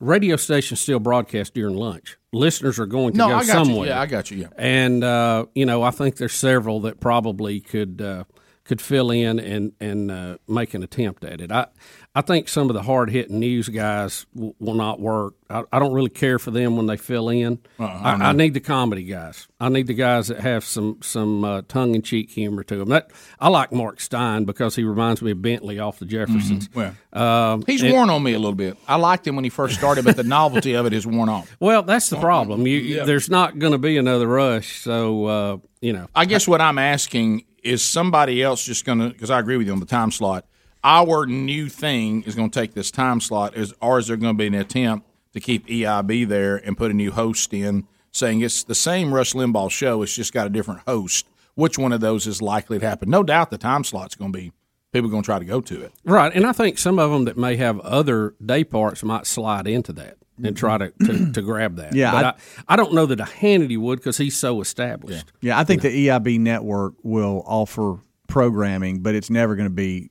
radio stations still broadcast during lunch. Listeners are going to No, go I got you. somewhere. Yeah, I got you. Yeah. And uh, you know, I think there's several that probably could uh, could fill in and and uh, make an attempt at it. I I think some of the hard hitting news guys w- will not work. I, I don't really care for them when they fill in. Uh-uh, I. I, I need the comedy guys. I need the guys that have some some uh, tongue in cheek humor to them. That I like Mark Steyn because he reminds me of Bentley off the Jeffersons. Well, Um, He's and- worn on me a little bit. I liked him when he first started, but the novelty of it is worn off. Well, that's the problem. You, Yeah. there's not going to be another rush, so uh, you know. I guess what I'm asking is somebody else just going to because I agree with you on the time slot. Our new thing is going to take this time slot, is or is there going to be an attempt to keep EIB there and put a new host in, saying it's the same Rush Limbaugh show, it's just got a different host. Which one of those is likely to happen? No doubt the time slot's going to be people are going to try to go to it. Right, and I think some of them that may have other day parts might slide into that and try to, to, to grab that. Yeah, but I- I, I, don't know that a Hannity would because he's so established. Yeah, I think the EIB network will offer programming, but it's never going to be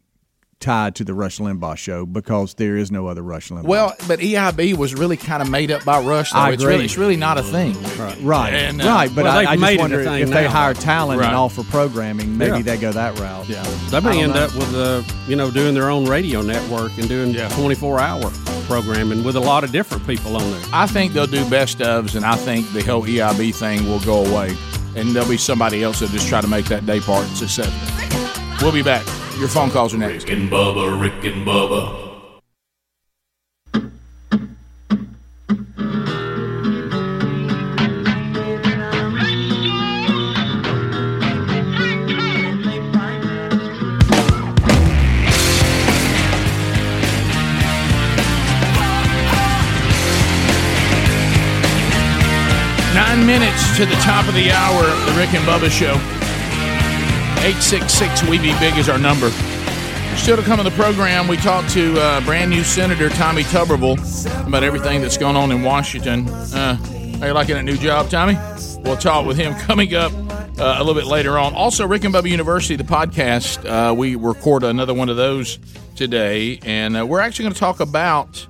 tied to the Rush Limbaugh show because there is no other Rush Limbaugh. Well, but EIB was really kind of made up by Rush. Though. I It's agree. really, it's really not a thing. Right, right, And, uh, right. But well, I, they've I made just it wonder thing if they hire talent Right. and offer programming, maybe Yeah. they go that route. Yeah, They may end know. up with uh, you know doing their own radio network and doing 24 hour programming with a lot of different people on there. I think they'll do best ofs, and I think the whole EIB thing will go away, and there'll be somebody else that'll just try to make that day part successful. We'll be back. Your phone calls are next. Rick and Bubba, Rick and Bubba. Nine minutes to the top of the hour of the Rick and Bubba Show. 866 We Be Big is our number. Still to come on the program, we talked to uh, brand new Senator Tommy Tuberville about everything that's going on in Washington. Uh, how you liking that new job, Tommy? We'll talk with him coming up uh, a little bit later on. Also, Rick and Bubba University, the podcast, uh, we record another one of those today, and uh, we're actually going to talk about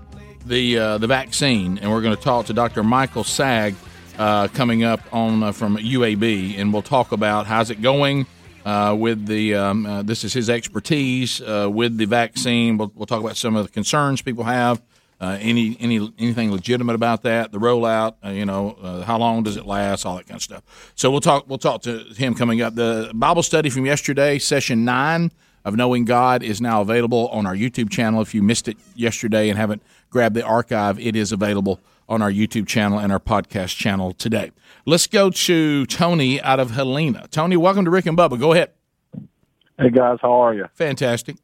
the uh, the vaccine, and we're going to talk to Dr. Michael Saag uh, coming up on uh, from UAB, and we'll talk about how's it going uh, with the. Um, uh, this is his expertise uh, with the vaccine. We'll, we'll talk about some of the concerns people have. Uh, any any anything legitimate about that? The rollout, uh, you know, uh, how long does it last? All that kind of stuff. So we'll talk. We'll talk to him coming up. The Bible study from yesterday, session nine of Knowing God, is now available on our YouTube channel. If you missed it yesterday and haven't grabbed the archive, it is available on our YouTube channel and our podcast channel today. Let's go to Tony out of Helena. Tony, welcome to Rick and Bubba. Go ahead. Hey guys, how are you? Fantastic.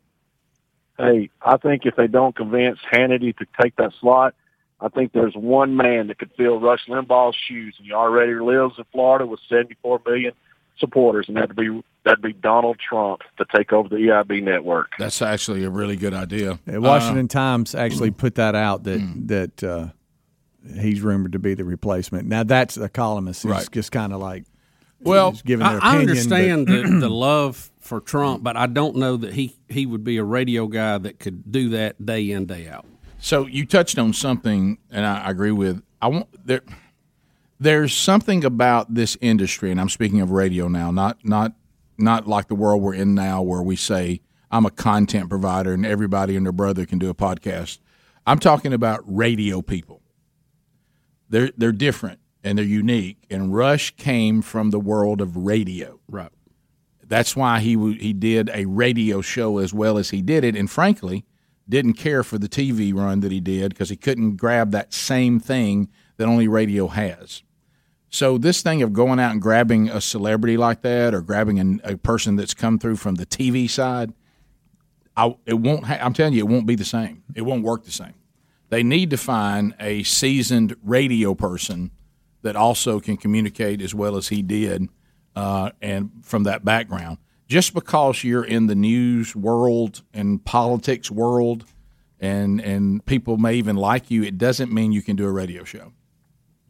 Hey, I think if they don't convince Hannity to take that slot, I think there's one man that could fill Rush Limbaugh's shoes, and he already lives in Florida with 74 million supporters, and that'd be that'd be Donald Trump to take over the EIB network. That's actually a really good idea. The Washington Uh, Times actually put that out that Hmm. that uh, he's rumored to be the replacement. Now that's a columnist who's Right. just kind of like Well, giving I, their I opinion, understand but- the, the love for Trump, but I don't know that he, he would be a radio guy that could do that day in day out. So you touched on something, and I I agree with. I want there. There's something about this industry, and I'm speaking of radio now, not not not like the world we're in now, where we say I'm a content provider and everybody and their brother can do a podcast. I'm talking about radio people. They're they're different and they're unique. And Rush came from the world of radio. Right. that's why he he did a radio show as well as he did it, and frankly, didn't care for the TV run that he did because he couldn't grab that same thing that only radio has. So this thing of going out and grabbing a celebrity like that, or grabbing an, a person that's come through from the TV side, I, it won't. Ha- I'm telling you, it won't be the same. It won't work the same. They need to find a seasoned radio person that also can communicate as well as he did, uh, and from that background. Just because you're in the news world and politics world, and and people may even like you, it doesn't mean you can do a radio show.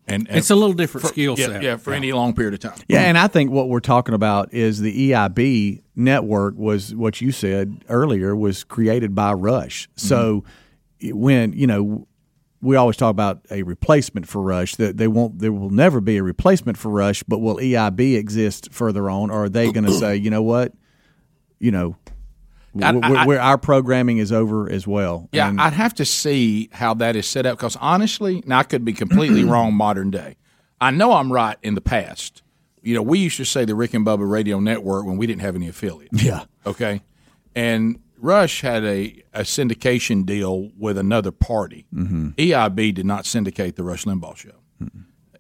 And, and It's a little different for- skill set. Yeah, for any long period of time. Yeah, and I think what we're talking about is the EIB network was what you said earlier was created by Rush. So it- when you know we always talk about a replacement for Rush that they won't there will never be a replacement for Rush, but will EIB exist further on or are they going to say, you know what? You know, I- I- we're, our programming is over as well. Yeah, And- I'd have to see how that is set up because honestly, now I could be completely wrong modern day. I know I'm right in the past. You know, we used to say the Rick and Bubba Radio Network when we didn't have any affiliates. Yeah. Okay. And Rush had a, a syndication deal with another party. Mhm. EIB did not syndicate the Rush Limbaugh show.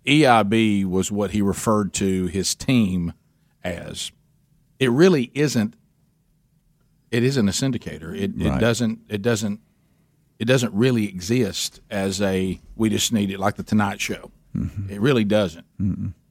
EIB was what he referred to his team as. It really isn't. It isn't a syndicator. It, it doesn't. It doesn't. It doesn't really exist as a. We just need it like the Tonight Show. It really doesn't.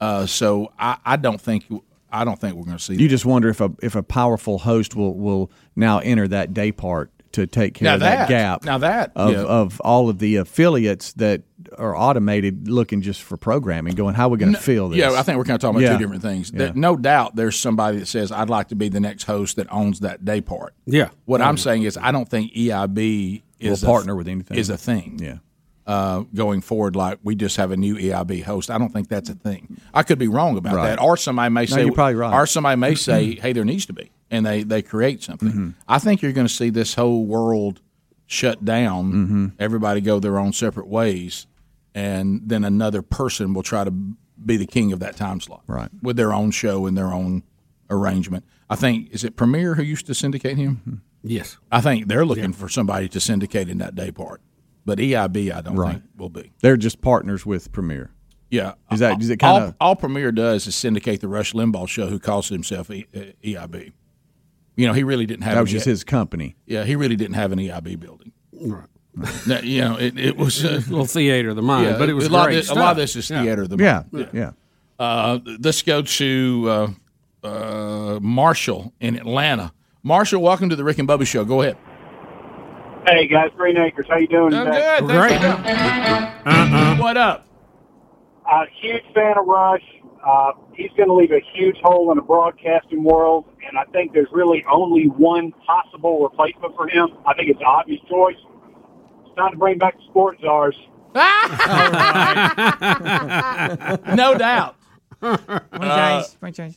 Uh, so I, I don't think. I don't think we're going to see. You just wonder if a if a powerful host will will now enter that day part to take care Now of that, that- gap. now that, of yeah. of all of the affiliates that are automated, looking just for programming, going, how are we going to fill this? Yeah, I think we're kind of talking about Yeah. two different things. Yeah. There- no doubt, there's somebody that says, "I'd like to be the next host that owns that day part." Yeah. What Mm-hmm. I'm saying is, I don't think EIB is Will a- partner with anything. Is a thing. Yeah. Uh, going forward, like we just have a new EIB host. I don't think that's a thing. I could be wrong about Right. that, or somebody may No, say, you're probably right. or somebody may say, "Hey, there needs to be," and they they create something. Mm-hmm. I think you're going to see this whole world shut down. Mm-hmm. Everybody go their own separate ways, and then another person will try to be the king of that time slot, right? With their own show and their own arrangement. I think is it Premiere who used to syndicate him. Yes, I think they're looking for somebody to syndicate in that day part, but EIB I don't Right. think will be. They're just partners with Premiere. Yeah, Is that is it kind of all Premiere does is syndicate the Rush Limbaugh show, who calls himself e, uh, EIB. You know, he really didn't have. that was an just his company? Yeah, he really didn't have an EIB building. Right. No, you know, it, it was a little theater of the mind, yeah, but it was a lot, great of this, a lot of this is Yeah. theater of the Yeah, mind. yeah. Uh, let's go to uh, uh, Marshall in Atlanta. Marshall, welcome to the Rick and Bubba Show. Go ahead. Hey guys, Green Acres, how you doing I'm today? good. Thanks for coming. What up? Uh, huge fan of Rush. Uh, he's going to leave a huge hole in the broadcasting world, and I think there's really only one possible replacement for him. I think it's an obvious choice. It's time to bring back the sports czars. no doubt. Uh,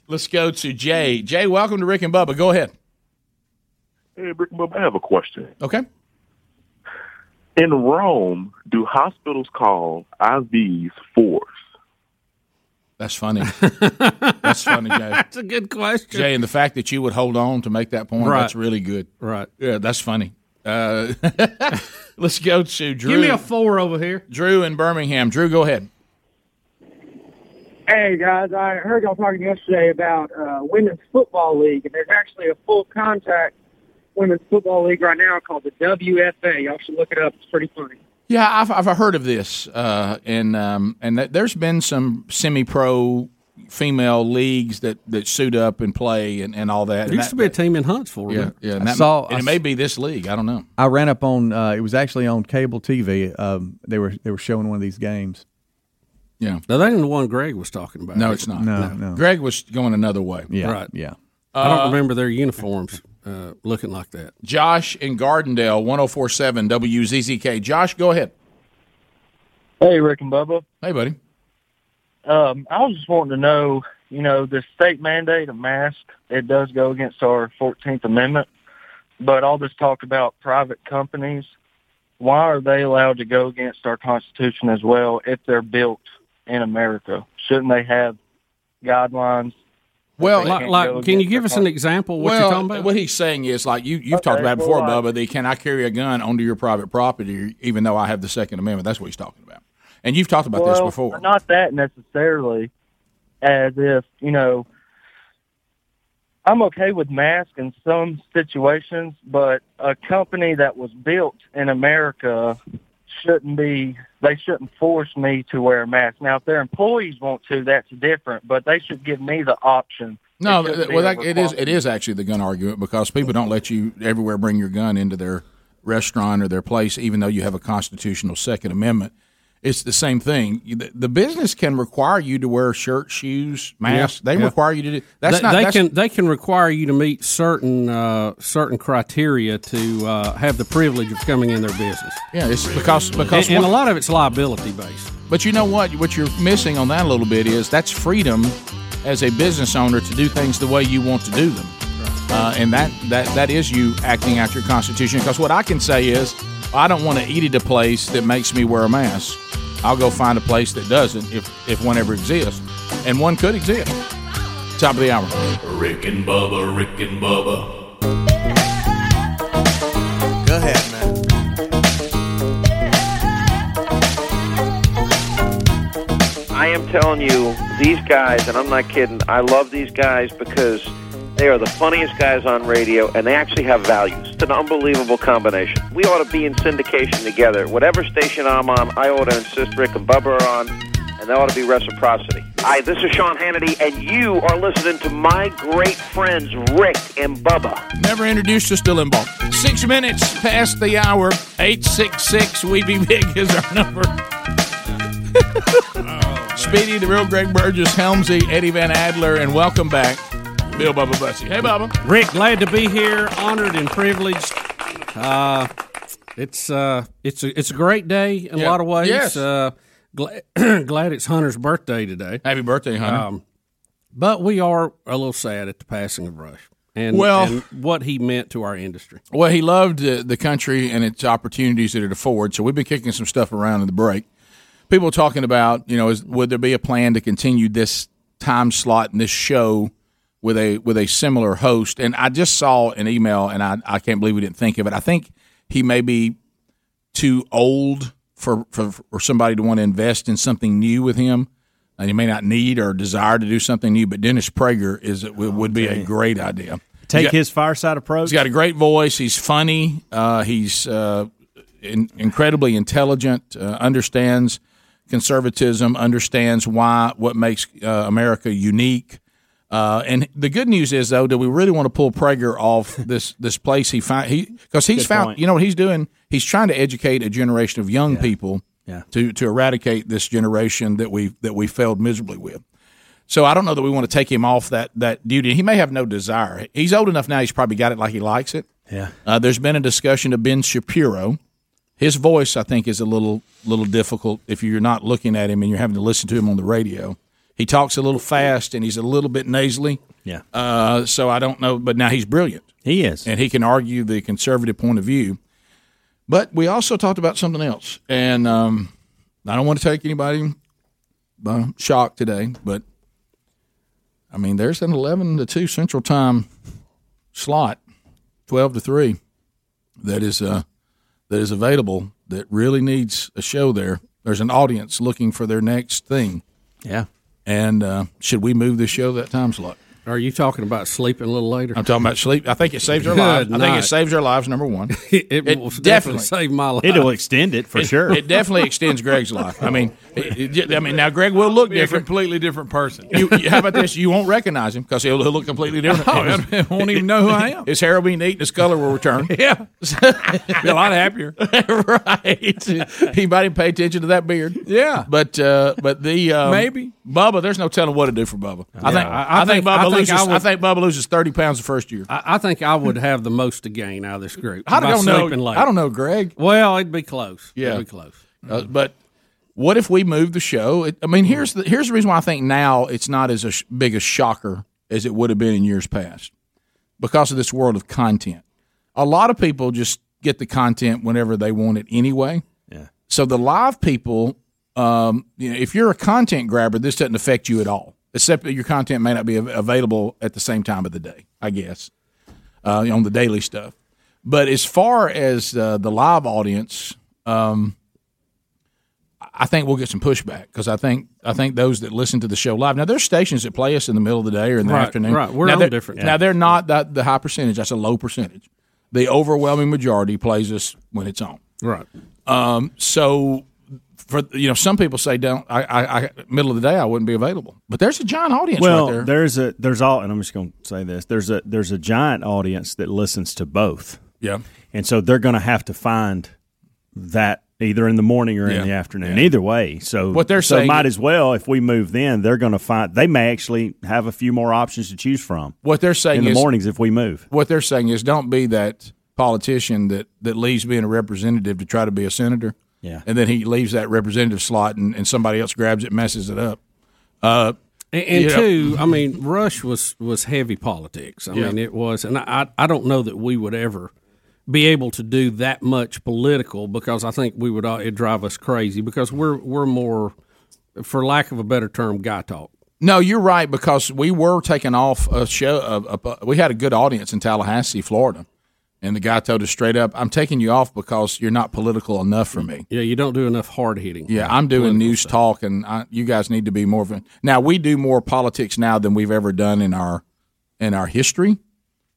let's go to Jay. Jay, welcome to Rick and Bubba. Go ahead. Hey, Rick and Bubba, I have a question. Okay. In Rome, do hospitals call IVs force? That's funny. That's funny, Jay. That's a good question. Jay, and the fact that you would hold on to make that point, Right. that's really good. Right. Yeah, that's funny. Uh, let's go to Drew. Give me a four over here. Drew in Birmingham. Drew, go ahead. Hey guys, I heard y'all talking yesterday about uh, women's football league, and there's actually a full contact women's football league right now called the WFA. Y'all should look it up. It's pretty funny. Yeah, I've, I've heard of this, uh, and um, and th- there's been some semi-pro female leagues that, that suit up and play and, and all that. There used that- to be a team in Huntsville. Yeah, remember? yeah. And I that, saw- and I it may be this league. I don't know. I ran up on. Uh, it was actually on cable TV. Um, they were they were showing one of these games. Yeah. Now, that ain't the one Greg was talking about. No, it's not. No, no. Greg was going another way. Yeah, Right. yeah. I don't Uh, remember their uniforms uh, looking like that. Josh in Gardendale, 1047 WZZK. Josh, go ahead. Hey, Rick and Bubba. Hey, buddy. Um, I was just wanting to know, you know, the state mandate of mask, it does go against our 14th Amendment, but all this talk about private companies, why are they allowed to go against our Constitution as well if they're built in America? Shouldn't they have guidelines Well, like, like can you give us an example of what well, you're talking about? what he's saying is like you you've talked about it before, well, I- Bubba. The can I carry a gun onto your private property, even though I have the Second Amendment? That's what he's talking about. And you've talked about this before. Not that necessarily, as if you know. I'm okay with masks in some situations, but a company that was built in America shouldn't be. They shouldn't force me to wear a mask. Now, if their employees want to, that's different. But they should give me the option. No, It shouldn't th- be well, that, it is it is actually the gun argument because people don't let you everywhere bring your gun into their restaurant or their place, even though you have a constitutional Second Amendment. It's the same thing. The, the business can require you to wear shirt, shoes, masks. Yeah, they yeah. require you to do. That's they, not. They that's, can they can require you to meet certain uh, certain criteria to uh, have the privilege of coming in their business. Yeah, it's because because and, and a lot of it's liability based. But you know what? What you're missing on that a little bit is that's freedom as a business owner to do things the way you want to do them, uh, and that that that is you acting out your constitution. Because what I can say is, I don't want to eat at a place that makes me wear a mask. I'll go find a place that doesn't, if if one ever exists, and one could exist. Top of the hour. Rick and Bubba, Rick and Bubba. Go ahead, man. I am telling you, these guys, and I'm not kidding, I love these guys because they are the funniest guys on radio and they actually have values. It's an unbelievable combination. We ought to be in syndication together. Whatever station I'm on, I ought to insist Rick and Bubba are on, and there ought to be reciprocity. Hi, this is Sean Hannity, and you are listening to my great friends Rick and Bubba. Never introduced us to Limbaugh. Six minutes past the hour. Eight six six. We be big is our number. Speedy, the real Greg Burgess, Helmsy, Eddie Van Adler, and welcome back, Bill Bubba Bussey. Hey, Bubba. Rick, glad to be here, honored and privileged. Uh, it's uh, it's a it's a great day in Yeah. a lot of ways. Yes. Uh, glad, glad it's Hunter's birthday today. Happy birthday, Hunter. Um, but we are a little sad at the passing of Rush and, Well- and what he meant to our industry. Well, he loved uh, the country and its opportunities that it affords. So we've been kicking some stuff around in the break. People talking about, you know, is, would there be a plan to continue this time slot in this show with a with a similar host? And I just saw an email, and I I can't believe we didn't think of it. I think he may be too old for for, for somebody to want to invest in something new with him. And he may not need or desire to do something new, but Dennis Prager is would, would be a great idea. Take got- his fireside approach. He's got a great voice. He's funny. Uh, he's uh, in, incredibly intelligent. Uh, understands conservatism. Understands why what makes uh, America unique. Uh, and the good news is though, do we really want to pull Prager off this this place he found? He because he's Good found. point. You know what he's doing? He's trying to educate a generation of young people Yeah. to to eradicate this generation that we that we failed miserably with. So I don't know that we want to take him off that that duty. He may have no desire. He's old enough now. He's probably got it like he likes it. Yeah. Uh, there's been a discussion of Ben Shapiro. His voice, I think, is a little little difficult if you're not looking at him and you're having to listen to him on the radio. He talks a little fast and he's a little bit nasally. Yeah. Uh, so I don't know, but now he's brilliant. He is, and he can argue the conservative point of view. But we also talked about something else, and um, I don't want to take anybody by shock today, but I mean, there's an eleven to two Central Time slot, twelve to three, that is uh, that is available. That really needs a show there. There's an audience looking for their next thing. Yeah. And uh, should we move the show that time slot? Are you talking about sleeping a little later? I'm talking about sleep. I think it saves our Good lives. I think it saves our lives. Number one, It will definitely save my life. It'll extend it for It- sure. It definitely extends Greg's life. I mean, it, it- I mean, now Greg will look Be a different. completely different person. You, you- how about this? You won't recognize him because he'll, he'll look completely different. Oh, I won't even know who I am. His hair will be neat. His color will return. Yeah, be a lot happier. right. He might even pay attention to that beard. Yeah. But uh, but the um, Maybe. Bubba. There's no telling what to do for Bubba. I think I- I, I think think- Bubba I think loses. I I, think Bubba loses thirty pounds the first year. I, I think I would have the most to gain out of this group. I don't know. late. I don't know, Greg. Well, it'd be close. Yeah. it'd be close. Uh, but what if we move the show? It, I mean, here's the here's the reason why I think now it's not as a sh- big a shocker as it would have been in years past because of this world of content. A lot of people just get the content whenever they want it anyway. Yeah. So the live people, um, you know, if you're a content grabber, this doesn't affect you at all. Except that your content may not be available at the same time of the day. I guess uh, on the daily stuff. But as far as uh, the live audience, um, I think we'll get some pushback because I think I think those that listen to the show live now there's stations that play us in the middle of the day or in the Right, afternoon. right. We're now on they're- different Now they're not that the high percentage. That's a low percentage. The overwhelming majority plays us when it's on. Right. Um, so for you know, some people say don't. I, I, I middle of the day I wouldn't be available, but there's a giant audience well, right there. there's a there's all, and I'm just going to say this. There's a there's a giant audience that listens to both. Yeah. and so they're going to have to find that either in the morning or Yeah. in the afternoon. Either way, so What they're so saying- might as well if we move then they're going to find they may actually have a few more options to choose from. What they're saying in the is- mornings if we move. what they're saying is don't be that politician that, that leaves being a representative to try to be a senator. Yeah. And then he leaves that representative slot and, and somebody else grabs it and messes it up. Uh, And, and you know- two, I mean, Rush was was heavy politics. I Yeah. mean, it was, and I I don't know that we would ever be able to do that much political because I think we would it drive us crazy because we're we're more, for lack of a better term, guy talk. No, you're right because we were taking off a show. A, a, we had a good audience in Tallahassee, Florida, and the guy told us straight up, "I'm taking you off because you're not political enough for me." Yeah, you don't do enough hard hitting. Yeah, I'm doing news talk, and I, you guys need to be more. Of a, now we do more politics now than we've ever done in our in our history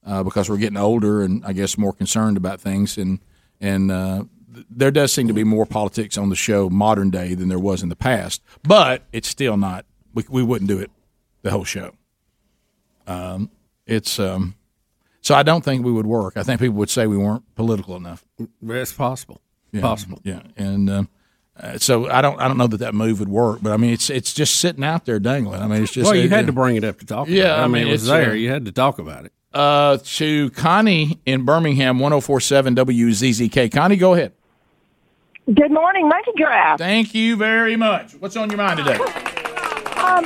uh, because we're getting older and I guess more concerned about things. And and uh, th- there does seem to be more politics on the show modern day than there was in the past. But it's still not. We we wouldn't do it the whole show. Um, it's um, so I don't think we would work. I think people would say we weren't political enough. It's possible. Yeah, Possible. Yeah, and um, uh, so I don't I don't know that that move would work, but I mean it's it's just sitting out there dangling. I mean it's just well, you it- had to bring it up to talk. Yeah, about it. I, mean, it was it's, there. uh, you had to talk about it. Uh, to Connie in Birmingham, 1047 WZZK. Connie, go ahead. Good morning, Monkey Giraffe. Thank you very much. What's on your mind today? Um,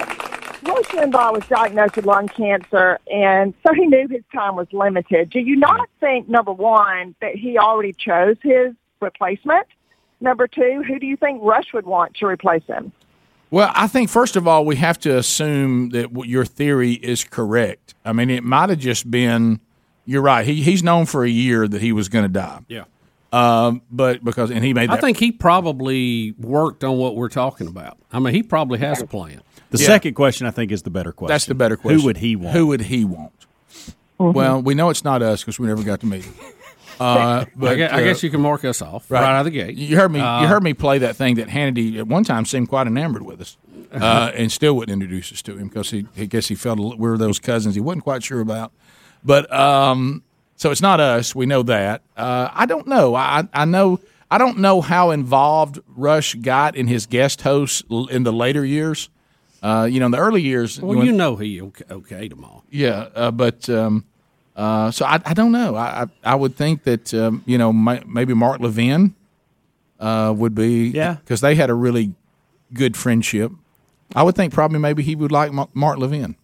Rush Limbaugh was diagnosed with lung cancer, and so he knew his time was limited. Do you not think, number one, that he already chose his replacement? Number two, who do you think Rush would want to replace him? Well, I think first of all we have to assume that your theory is correct. I mean, it might have just been. You're right. He he's known for a year that he was going to die. Yeah. Um, but because and he made. That, I think he probably worked on what we're talking about. I mean, he probably has a plan. The Yeah. second question I think is the better question. That's the better question. Who would he want? Who would he want? Well, we know it's not us because we never got to meet him. Uh, but I, guess, I uh, guess you can mark us off right, out of the gate. You heard me. Uh, you heard me play that thing that Hannity at one time seemed quite enamored with us, uh, and still wouldn't introduce us to him because he, he guess he felt a we were those cousins he wasn't quite sure about. But um, so it's not us. We know that. Uh, I don't know. I I know. I don't know how involved Rush got in his guest hosts in the later years. Uh, you know, in the early years. Well, when- you know he okay, okayed them all. yeah, uh, but um, uh, so I, I don't know. I I, I would think that um, you know my, maybe Mark Levin uh, would be Yeah. because they had a really good friendship. I would think probably maybe he would like Ma- Mark Levin.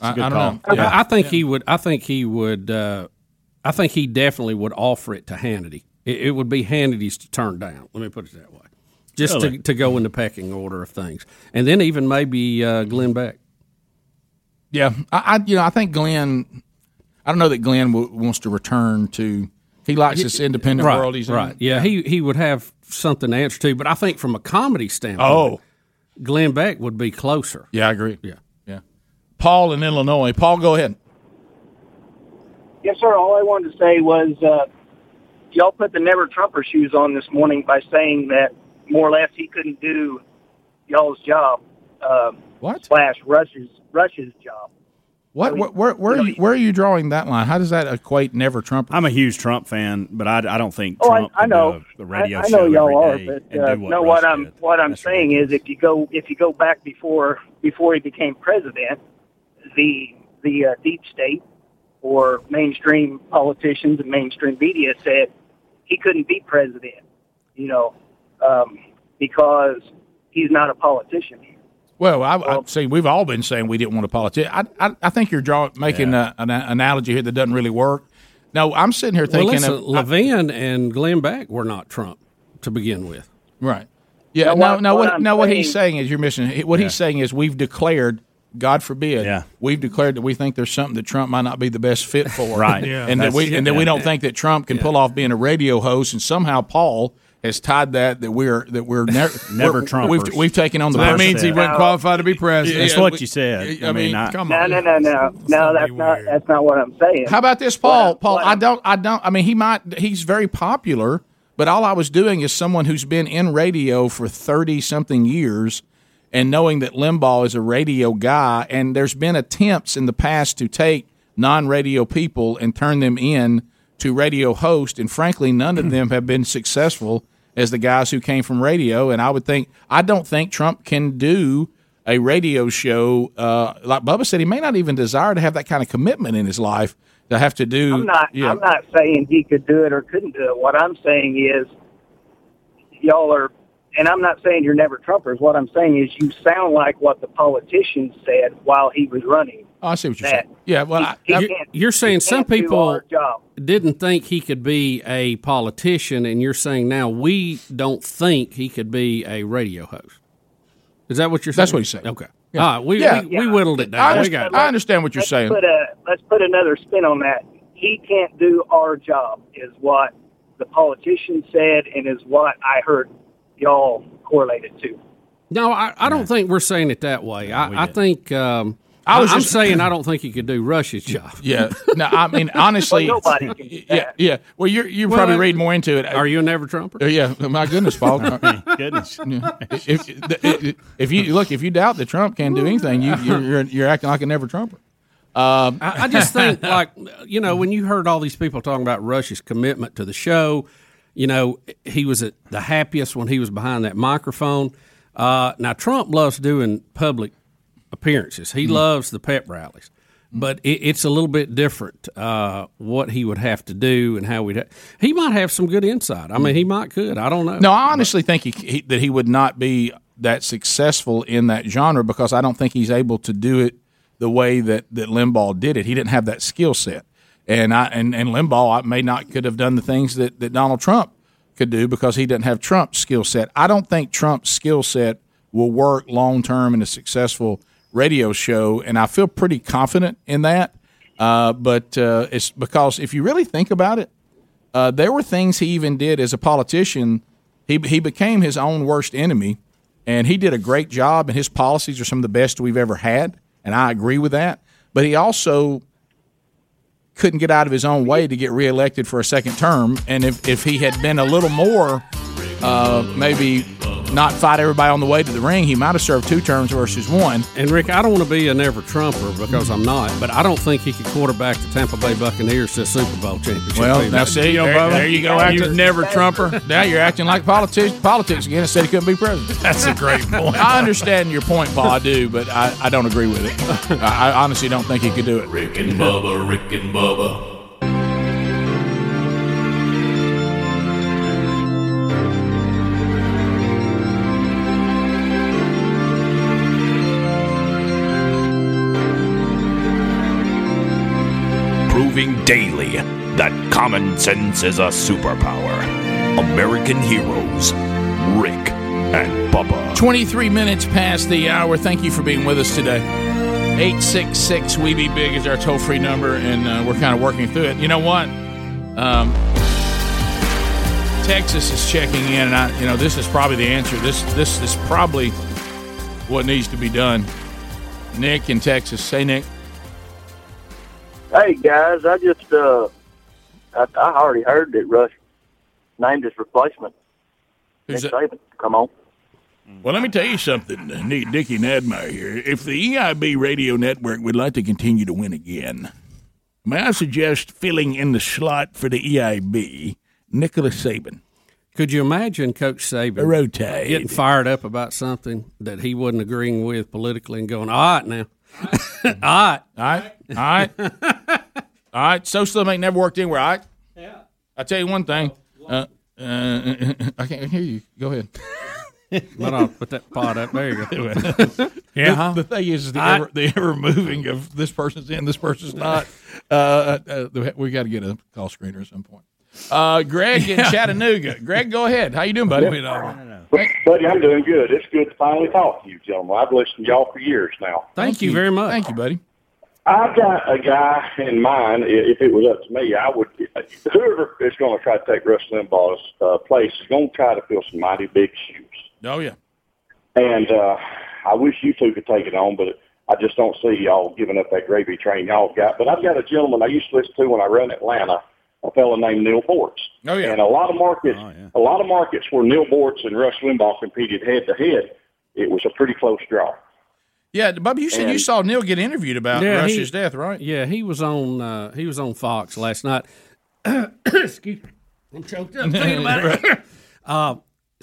I, I don't know. Yeah. I, think he would. I think he would. Uh, I think he definitely would offer it to Hannity. It, it would be Hannity's to turn down. Let me put it that way. Just Really? to, to go in the pecking order of things, and then even maybe uh, Glenn Beck. Yeah, I, I you know I think Glenn. I don't know that Glenn w- wants to return to. He likes this independent right, world he's right. in. Yeah, he he would have something to answer to, but I think from a comedy standpoint, Oh. Glenn Beck would be closer. Yeah, I agree. Yeah, yeah. Paul in Illinois. Paul, go ahead. Yes, sir. All I wanted to say was uh, y'all put the never Trumper shoes on this morning by saying that more or less he couldn't do y'all's job. Uh, what? Slash Rush's Rush's job. What? where where, where, are you, where are you drawing that line? How does that equate never Trump? I'm a huge Trump fan, but I, I don't think Oh, I, Trump I can know. do a, a radio I, I show know y'all are, every day but uh, do what no, Rush what I'm did. what I'm saying is if you go if you go back before before he became president, the the uh, deep state or mainstream politicians and mainstream media said he couldn't be president, you know, um, because he's not a politician. Well, I, I see. We've all been saying we didn't want a politician. I, I, I think you're drawing, making a, an analogy here that doesn't really work. No, I'm sitting here Well, thinking listen, of Levin and Glenn Beck were not Trump to begin with. right. Yeah, Now, no, what- no. what What, I'm no, what he's saying- saying is you're missing. What he's saying is we've declared God forbid, Yeah. we've declared that we think there's something that Trump might not be the best fit for, Right. Yeah. And that we That's- and that we don't think that Trump can pull off being a radio host, and somehow Paul has tied that that we're that we're never Never we're- Trumpers. We've, we've taken on the That means he wouldn't qualify to be president. That's Yeah, what we- you said. I mean, come No, on. no, no, no, no. That's not. That's not what I'm saying. How about this, Paul? What- Paul, what- I don't, I don't. I mean, he might. He's very popular, but all I was doing is someone who's been in radio for thirty something years, and knowing that Limbaugh is a radio guy, and there's been attempts in the past to take non-radio people and turn them in to radio host, and frankly, none of them have been successful as the guys who came from radio. And I would think, I don't think Trump can do a radio show. Uh, like Bubba said, he may not even desire to have that kind of commitment in his life to have to do. I'm not. yeah. I'm not saying he could do it or couldn't do it. What I'm saying is, y'all are, and I'm not saying you're never Trumpers. What I'm saying is, you sound like what the politician said while he was running. Oh, I see what you're That saying. Yeah, well, I, he I- can't- You're saying some people didn't think he could be a politician, and you're saying now we don't think he could be a radio host. Is that what you're saying? That's what he's saying. Okay. Yeah. All right, we, Yeah. we, we whittled it I down. We understand, got. I understand what you're let's saying. Put a, let's put another spin on that. He can't do our job, is what the politician said, and is what I heard y'all correlated to. No, I, I don't think we're saying it that way. I, I think um, I I was am just- saying I don't think he could do Rush's job. Yeah. No, I mean honestly. Well, nobody can do yeah, yeah. Well, you're you Well, probably read more into it. Are you a never Trumper? Uh, yeah. My goodness, Paul. Goodness. if, if, if you look, if you doubt that Trump can do anything, you you're you're, you're acting like a never Trumper. Um, I, I just think, like, you know, when you heard all these people talking about Rush's commitment to the show, you know, he was at the happiest when he was behind that microphone. Uh, now, Trump loves doing public appearances. He loves the pep rallies, but it, it's a little bit different uh, what he would have to do and how we'd. Ha- he might have some good insight. I mean, he might could. I don't know. No, I honestly think he, he, that he would not be that successful in that genre because I don't think he's able to do it the way that, that Limbaugh did it. He didn't have that skill set, and I and, and Limbaugh may not could have done the things that, that Donald Trump could do because he didn't have Trump's skill set. I don't think Trump's skill set will work long term in a successful radio show, and I feel pretty confident in that. Uh, but uh, it's because if you really think about it, uh, there were things he even did as a politician. He he became his own worst enemy, and he did a great job. And his policies are some of the best we've ever had, and I agree with that. But he also couldn't get out of his own way to get reelected for a second term. And if if he had been a little more, uh, maybe not fight everybody on the way to the ring, he might have served two terms versus one. And Rick, I don't want to be a never Trumper because I'm not, but I don't think he could quarterback the Tampa Bay Buccaneers to a Super Bowl championship. Well, either. now see, Yo, there, Bubba, there you go. you acting- never Trumper. Now you're acting like politics, politics again. Instead, he couldn't be president. That's a great point. I understand your point, Paul. I do, but I, I don't agree with it. I, I honestly don't think he could do it. Rick and Bubba, Rick and Bubba. Daily that common sense is a superpower. American heroes, Rick and Bubba. 23 minutes past the hour. Thank you for being with us today. 866 We Be Big is our toll free number, and uh, we're kind of working through it. You know what? Um, Texas is checking in, and I, you know, this is probably the answer. This, this is probably what needs to be done. Nick in Texas. Say, Nick. Hey guys, I just uh, I, I already heard that Rush named his replacement. Who's Nick that? Saban. Come on. Well, let me tell you something, Nick, Dickie Nadmeyer here. If the EIB radio network would like to continue to win again, may I suggest filling in the slot for the EIB, Nicholas Saban. Could you imagine Coach Saban Rotate. getting fired up about something that he wasn't agreeing with politically and going, all right now, all right, All right, all right, all right. Socialism ain't never worked anywhere. All right. Yeah. I tell you one thing. Uh, uh, I can't hear you. Go ahead. But I'll put that pot up. There you go. The, the thing is, is the, I- ever, the ever moving of this person's in, this person's not. Uh, uh, uh, we got to get a call screener at some point. Uh, Greg in Chattanooga. Greg, go ahead. How you doing, buddy? Buddy, I'm doing good. It's good to finally talk to you, gentlemen. I've listened to y'all for years now. Thank, you very much. Thank you, buddy. I've got a guy in mind. i- If it was up to me, I would. Whoever is going to try to take Rush Limbaugh's uh, place is going to try to fill some mighty big shoes. Oh yeah. And uh, I wish you two could take it on, but I just don't see y'all giving up that gravy train y'all got. But I've got a gentleman I used to listen to when I run Atlanta, a fellow named Neal Boortz. Oh yeah. And a lot of markets, a lot of markets where Neal Boortz and Rush Limbaugh competed head to head, it was a pretty close draw. Yeah, Bubba, you said you saw Neal get interviewed about Yeah, he- death, right? Yeah, he was on. Uh, he was on Fox last night. Excuse me, I'm choked up thinking about it. uh,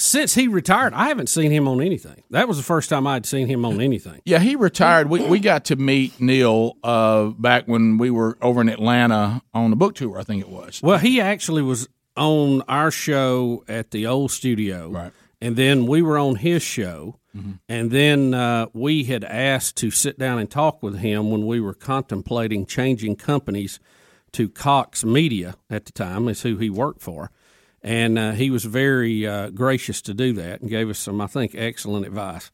since he retired, I haven't seen him on anything. That was the first time I'd seen him on anything. Yeah, he retired. We we got to meet Neal uh, back when we were over in Atlanta on the book tour. I think it was. Well, he actually was on our show at the old studio, right? And then we were on his show, and then uh, we had asked to sit down and talk with him when we were contemplating changing companies to Cox Media at the time, is who he worked for, and uh, he was very uh, gracious to do that and gave us some, I think, excellent advice.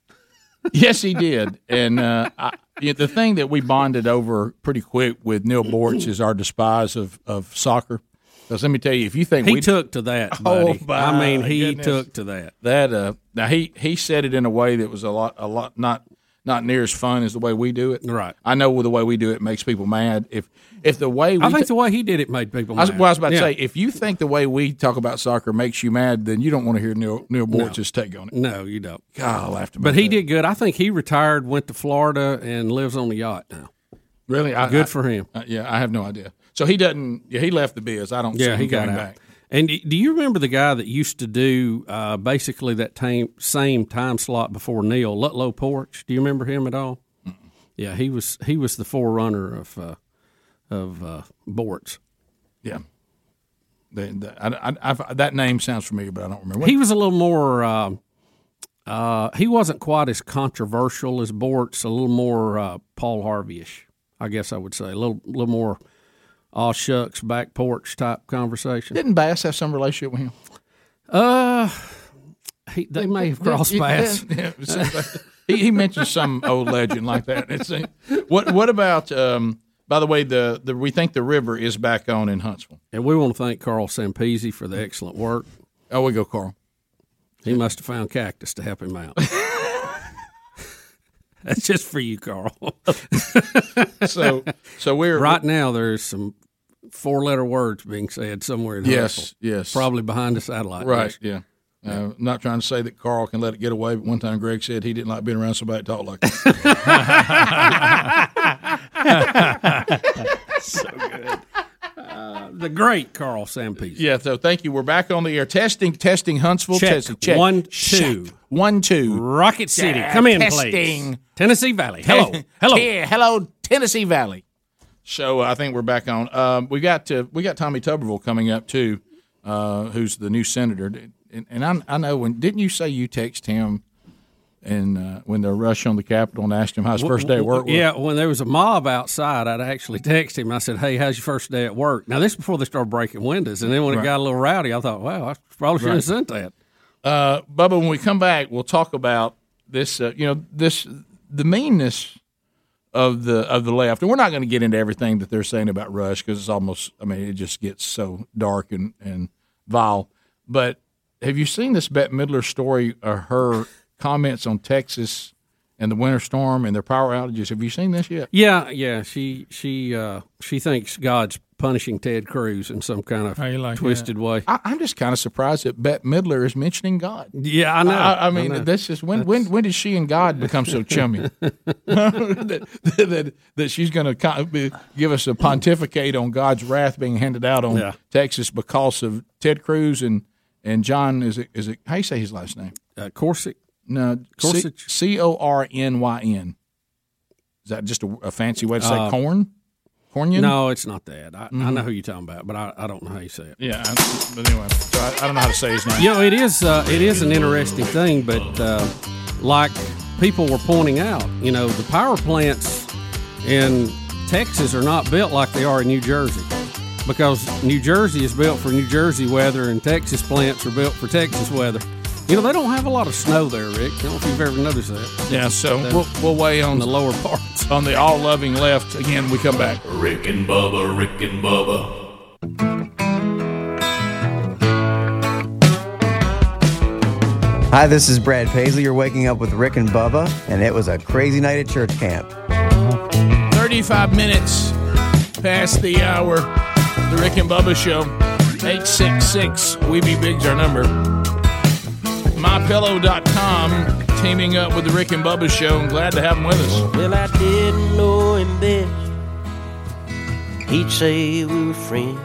yes, he did. And uh, I, yeah, the thing that we bonded over pretty quick with Neal Boortz is our despise of, of soccer. Because let me tell you, if you think He we took to that, buddy. Oh, I mean, he goodness. took to that. That uh, now he he said it in a way that was a lot a lot not not near as fun as the way we do it. Right. I know the way we do it makes people mad. If if the way we I think the way he did it made people I was, mad. well, I was about Yeah. to say, if you think the way we talk about soccer makes you mad, then you don't want to hear Neil Neal Boortz's take on it. No, you don't. God, I laughed about But he that. did good. I think he retired, went to Florida, and lives on the yacht now. Really, I, good I- for him. uh, yeah, I have no idea. So he doesn't. Yeah, he left the biz. I don't. see Yeah, him he got out. back. And do you remember the guy that used to do uh, basically that time, same time slot before Neal, Ludlow Porch? Do you remember him at all? Yeah, he was he was the forerunner of uh, of uh, Boortz. Yeah. The, the, I, I, I, that name sounds familiar, but I don't remember. He was a little more. Uh, uh, he wasn't quite as controversial as Boortz. A little more uh, Paul Harvey-ish, I guess I would say. A little, little more, aw shucks, back porch type conversation. Didn't Bass have some relationship with him? Uh, he, they may have crossed Yeah, paths. yeah, it seems he, he mentioned some old legend like that. It's what what about? Um, by the way, the, the we think the river is back on in Huntsville. And we want to thank Carl Sampisi for the excellent work. Oh, we go, Carl. He must have found cactus to help him out. That's just for you, Carl. So so we're right now. There's some four-letter words being said somewhere in Yes, Huntsville. yes. probably behind the satellite. Right. dish. Yeah. Uh, not trying to say that Carl can let it get away, but one time Greg said he didn't like being around somebody that talked like that. so good. Uh, the great Carl Sampisi. Yeah, so thank you. We're back on the air. Testing, testing Huntsville. Check. Testing, check. One, Check. two. One, two. Rocket City. Come in, testing. please. Tennessee Valley. Hello. Hello. Yeah, hello, Tennessee Valley. So uh, I think we're back on. Um, we got uh, we got Tommy Tuberville coming up too, uh, who's the new senator. And, and I, I know when didn't you say you text him and uh, when the rush on the Capitol and asked him how his first day at work was? Yeah, when there was a mob outside, I'd actually text him. I said, "Hey, how's your first day at work?" Now this is before they started breaking windows, and then when Right. it got a little rowdy, I thought, "Wow, I probably should Right. have sent that." Uh, Bubba, when we come back, we'll talk about this. Uh, you know, this the meanness of the of the left, and we're not going to get into everything that they're saying about Rush because it's almost. I mean, it just gets so dark and and vile. But have you seen this Bette Midler story? Or her comments on Texas and the winter storm and their power outages. Have you seen this yet? Yeah, yeah. She she uh, she thinks God's punishing Ted Cruz in some kind of How you like twisted way. I, I'm just kind of surprised that Bette Midler is mentioning God. Yeah, I know. I, I mean, I know. this is when when when did she and God become so chummy that, that that she's going to give us a pontificate on God's wrath being handed out on Yeah. Texas because of Ted Cruz and and John is it is it how you say his last name? Uh, Corsic. No? C O R N Y N. Is that just a, a fancy way to say Uh, corn? Cornion? No, it's not that. I, I Mhm. know who you're talking about, but I, I don't know how you say it. Yeah, I- but anyway, so I, I don't know how to say his name. You know, it is uh, it is an interesting thing, but uh, like people were pointing out, you know, the power plants in Texas are not built like they are in New Jersey. Because New Jersey is built for New Jersey weather, and Texas plants are built for Texas weather. You know, they don't have a lot of snow there, Rick. I don't know if you've ever noticed that. Yeah, so we'll, we'll weigh on the lower parts. On the all loving left. Again, we come back. Rick and Bubba, Rick and Bubba. Hi, this is Brad Paisley. You're waking up with Rick and Bubba, and it was a crazy night at church camp. 35 minutes past the hour. The Rick and Bubba Show. 866 We Be Big's our number. MyPillow.com teaming up with the Rick and Bubba Show. I'm glad to have them with us. Well, I didn't know him best. He'd say we were friends.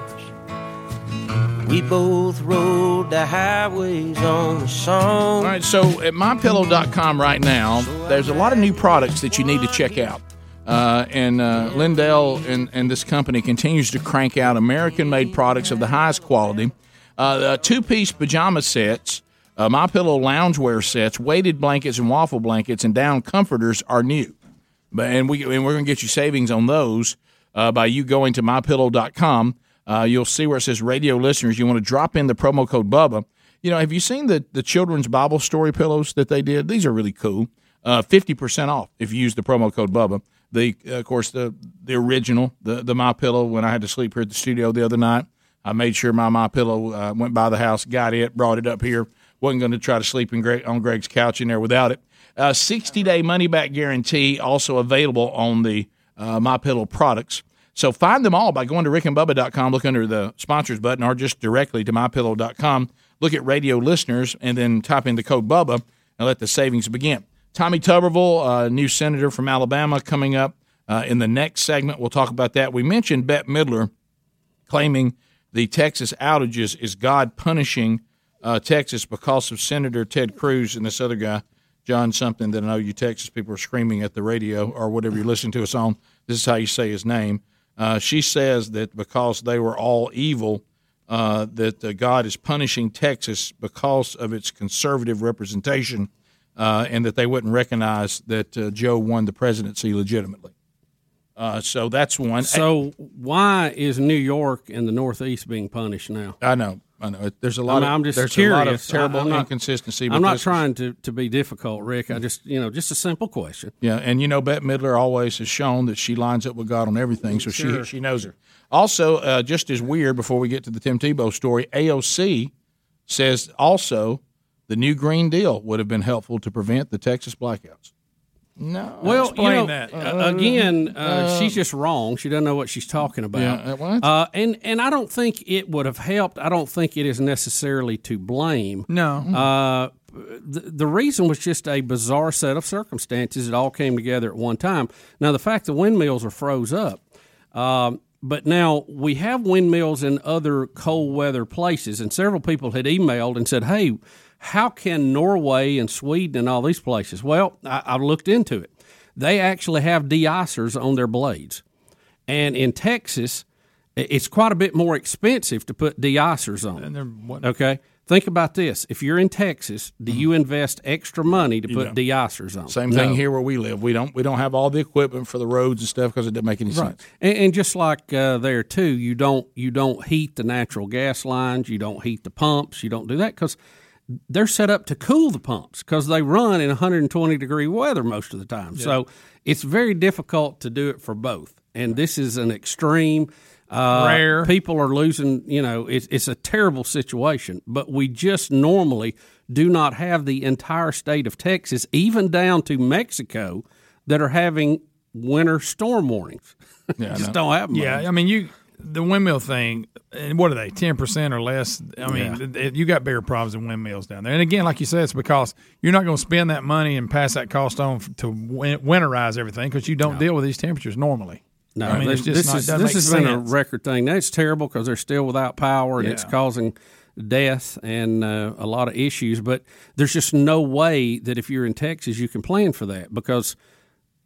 We both rode the highways on the song. All right, so at mypillow.com right now, there's a lot of new products that you need to check out. Uh, and uh, Lindell and, and this company continues to crank out American made products of the highest quality. Uh, two piece pajama sets, uh, My Pillow loungewear sets, weighted blankets and waffle blankets, and down comforters are new. But and we and we're going to get you savings on those uh, by you going to mypillow.com. Uh, you'll see where it says radio listeners. You want to drop in the promo code Bubba. You know, have you seen the the children's Bible story pillows that they did? These are really cool. Uh, Fifty percent off if you use the promo code Bubba. The uh, of course the the original the the My Pillow. When I had to sleep here at the studio the other night, I made sure my My Pillow uh, went by the house, got it, brought it up here. wasn't going to try to sleep Greg, on Greg's couch in there without it. Uh, 60 day money back guarantee also available on the uh, My Pillow products. So find them all by going to rickandbubba.com, look under the sponsors button, or just directly to mypillow.com. Look at radio listeners and then type in the code Bubba and let the savings begin. Tommy Tuberville, uh, new senator from Alabama, coming up uh, in the next segment. We'll talk about that. We mentioned Bette Midler claiming the Texas outages is God punishing uh, Texas because of Senator Ted Cruz and this other guy, John something that I know you Texas people are screaming at the radio or whatever you listen to us on. This is how you say his name. Uh, she says that because they were all evil, uh, that uh, God is punishing Texas because of its conservative representation, uh, and that they wouldn't recognize that uh, Joe won the presidency legitimately. Uh, so that's one. So why is New York and the Northeast being punished now? I know, I know. There's a I lot. mean, of, I'm just there's curious. a lot of terrible I'm not- inconsistency. I'm not trying to, to be difficult, Rick. I just you know just a simple question. Yeah, and you know, Bette Midler always has shown that she lines up with God on everything, so Sure. she she knows her. Also, uh, just as weird, before we get to the Tim Tebow story, AOC says also the new Green Deal would have been helpful to prevent the Texas blackouts. No, Well, explain you know, that. uh, again, uh, Uh, she's just wrong. She doesn't know what she's talking about. Yeah, uh, what? Uh, and and I don't think it would have helped. I don't think it is necessarily to blame. No. Uh, the, the reason was just a bizarre set of circumstances. It all came together at one time. Now the fact the windmills are froze up. Um, but now we have windmills in other cold weather places, and several people had emailed and said, "Hey, how can Norway and Sweden and all these places?" Well, I, I looked into it. They actually have de-icers on their blades, and in Texas, it's quite a bit more expensive to put de-icers on. And they're what- Okay, think about this: if you're in Texas, do you invest extra money to You put don't. on? Same thing No. here where we live. We don't we don't have all the equipment for the roads and stuff because it doesn't make any Right. sense. And, and just like uh, there too, you don't you don't heat the natural gas lines, you don't heat the pumps, you don't do that because they're set up to cool the pumps because they run in 120 degree weather most of the time. So it's very difficult to do it for both. And this is an extreme. Uh, Rare. People are losing. You know, it's it's a terrible situation. But we just normally do not have the entire state of Texas, even down to Mexico, that are having winter storm warnings. Yeah, just don't have them. Yeah, I mean you the windmill thing. And what are they? Ten percent or less? I mean, Yeah. you got bigger problems than windmills down there. And again, like you said, it's because you're not going to spend that money and pass that cost on to winterize everything because you don't deal with these temperatures normally. No, I mean, this, it's just this not, is, this has been a record thing. That's terrible because they're still without power and it's causing death and uh, a lot of issues. But there's just no way that if you're in Texas, you can plan for that because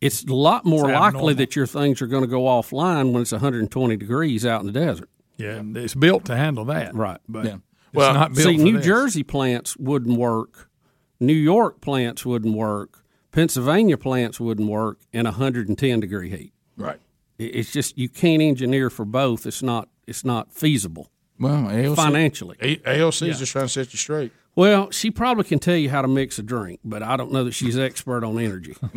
it's a lot more It's likely abnormal. that your things are going to go offline when it's 120 degrees out in the desert. Yeah, it's built to handle that. Right. But Yeah. it's Well, not built see, for New this. Jersey plants wouldn't work. New York plants wouldn't work. Pennsylvania plants wouldn't work in 110 degree heat. Right. It's just you can't engineer for both. It's not it's not feasible. Well, AOC, financially, AOC is Yeah. just trying to set you straight. Well, she probably can tell you how to mix a drink, but I don't know that she's expert on energy.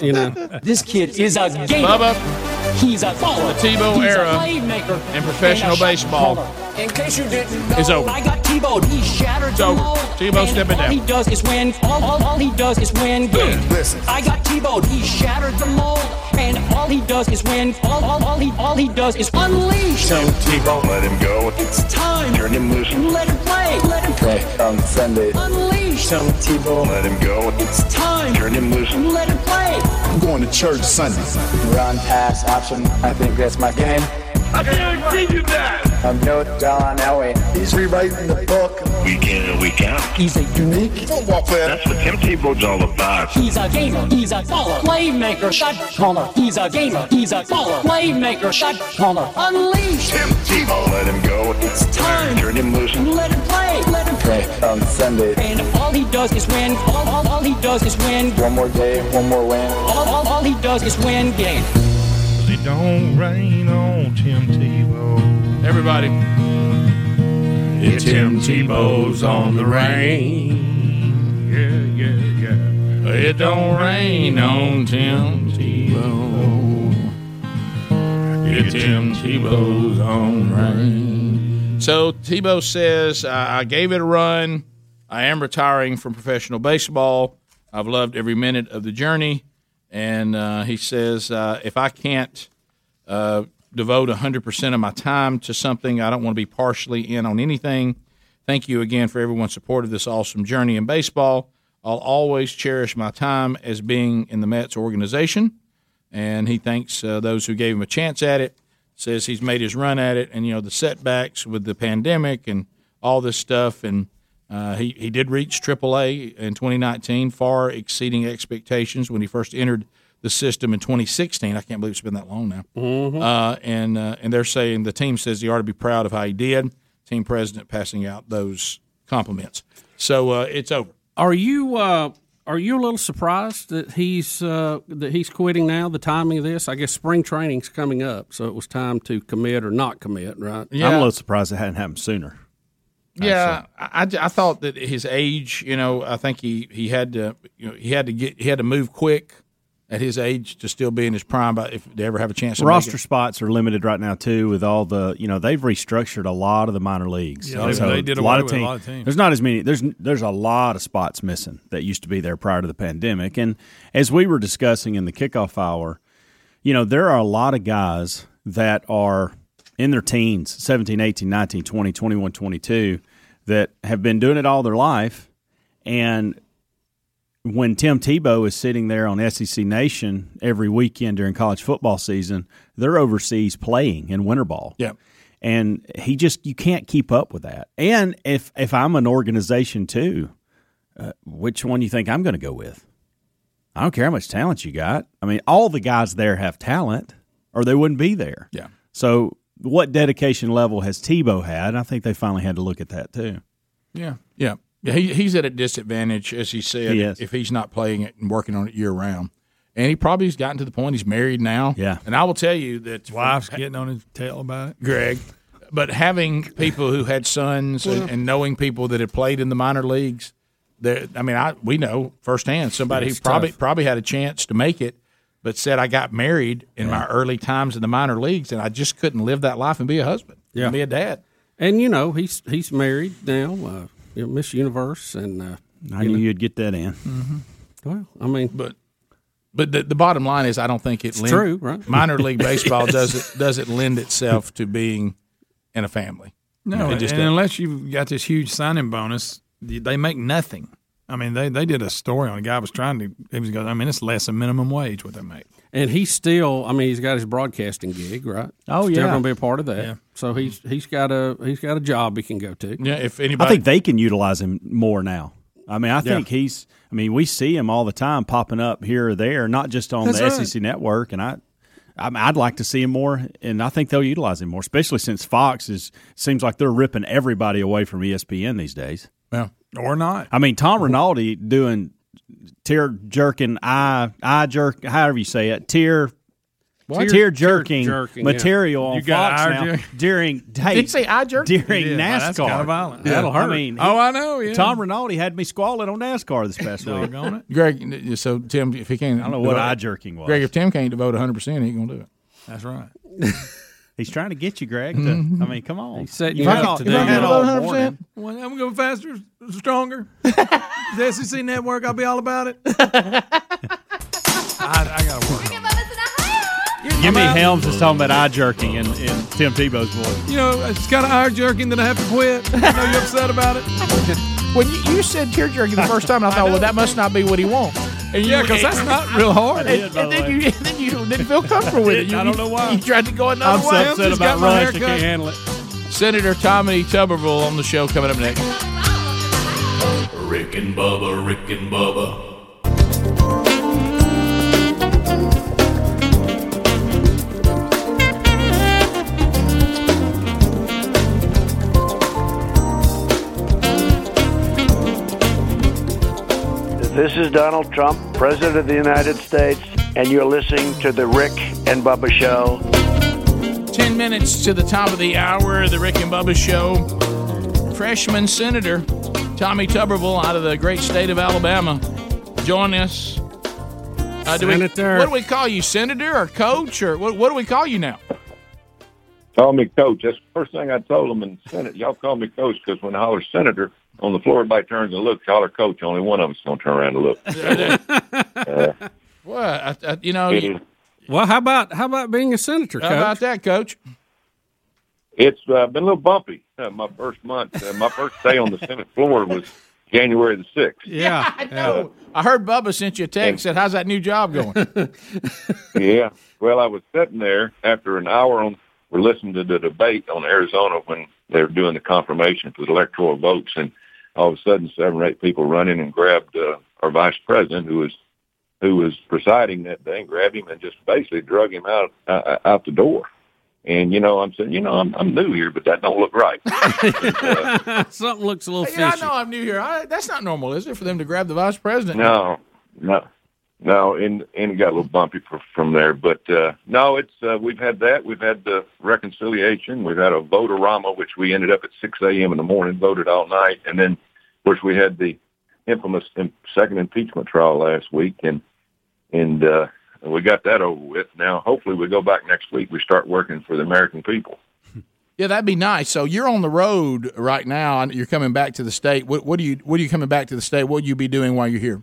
you know, This kid is a gamer. Bubba, He's a baller. the Tebow He's era a playmaker in professional and baseball. In case you didn't know, is over. I got Tebow. He shattered It's the over. mold. Tebow and stepping down. all he does is win. All, all, all he does is win games. Listen. I got Tebow. He shattered the mold, and all he does is win. All, all, all he, all he does is unleash. Tim Tebow, let him go. It's time. Turn him loose. Let him play. Let him Okay, um, on Sunday. unleash. Tim Tebow, let him go. It's time. Turn him loose. Let him play. I'm going to church Sunday. Run, pass, option. I think that's my game. I guarantee you that. I'm no John Elway. He's rewriting the book. Week in and week out. He's a Unique football player. That's what Tim Tebow's all about. He's a gamer. He's a baller. Playmaker. Shot caller. He's a gamer. He's a baller. Playmaker. Shot caller. Unleash. Tim Tebow, let him go. It's time. Turn him loose. Let him play. Let him play. Okay, on Sunday. And all he does is win. All, all, all he does is win. One more day, one more win. All, all, all he does is win games. It don't rain on Tim Tebow. Everybody. It's Tim Tebow's on the rain. Yeah, yeah, yeah. It don't rain on Tim Tebow. It's Tim Tebow's on the rain. So Tebow says, I gave it a run. I am retiring from professional baseball. I've loved every minute of the journey. And uh, he says, uh, if I can't uh, devote 100% of my time to something, I don't want to be partially in on anything. Thank you again for everyone's support of this awesome journey in baseball. I'll always cherish my time as being in the Mets organization. And he thanks uh, those who gave him a chance at it. Says he's made his run at it, and you know the setbacks with the pandemic and all this stuff. And uh, he he did reach AAA in 2019, far exceeding expectations when he first entered the system in 2016. I can't believe it's been that long now. Uh, and uh, and they're saying the team says he ought to be proud of how he did. Team president passing out those compliments. So uh, it's over. Are you uh, are you a little surprised that he's uh, that he's quitting now? The timing of this, I guess, spring training's coming up, so it was time to commit or not commit, right? Yeah. I'm a little surprised it hadn't happened sooner. Yeah, I, I, I thought that his age, you know, I think he, he had to, you know, he had to get, he had to move quick at his age to still be in his prime. But if they ever have a chance to Roster make it. spots are limited right now too, with all the you know they've restructured a lot of the minor leagues. Yeah, they- they did a away lot of with a lot of teams. There's not as many. There's there's a lot of spots missing that used to be there prior to the pandemic. And as we were discussing in the kickoff hour, you know there are a lot of guys that are in their teens 17 18 19 20 21 22 that have been doing it all their life and when Tim Tebow is sitting there on SEC Nation every weekend during college football season, they're overseas playing in winter ball. Yeah. And he just you can't keep up with that. And if if I'm an organization too, uh, which one do you think I'm going to go with? I don't care how much talent you got. I mean, all the guys there have talent, or they wouldn't be there. Yeah. So, what dedication level has Tebow had? I think they finally had to look at that too. Yeah, yeah, yeah. He, he's at a disadvantage, as he said, He if he's not playing it and working on it year round. And he probably has gotten to the point he's married now. Yeah. And I will tell you that Wife's getting on his tail about it. Greg. But having people who had sons and, and knowing people that had played in the minor leagues, there. I mean, I we know firsthand somebody It's who probably tough. probably had a chance to make it, but said I got married in my early times in the minor leagues, and I just couldn't live that life and be a husband, Yeah. and be a dad. And you know he's he's married now, uh, you know, Miss Universe, and uh, I knew know. you'd get that in. Well, I mean, but but the, the bottom line is, I don't think it It's true, right? Minor league baseball doesn't doesn't lend itself to being in a family. No, it and doesn't. unless you've got this huge signing bonus, they make nothing. I mean, they, they did a story on a guy was trying to. He was going. I mean, it's less than minimum wage what they make. And he's still, I mean, he's got his broadcasting gig, right? Oh, still yeah. going to be a part of that. Yeah. So he's he's got a he's got a job he can go to. Yeah, if anybody, I think they can utilize him more now. I mean, I think Yeah. he's. I mean, we see him all the time popping up here or there, not just on That's the right. SEC network. And I, I mean, I'd like to see him more, and I think they'll utilize him more, especially since Fox is seems like they're ripping everybody away from ESPN these days. Yeah. Or not. I mean, Tom Rinaldi doing tear jerking eye eye jerk, however you say it, tear What? Tear- tear jerking, tear jerking, yeah. material on You Fox now jerk? during hey, Did you say eye jerk? during Yeah, NASCAR. that's kinda violent. Yeah. That'll hurt. I mean, Oh, I know, yeah. Tom Rinaldi had me squalling on NASCAR this past week. Doggone it. Greg, so Tim, if he can't, I don't know what eye jerking was. Greg, if Tim can't devote 100, percent he ain't gonna do it. That's right. He's trying to get you, Greg. To, Mhm. I mean, come on. He's setting You've you up all- to do had that. all morning. Well, I'm going faster, stronger. the SEC network, I'll be all about it. I, I got to work. Jimmy Helms is talking about eye jerking in, in Tim Tebow's voice. You know, it's kind of eye jerking that I have to quit. I know you're upset about it. When you, you said tear jerking the first time, I thought, well, that must not be what he wants. And Yeah, 'cause that's not real hard. And, It is, by and the then, way. you, and then you didn't feel comfortable with it. You, I don't know why. You tried to go another I'm so way. upset about got my Rush. I can't handle it. Senator Tommy Tuberville on the show coming up next. Rick and Bubba, Rick and Bubba. This is Donald Trump, President of the United States, and you're listening to The Rick and Bubba Show. 10 minutes to the top of the hour, the Rick and Bubba Show. Freshman Senator Tommy Tuberville out of the great state of Alabama. Join us. Uh, do we- Senator. what do we call you, Senator or Coach? Or what, what do we call you now? Call me coach. That's the first thing I told them in the Senate. Y'all call me coach because when I was senator, on the floor, everybody turns and looks. Holler coach. Only one of them's going to turn around and look. Uh, What? I, I, you know, you- is- Well, how about how about being a senator, how coach? about that, Coach? It's uh, been a little bumpy. Uh, my first month, uh, my first day on the Senate floor was January the sixth. yeah, I know. I heard Bubba sent you a text. and, Said, "How's that new job going?" yeah. Well, I was sitting there after an hour on. We're listening to the debate on Arizona when they were doing the confirmation for the electoral votes, and all of a sudden, seven or eight people run in and grabbed uh, our vice president, who was who was presiding that day, and grabbed him and just basically drug him out uh, out the door. And you know, I'm saying, you know, I'm I'm new here, but that don't look right. Something looks a little fishy. yeah, I know I'm new here. I, that's not normal, is it, for them to grab the vice president? No, no, no, and and it got a little bumpy fr- from there. But uh, no, it's uh, we've had that. We've had the reconciliation. We've had a votorama, which we ended up at six a.m. in the morning, voted all night, and then of course we had the infamous second impeachment trial last week, and and uh, we got that over with. Now, hopefully, we go back next week. We start working for the American people. Yeah, that'd be nice. So you're on the road right now. and You're coming back to the state. What, what do you? What are you coming back to the state? What will you be doing while you're here?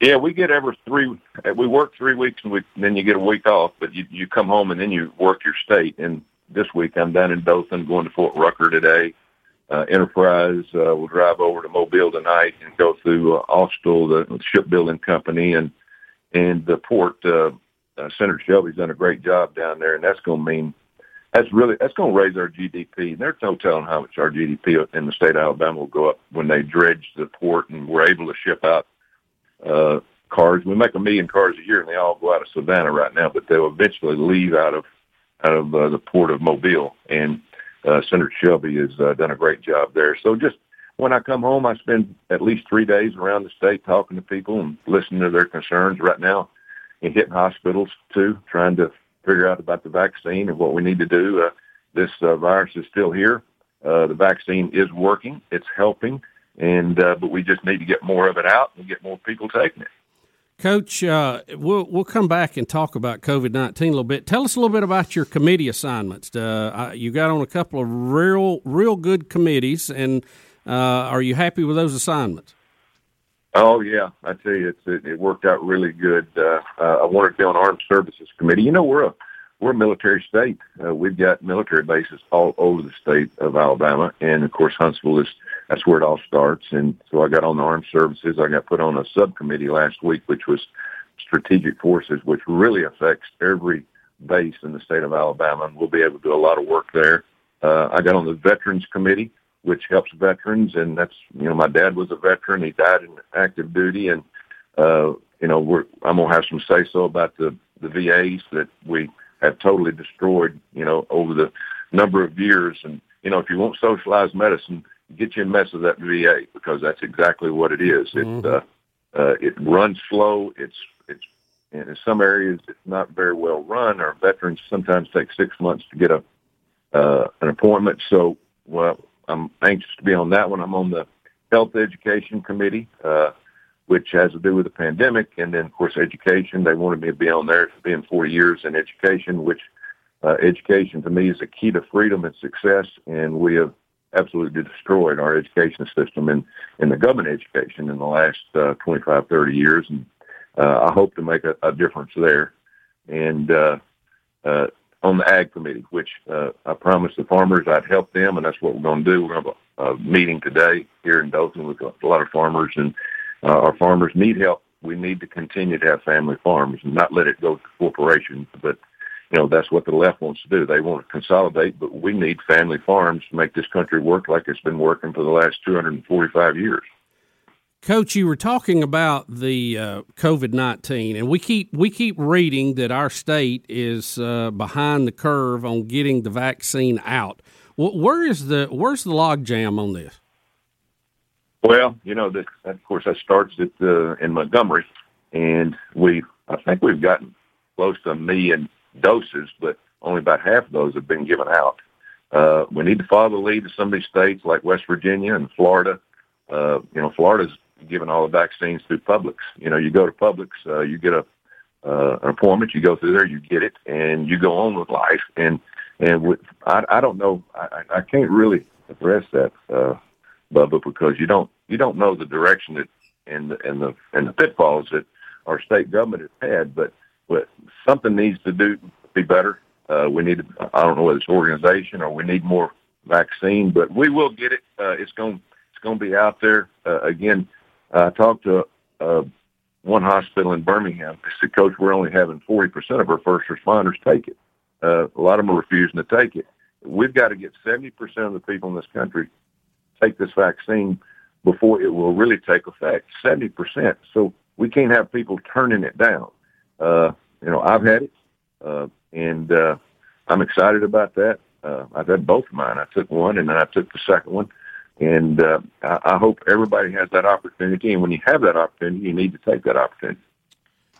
Yeah, we get every three. uh, We work three weeks, and we then you get a week off. But you you come home and then you work your state. And this week I'm down in Dothan, going to Fort Rucker today. Uh, Enterprise uh, will drive over to Mobile tonight and go through uh, Austal, the shipbuilding company, and and the port. Uh, uh, Senator Shelby's done a great job down there, and that's going to mean that's really that's going to raise our GDP. And there's no telling how much our GDP in the state of Alabama will go up when they dredge the port and we're able to ship out uh, cars. We make a million cars a year, and they all go out of Savannah right now, but they'll eventually leave out of out of uh, the port of Mobile. And uh, Senator Shelby has uh, done a great job there. So just when I come home, I spend at least three days around the state talking to people and listening to their concerns. Right now, and hitting hospitals too, trying to figure out about the vaccine and what we need to do. Uh, this uh, virus is still here. Uh, the vaccine is working. It's helping, and uh, but we just need to get more of it out and get more people taking it. Coach, uh, we'll we'll come back and talk about COVID nineteen a little bit. Tell us a little bit about your committee assignments. Uh, you got on a couple of real real good committees, and uh, are you happy with those assignments? Oh yeah, I tell you, it's, it, it worked out really good. Uh, uh, I wanted to be on Armed Services Committee. You know, we're a we're a military state. Uh, we've got military bases all over the state of Alabama, and of course, Huntsville is that's where it all starts. And so I got on the Armed Services. I got put on a subcommittee last week, which was Strategic Forces, which really affects every base in the state of Alabama, and we'll be able to do a lot of work there. Uh, I got on the Veterans Committee, which helps veterans, and that's you know my dad was a veteran. He died in active duty, and uh, you know we're I'm gonna have some say so about the the VAs that we have totally destroyed. You know over the number of years, and you know if you want socialized medicine, get you a mess of that VA because that's exactly what it is. It uh, uh, it runs slow. It's it's in some areas it's not very well run. Our veterans sometimes take six months to get a uh, an appointment. So, well, I'm anxious to be on that one. I'm on the Health Education Committee, uh, which has to do with the pandemic, and then of course education. They wanted me to be on there for being 40 years in education, which uh, education to me is a key to freedom and success, and we have absolutely destroyed our education system and in the government education in the last uh, 25, 30 years, and uh, I hope to make a, a difference there. And uh, uh, on the ag committee, which uh, I promised the farmers I'd help them, and that's what we're going to do. We're going to have a, a meeting today here in Dothan with a lot of farmers, and uh, our farmers need help. We need to continue to have family farms and not let it go to corporations. But you know that's what the left wants to do. They want to consolidate, but we need family farms to make this country work like it's been working for the last 245 years. Coach, you were talking about the uh, COVID nineteen, and we keep we keep reading that our state is uh, behind the curve on getting the vaccine out. Wh- Where is the where's the logjam on this? Well, you know, that, of course, that starts at uh, in Montgomery, and we I think we've gotten close to a million doses, but only about half of those have been given out. Uh, we need to follow the lead of some of these states like West Virginia and Florida. Uh, you know, Florida's giving all the vaccines through Publix. You know, you go to Publix, uh, you get a uh, an appointment, you go through there, you get it, and you go on with life. And and with, I, I don't know, I, I I can't really address that, uh, Bubba, because you don't you don't know the direction that and the and the and the pitfalls that our state government has had. But but something needs to do be better. Uh, we need, I don't know whether it's organization or we need more vaccine, but we will get it. Uh, it's going it's going to be out there uh, again. I talked to uh, one hospital in Birmingham. They said, Coach, we're only having 40% of our first responders take it. Uh, a lot of them are refusing to take it. We've got to get 70% of the people in this country take this vaccine before it will really take effect. 70%. So we can't have people turning it down. Uh, you know, I've had it, uh, and uh, I'm excited about that. Uh, I've had both of mine. I took one, and then I took the second one. And uh, I, I hope everybody has that opportunity. And when you have that opportunity, you need to take that opportunity.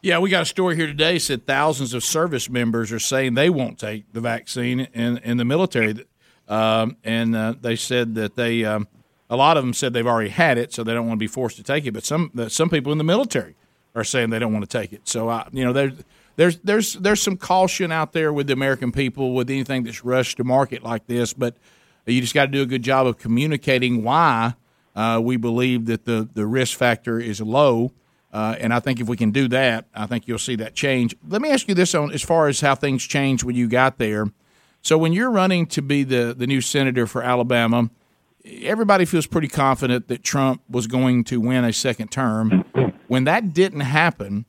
Yeah, we got a story here today said thousands of service members are saying they won't take the vaccine in in the military, um, and uh, they said that they um, a lot of them said they've already had it, so they don't want to be forced to take it. But some some people in the military are saying they don't want to take it. So I, you know, there's there's there's there's some caution out there with the American people with anything that's rushed to market like this, but you just got to do a good job of communicating why uh, we believe that the the risk factor is low. Uh, and I think if we can do that, I think you'll see that change. Let me ask you this on as far as how things changed when you got there. So when you're running to be the the new senator for Alabama, everybody feels pretty confident that Trump was going to win a second term. When that didn't happen,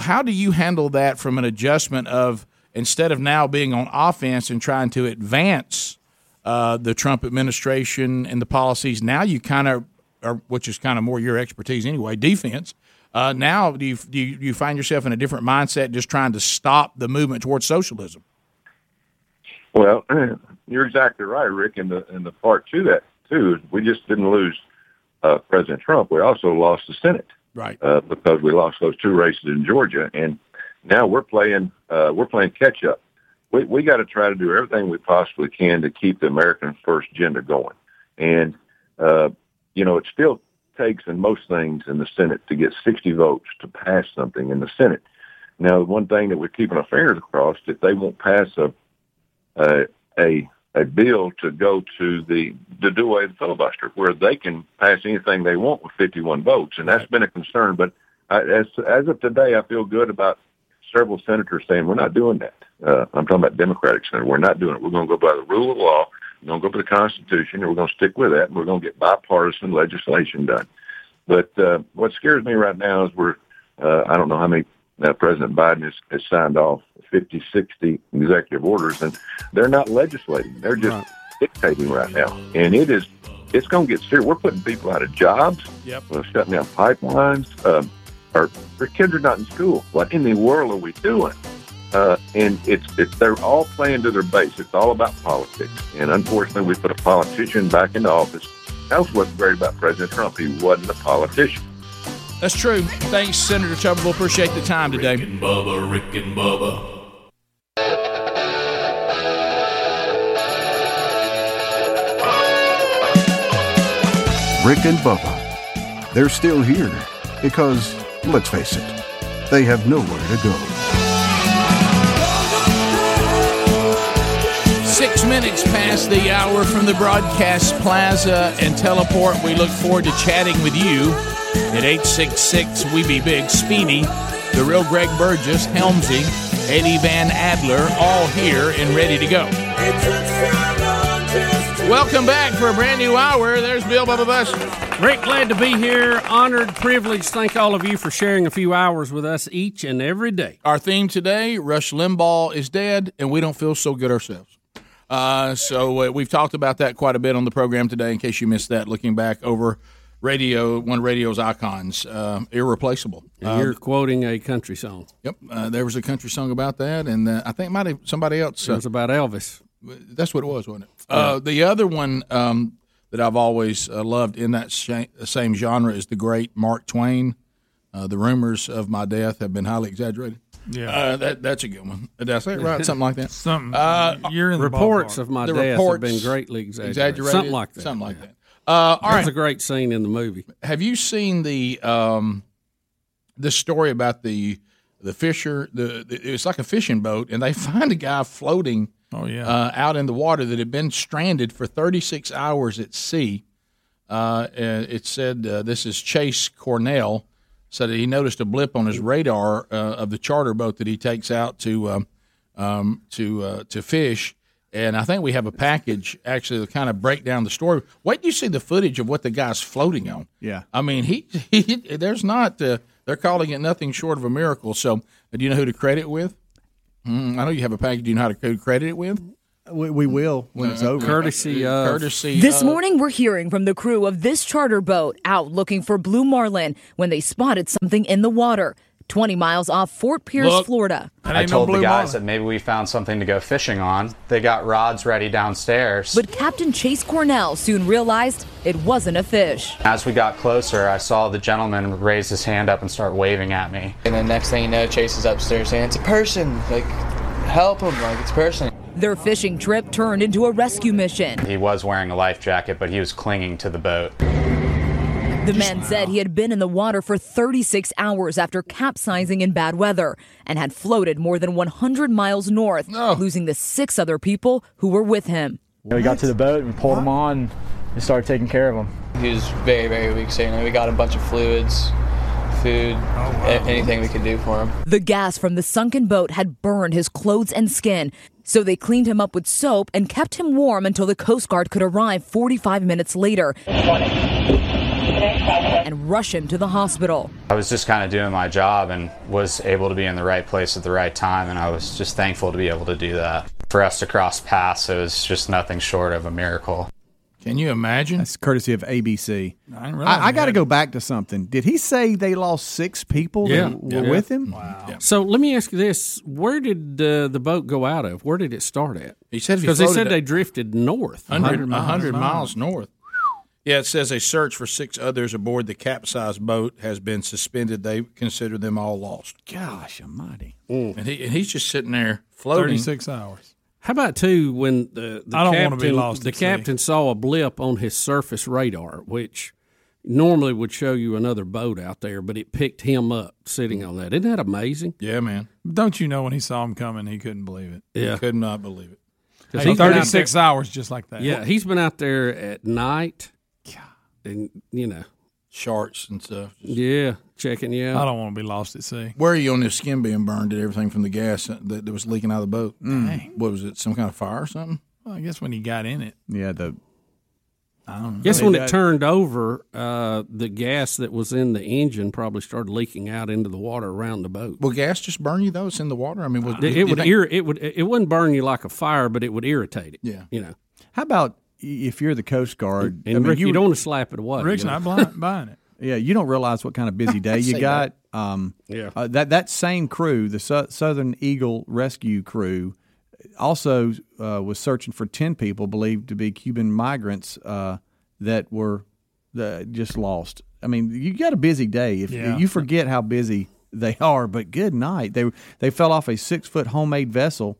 how do you handle that from an adjustment of instead of now being on offense and trying to advance uh, the Trump administration and the policies, now you kind of, or which is kind of more your expertise anyway, defense. Uh, now do you, do you do you find yourself in a different mindset, just trying to stop the movement towards socialism? Well, you're exactly right, Rick. And the and the part to that too is we just didn't lose uh, President Trump. We also lost the Senate, right? Uh, because we lost those two races in Georgia, and now we're playing uh, we're playing catch up. We we got to try to do everything we possibly can to keep the American first agenda going, and uh, you know it still takes in most things in the Senate to get 60 votes to pass something in the Senate. Now, one thing that we're keeping our fingers crossed if they won't pass a a a, a bill to go to the to do away the filibuster, where they can pass anything they want with 51 votes, and that's been a concern. But I, as as of today, I feel good about several senators saying we're not doing that. Uh, I'm talking about Democratic senators. We're not doing it. We're going to go by the rule of law. We're going to go by the Constitution, and we're going to stick with that. And we're going to get bipartisan legislation done. But uh, what scares me right now is we're uh, I don't know how many uh, President Biden has, has signed off 50, 60 executive orders, and they're not legislating. They're just dictating right now, and it is it's going to get serious. We're putting people out of jobs. Yep. We're shutting down pipelines. Um, our, our kids are not in school. What in the world are we doing? Uh, and it's it's they're all playing to their base. It's all about politics. And unfortunately, we put a politician back into office. That was what's great about President Trump. He wasn't a politician. That's true. Thanks, Senator Tuberville. Appreciate the time today. Rick and Bubba, Rick and Bubba. Rick and Bubba. They're still here because, let's face it, they have nowhere to go. Six minutes past the hour from the broadcast plaza and teleport. We look forward to chatting with you at 866 We Be Big. Speedy, the real Greg Burgess, Helmsy, Eddie Van Adler, all here and ready to go. Welcome back for a brand new hour. There's Bill Bubba Bussey. Rick, glad to be here. Honored, privileged. Thank all of you for sharing a few hours with us each and every day. Our theme today Rush Limbaugh is dead, and we don't feel so good ourselves. Uh, so uh, we've talked about that quite a bit on the program today. In case you missed that, looking back over radio, one of radio's icons, uh, irreplaceable. And you're quoting a country song. Yep, uh, there was a country song about that, and uh, I think it might have somebody else. It was about Elvis. That's what it was, wasn't it? Uh, the other one um, that I've always uh, loved in that sha- same genre is the great Mark Twain. Uh, the rumors of my death have been highly exaggerated. Yeah. uh, that that's a good one. Did I say it right? Something like that. Something. Uh, you're in the Reports ballpark. of my the death have been greatly exaggerated. exaggerated, Something like that. Something like that. Uh, all That was right. a great scene in the movie. Have you seen the um, the story about the the fisher? The, the it's like a fishing boat, and they find a guy floating. Oh, yeah. uh, out in the water that had been stranded for 36 hours at sea. Uh, it said uh, this is Chase Cornell said that he noticed a blip on his radar uh, of the charter boat that he takes out to um, um, to uh, to fish. And I think we have a package actually to kind of break down the story. Wait till you see the footage of what the guy's floating on. Yeah. I mean, he, he there's not. Uh, they're calling it nothing short of a miracle. So, uh, do you know who to credit it with? Mm, I know you have a package. Do you know how to to credit it with? We, we will when it's over. Courtesy of Courtesy. This of- morning, we're hearing from the crew of this charter boat out looking for blue marlin when they spotted something in the water, 20 miles off Fort Pierce, Look. Florida. That I told the guys that maybe we found something to go fishing on. They got rods ready downstairs. But Captain Chase Cornell soon realized it wasn't a fish. As we got closer, I saw the gentleman raise his hand up and start waving at me. And then next thing you know, Chase is upstairs saying, It's a person. Like, help him. Like, it's a person. Their fishing trip turned into a rescue mission. He was wearing a life jacket, but he was clinging to the boat. The man said he had been in the water for 36 hours after capsizing in bad weather and had floated more than 100 miles north, losing the six other people who were with him. We got to the boat and pulled him on and started taking care of him. He was very, very weak. So, you know, we got him a bunch of fluids, food, oh, a- anything we could do for him. The gas from the sunken boat had burned his clothes and skin, so they cleaned him up with soap and kept him warm until the Coast Guard could arrive 45 minutes later and rush him to the hospital. I was just kind of doing my job and was able to be in the right place at the right time, and I was just thankful to be able to do that. For us to cross paths, it was just nothing short of a miracle. Can you imagine? That's courtesy of ABC. I I, I got to go back to something. Did he say they lost six people Yeah. that were Yeah. with him? Wow. So let me ask you this: Where did uh, the boat go out of? Where did it start at? He said because they said it- they drifted north, 100, 100 miles north. Yeah, it says a search for six others aboard the capsized boat has been suspended. They consider them all lost. Gosh almighty. Mm. And, he, and he's just sitting there floating. 36 hours. How about too when the, the I don't captain, wanna be lost the at sea. captain saw a blip on his surface radar, which normally would show you another boat out there, but it picked him up sitting on that. Isn't that amazing? Yeah, man. Don't you know when he saw him coming, he couldn't believe it. Yeah. He Could not believe it. 'Cause Hey, he's been out 36 hours just like that. Yeah, he's been out there at night, and you know, Sharks and stuff. yeah, checking you out. I don't want to be lost at sea. Where are you on this skin being burned? Did everything from the gas that, that was leaking out of the boat? Dang. What was it? Some kind of fire or something? Well, I guess when he got in it. Yeah, the I don't know. Guess They when it got- turned over, uh, the gas that was in the engine probably started leaking out into the water around the boat. Will gas just burn you though? It's in the water. I mean, was, It, you it would think- ir- it would it wouldn't burn you like a fire, but it would irritate it. Yeah. you know. How about if you're the Coast Guard? And Rick, you, don't want to slap it away. Rick's you know? not buying it. Yeah, you don't realize what kind of busy day you Say got. Um, Yeah. uh, that that same crew, the Sou- Southern Eagle Rescue Crew, also uh, was searching for ten people believed to be Cuban migrants uh, that were the just lost. I mean, you got a busy day. If Yeah. you forget how busy they are, but good night. They they fell off a six foot homemade vessel,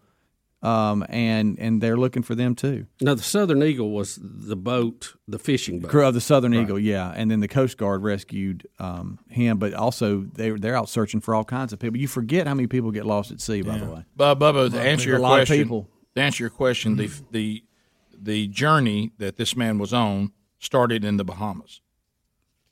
um, and and they're looking for them too. Now, the Southern Eagle was the boat, the fishing boat. Crew of the Southern Right. Eagle, yeah, and then the Coast Guard rescued um, him, but also they they're out searching for all kinds of people. You forget how many people get lost at sea, by the way. But Bubba, to Well, answer a your lot of question, people. to answer your question, the the the journey that this man was on started in the Bahamas.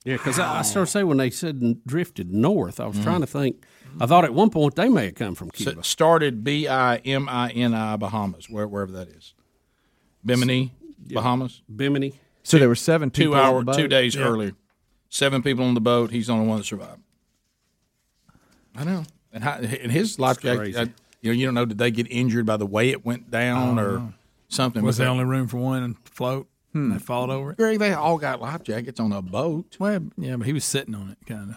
Yeah, because I, I started saying when they said drifted north, I was Mhm. trying to think. I thought at one point they may have come from Cuba. it started B I M I N I Bahamas, where, wherever that is, Bimini, Bahamas, Bimini. So there were seven two people on hour, the boat? two days Yeah. earlier. Seven people on the boat. He's the only one that survived. I know, and, how, and his life jacket. crazy. uh, you know, you don't know. Did they get injured by the way it went down, or know. something? Was But there only room for one and float? Hmm. They fought over it. Greg, they all got life jackets on a boat. Well, yeah, but he was sitting on it, kind of.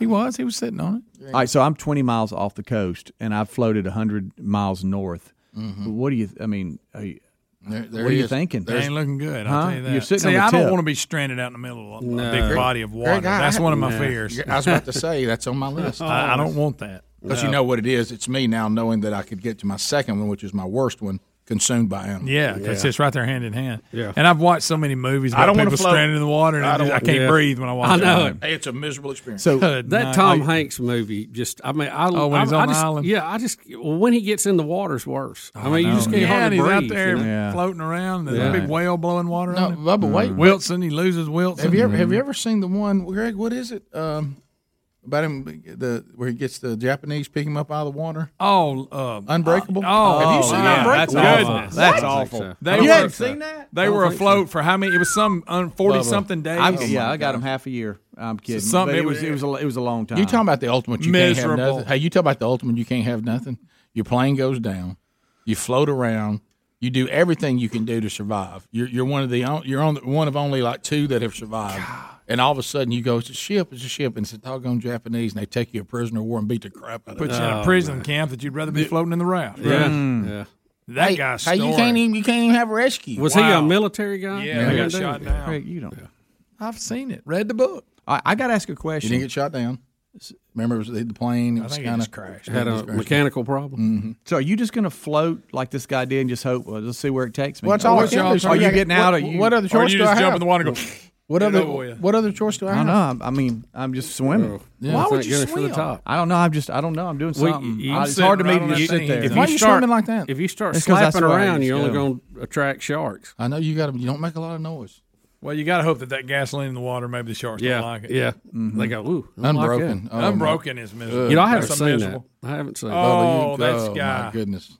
He was. He was sitting on it. All right, so I'm 20 miles off the coast, and I've floated 100 miles north. Mhm. What do you? I mean, are you, There- there what are you is. thinking? They ain't looking good. I'll Huh? tell you that. You're sitting See, on the I don't want to be stranded out in the middle of a, a No. big body of water. Greg, I- That's I- one of my Yeah. fears. I was about to say that's on my list. I, I don't want that because you know what it is. It's me now knowing that I could get to my second one, which is my worst one, consumed by animals. Yeah, because it's right there hand in hand. Yeah. And I've watched so many movies I don't wanna people float. stranded in the water, and I I, don't I can't Yeah. breathe when I watch I it. know. Hey, it's a miserable experience. So Good that night. Tom Hey. Hanks movie, just I mean, I Oh, when I, he's I on the just, island? Yeah, I just well, when he gets in the water's worse. I mean, you just can't yeah, hardly and he's breathe. out there you know? floating around. There's Yeah. a big whale blowing water No, on him. Bubba, wait. Wilson, he loses Wilson. Have you ever have you ever seen the one, Greg? What is it? Um, about him, the where he gets the Japanese pick him up out of the water. Oh, uh, Unbreakable. Oh, have you seen yeah, Unbreakable? That's awful. That's What? awful. They You were, hadn't seen that? They were afloat for how many? It was some forty something days. I'm, yeah, I got him half a year. I'm kidding. something- But it it was was- it was a, it was a long time. You talking about the ultimate? You can't have Miserable. nothing. Hey, you talk about the ultimate? You can't have nothing. Your plane goes down. You float around. You do everything you can do to survive. You're, you're one of the you're on one of only like two that have survived. And all of a sudden you go, it's a ship, it's a ship, and it's a doggone Japanese, and they take you a prisoner of war and beat the crap out of you. Put you. you in a prison camp that you'd rather be floating in the raft. Yeah, Mm. yeah. That hey, guy's hey, you story. can't even you can't even have a rescue. Was he a military guy? Yeah, he got shot down. Craig, you don't. I've seen it. Read the book. I, I got to ask a You question. didn't get shot down. Remember, it was the, the plane. It I was think it kind just of crashed. Had a mechanical problem. Mm-hmm. So are you just going to float like this guy did and just hope? Well, let's see where it takes me. Well, all I What's can your do. So Are you yeah, getting what- out? Are you? what other Or choice you do just I jump have? in the water and go. What other what other choice do I have? I have? don't know. I'm- I mean, I'm just swimming. Yeah. Why would you goodness for the swim? top. I don't know. I'm just. I don't know. I'm doing Well, something. you- I- it's sit hard to right me to on just that sit thing. there. If Why are you start- swimming like that? If you start It's 'cause that's slapping what I around, do. you're only going to attract sharks. I know you got to. You don't make a lot of noise. Well, you got to hope that that gasoline in the water, maybe the sharks Yeah, don't like it. yeah. They go, ooh, I don't like Unbroken. that. Oh, Unbroken is miserable. You know, I haven't That's seen miserable. that. I haven't seen. Oh, Bubba, that's oh, guy. My goodness.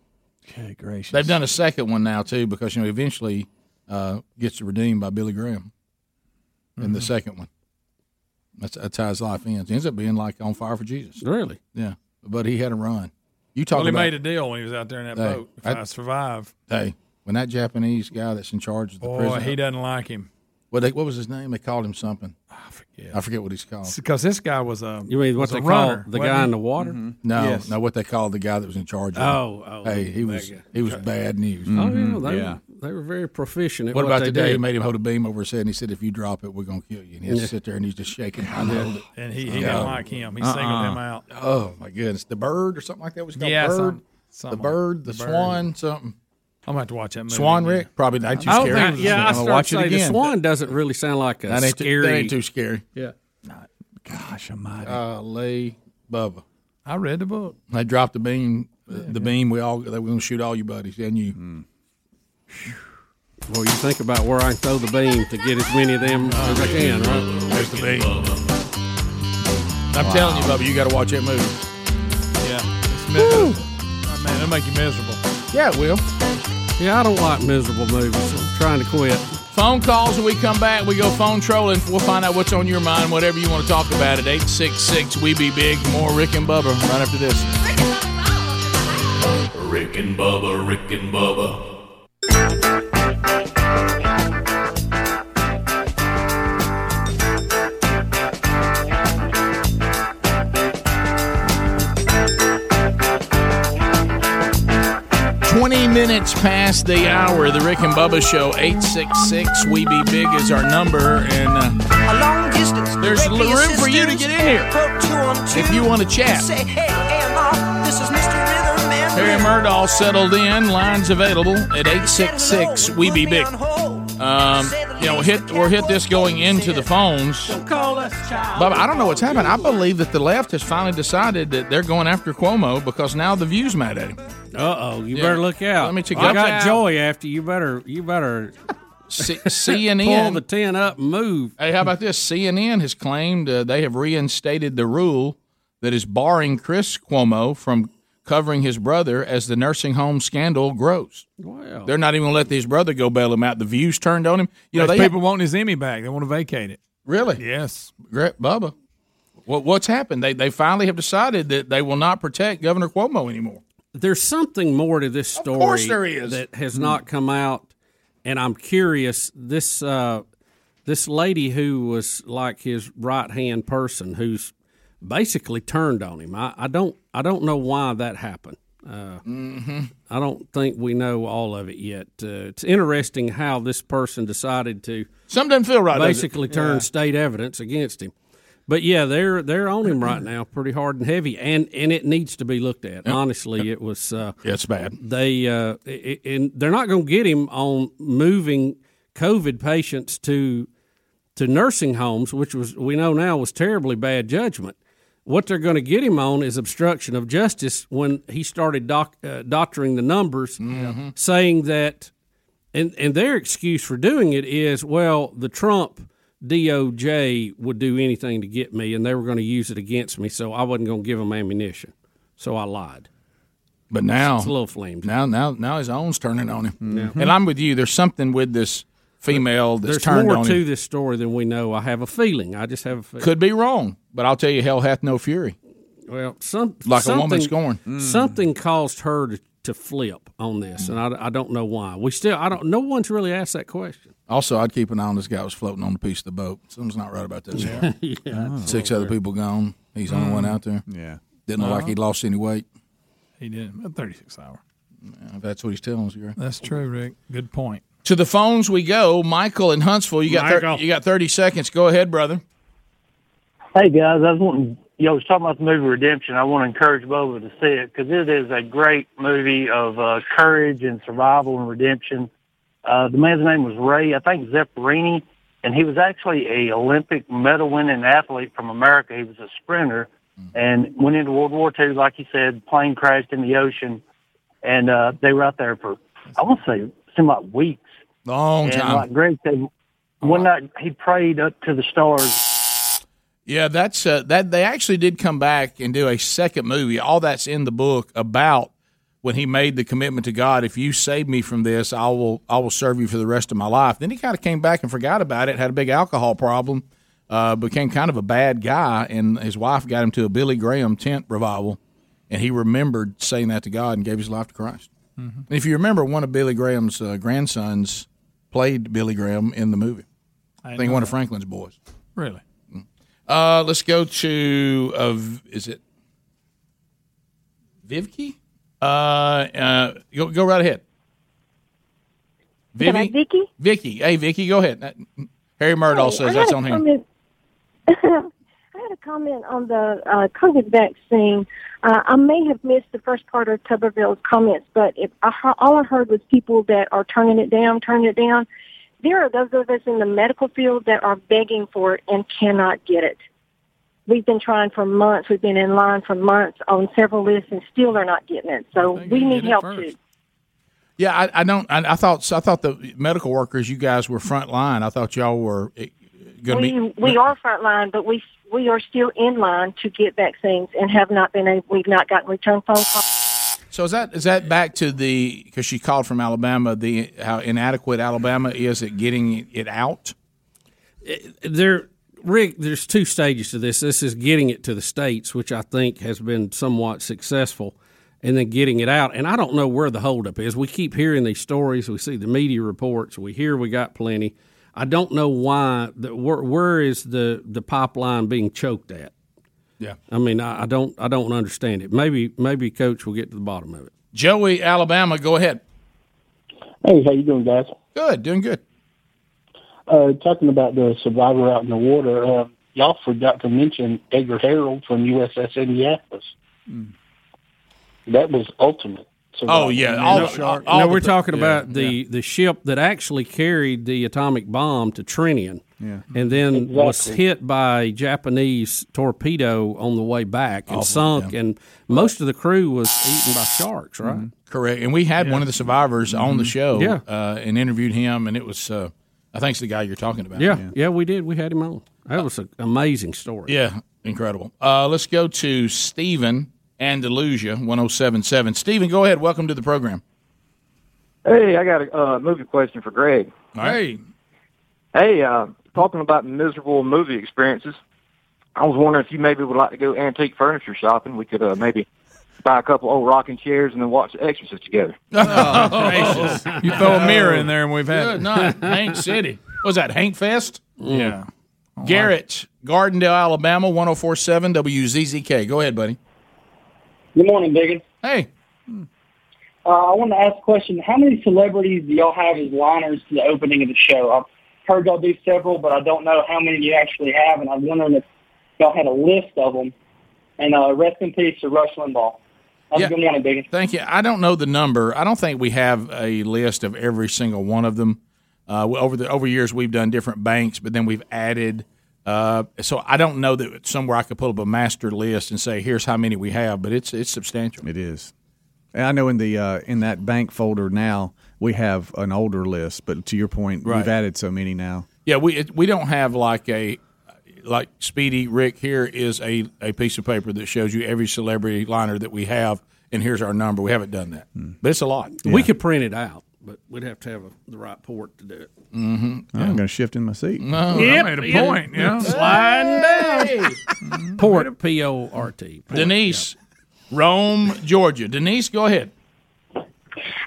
Okay, gracious. They've done a second one now too because you know eventually uh, gets redeemed by Billy Graham in Mm-hmm. the second one. That's, that's how his life ends. He ends up being like on fire for Jesus. Really? Yeah, but he had a run. You talk Well, he about made a deal when he was out there in that Hey, boat. If I- I, survive, hey when that Japanese guy that's in charge of the boy, prison. he doesn't like him. what, they, what was his name? They called him something. I forget. I forget what he's called. Because this guy was a You mean what they a call runner, the guy he? in the water? No, Yes. no, what they called the guy that was in charge. of him. Oh, oh, hey, he was guy. he was bad news. Oh yeah, they, Yeah. They were very proficient at What what, about they the day did. he made him hold a beam over his head and he said, if you drop it, we're going to kill you. And he has to Yeah. sit there and he's just shaking. trying to hold it. And he, he didn't like him. He singled Uh-uh. him out. Oh, my goodness. The bird or something like that was called? Yeah, bird? some- the bird, the, like- the bird. swan, something. I'm gonna have to watch that movie. Swan again. Rick? Probably not too I scary. think, yeah, I I'll started watch to it say the swan doesn't really sound like a that, ain't too, scary. that ain't too scary. yeah, Gosh, almighty. Uh, Lee, Bubba. I read the book. They dropped the beam. The beam. We all they were going to shoot all you buddies and you. Hmm. Well, you think about where I throw the beam to get as many of them as I can, right? There's the beam. I'm telling you, Bubba, you got to watch that movie. Yeah, it's miserable. Oh, man, it'll make you miserable. Yeah, it will. Yeah, I don't like miserable movies. I'm trying to quit. Phone calls when we come back. We go phone trolling. We'll find out what's on your mind, whatever you want to talk about at 866 We Be Big. More Rick and Bubba right after this. Rick and Bubba, Rick and Bubba. 20 minutes past the hour. The Rick and Bubba Show, 866 We Be Big is our number. And uh, there's room for you to get in here if you want to chat. Harry Murdahl settled in. Lines available at 866 We Be Big. Um, you know, hit we're hit this going into the phones. Call us child. Bubba, I don't know what's happened. I believe that the left has finally decided that they're going after Cuomo because now the view's mad at him. Uh oh, you Yeah. better look out. Let me check I got out. Joy after you. Better you better C- CNN. pull the tin up and move. Hey, how about this? CNN has claimed uh, they have reinstated the rule that is barring Chris Cuomo from covering his brother as the nursing home scandal grows. Wow. They're not even going to let his brother go bail him out. The views turned on him. You know, There's they people wanting his Emmy back. They want to vacate it. Really? Yes. Great, Bubba. What, what's happened? They they finally have decided that they will not protect Governor Cuomo anymore. There's something more to this story course there is. that has not come out, and I'm curious. This uh, this lady who was like his right hand person, who's basically turned on him. I, I don't I don't know why that happened. Uh, Mm-hmm. I don't think we know all of it yet. Uh, it's interesting how this person decided to Something doesn't feel right. basically turn Yeah. state evidence against him. But yeah, they're they're on him right now, pretty hard and heavy, and and it needs to be looked at. Honestly, it was. Uh, yeah, it's bad. They uh, i- i- and they're not going to get him on moving COVID patients to to nursing homes, which was we know now was terribly bad judgment. What they're going to get him on is obstruction of justice when he started doc, uh, doctoring the numbers, saying that, and and their excuse for doing it is, well, the Trump DOJ would do anything to get me, and they were going to use it against me, so I wasn't going to give them ammunition, so I lied. But now It's a little flamed. Now, now, now his own's turning on him. Yeah. And I'm with you. There's something with this female that's There's turned more on to him. this story than we know. I have a feeling. I just have a feeling. Could be wrong, but I'll tell you, hell hath no fury. Well, some Like a woman something- scorned. Mm. Something caused her to, to flip on this, and I, I don't know why. We still I don't. No one's really asked that question. Also, I'd keep an eye on this guy who was floating on the piece of the boat. Something's not right about this. Yeah. Yeah. Six other people gone. He's the only one Mm. out there. Yeah. Didn't look like Uh-huh. he'd lost any weight. He did. About 36 hour. If that's what he's telling us, right? That's true, Rick. Good point. To the phones we go. Michael in Huntsville. You got thir- you got thirty seconds. Go ahead, brother. Hey guys, I was wanting, you was talking about the movie Redemption. I want to encourage Bubba to see it because it is a great movie of uh, courage and survival and redemption. Uh, the man's name was Ray, I think Zamperini, and he was actually a Olympic medal winning athlete from America. He was a sprinter and went into World War II, like you said, plane crashed in the ocean, and uh, they were out there for I want to say it seemed like weeks. Long and time. like Greg said, one night he prayed up to the stars. Yeah, that's uh, that. They actually did come back and do a second movie. All that's in the book about when he made the commitment to God. If you save me from this, I will. I will serve you for the rest of my life. Then he kind of came back and forgot about it. Had a big alcohol problem. Uh, became kind of a bad guy, and his wife got him to a Billy Graham tent revival, and he remembered saying that to God and gave his life to Christ. Mhm. And if you remember, one of Billy Graham's uh, grandsons played Billy Graham in the movie. I I think know one of. Franklin's boys. Really? Uh, let's go to uh, is it Vivki? Uh, uh, go go right ahead. Can I, Vicky? Vicky, hey Vicky, go ahead. Harry Murdahl Hey, says I that's on him. comment- I had a comment on the uh, COVID vaccine. Uh, I may have missed the first part of Tuberville's comments, but if I, all I heard was people that are turning it down, turning it down. There are those of us in the medical field that are begging for it and cannot get it. We've been trying for months. We've been in line for months on several lists, and still they're not getting it. So we need help too. Yeah, I, I don't. I, I thought I thought the medical workers, you guys were front line. I thought y'all were going to be. we are frontline, but we we are still in line to get vaccines and have not been able. We've not gotten return phone calls. So is that is that back to the because she called from Alabama the how inadequate Alabama is at getting it out? there Rick, there's two stages to this. This is getting it to the states, which I think has been somewhat successful, and then getting it out. And I don't know where the holdup is. We keep hearing these stories. We see the media reports. We hear we got plenty. I don't know why. The, where, where is the the pipeline being choked at? Yeah. I mean, I, I don't I don't understand it. Maybe maybe Coach will get to the bottom of it. Joey, Alabama, go ahead. Hey, how you doing, guys? Good, doing good. Uh, talking about the survivor out in the water, uh, y'all forgot to mention Edgar Harrell from USS Indianapolis. That was ultimate. Oh, survival. no, we're talking about the, the ship that actually carried the atomic bomb to Tinian. Yeah. And then was hit by a Japanese torpedo on the way back and Awful, sunk, and most of the crew was eaten by sharks, right? Mm-hmm. Correct. And we had one of the survivors on the show Yeah. uh, and interviewed him, and it was, uh, I think it's the guy you're talking about. Yeah, yeah, we did. We had him on. That was an amazing story. Yeah, incredible. Uh, let's go to Stephen Andalusia, 1077. Stephen, go ahead. Welcome to the program. Hey, I got a uh, movie question for Greg. Hey. Hey, uh, talking about miserable movie experiences, I was wondering if you maybe would like to go antique furniture shopping. We could uh, maybe buy a couple old rocking chairs and then watch The Exorcist together. Oh, gracious. You throw a mirror in there and we've had Good night, Hank City. What was that, Hank Fest? Yeah. Garrett, Gardendale, Alabama, 1047 WZZK. Go ahead, buddy. Good morning, Biggin. Hey. Uh, I want to ask a question. How many celebrities do y'all have as liners to the opening of the show? I've heard y'all do several, but I don't know how many you actually have, and I'm wondering if y'all had a list of them. And uh, rest in peace to Rush Limbaugh. Have Yeah. a good morning, Biggin. Thank you. I don't know the number. I don't think we have a list of every single one of them. Uh, over the over years, we've done different banks, but then we've added. Uh, so I don't know that somewhere I could pull up a master list and say here's how many we have, but it's it's substantial. It is. And I know in the uh, in that bank folder now we have an older list, but to your point, Right. we've added so many now. Yeah, we it, we don't have like a like Speedy Rick. Here is a, a piece of paper that shows you every celebrity liner that we have, and here's our number. We haven't done that, but it's a lot. We could print it out, but we'd have to have a, the right port to do it. Mm-hmm. I'm going to shift in my seat. No, Yep, I made a point. Yeah, Sliding down. Port, P O R T. Port. Denise, Rome, Georgia. Denise, go ahead.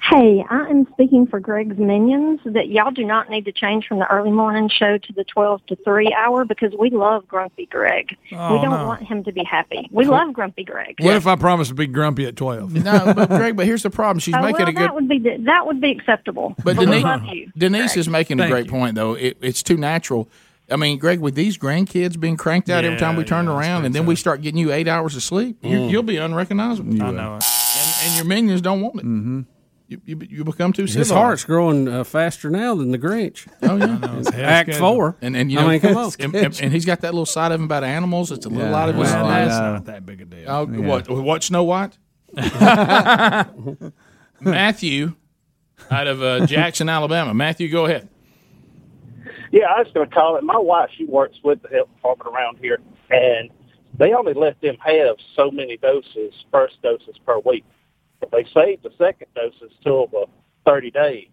Hey, I am speaking for Greg's Minions that y'all do not need to change from the early morning show to the 12 to 3 hour because we love Grumpy Greg. Oh, we don't no. want him to be happy. We love Grumpy Greg. What if I promise to be grumpy at 12? No, but Greg, but here's the problem. She's Oh, making well, a good. that would be that would be acceptable. But we Denise, love you. Denise is making a great you. point, though. It, it's too natural. I mean, Greg, with these grandkids being cranked out every time we turn around, and then we start getting you eight hours of sleep, you, Mm. you'll be unrecognizable. I know it. And, and your minions don't want it. Mm-hmm. You, you, you become too His heart's growing uh, faster now than the Grinch. Oh yeah, It's Act four. and and you I mean, come on. and, and- and he's got that little side of him about animals. It's a little Yeah. out of his. Well, life. that's not that big a deal. Oh, Yeah. what? What? Snow White? Matthew, out of uh, Jackson, Alabama. Matthew, go ahead. Yeah, I was going to call it. My wife, she works with the health department around here, and they only let them have so many doses, first doses per week. But they saved the second doses till the 30 days.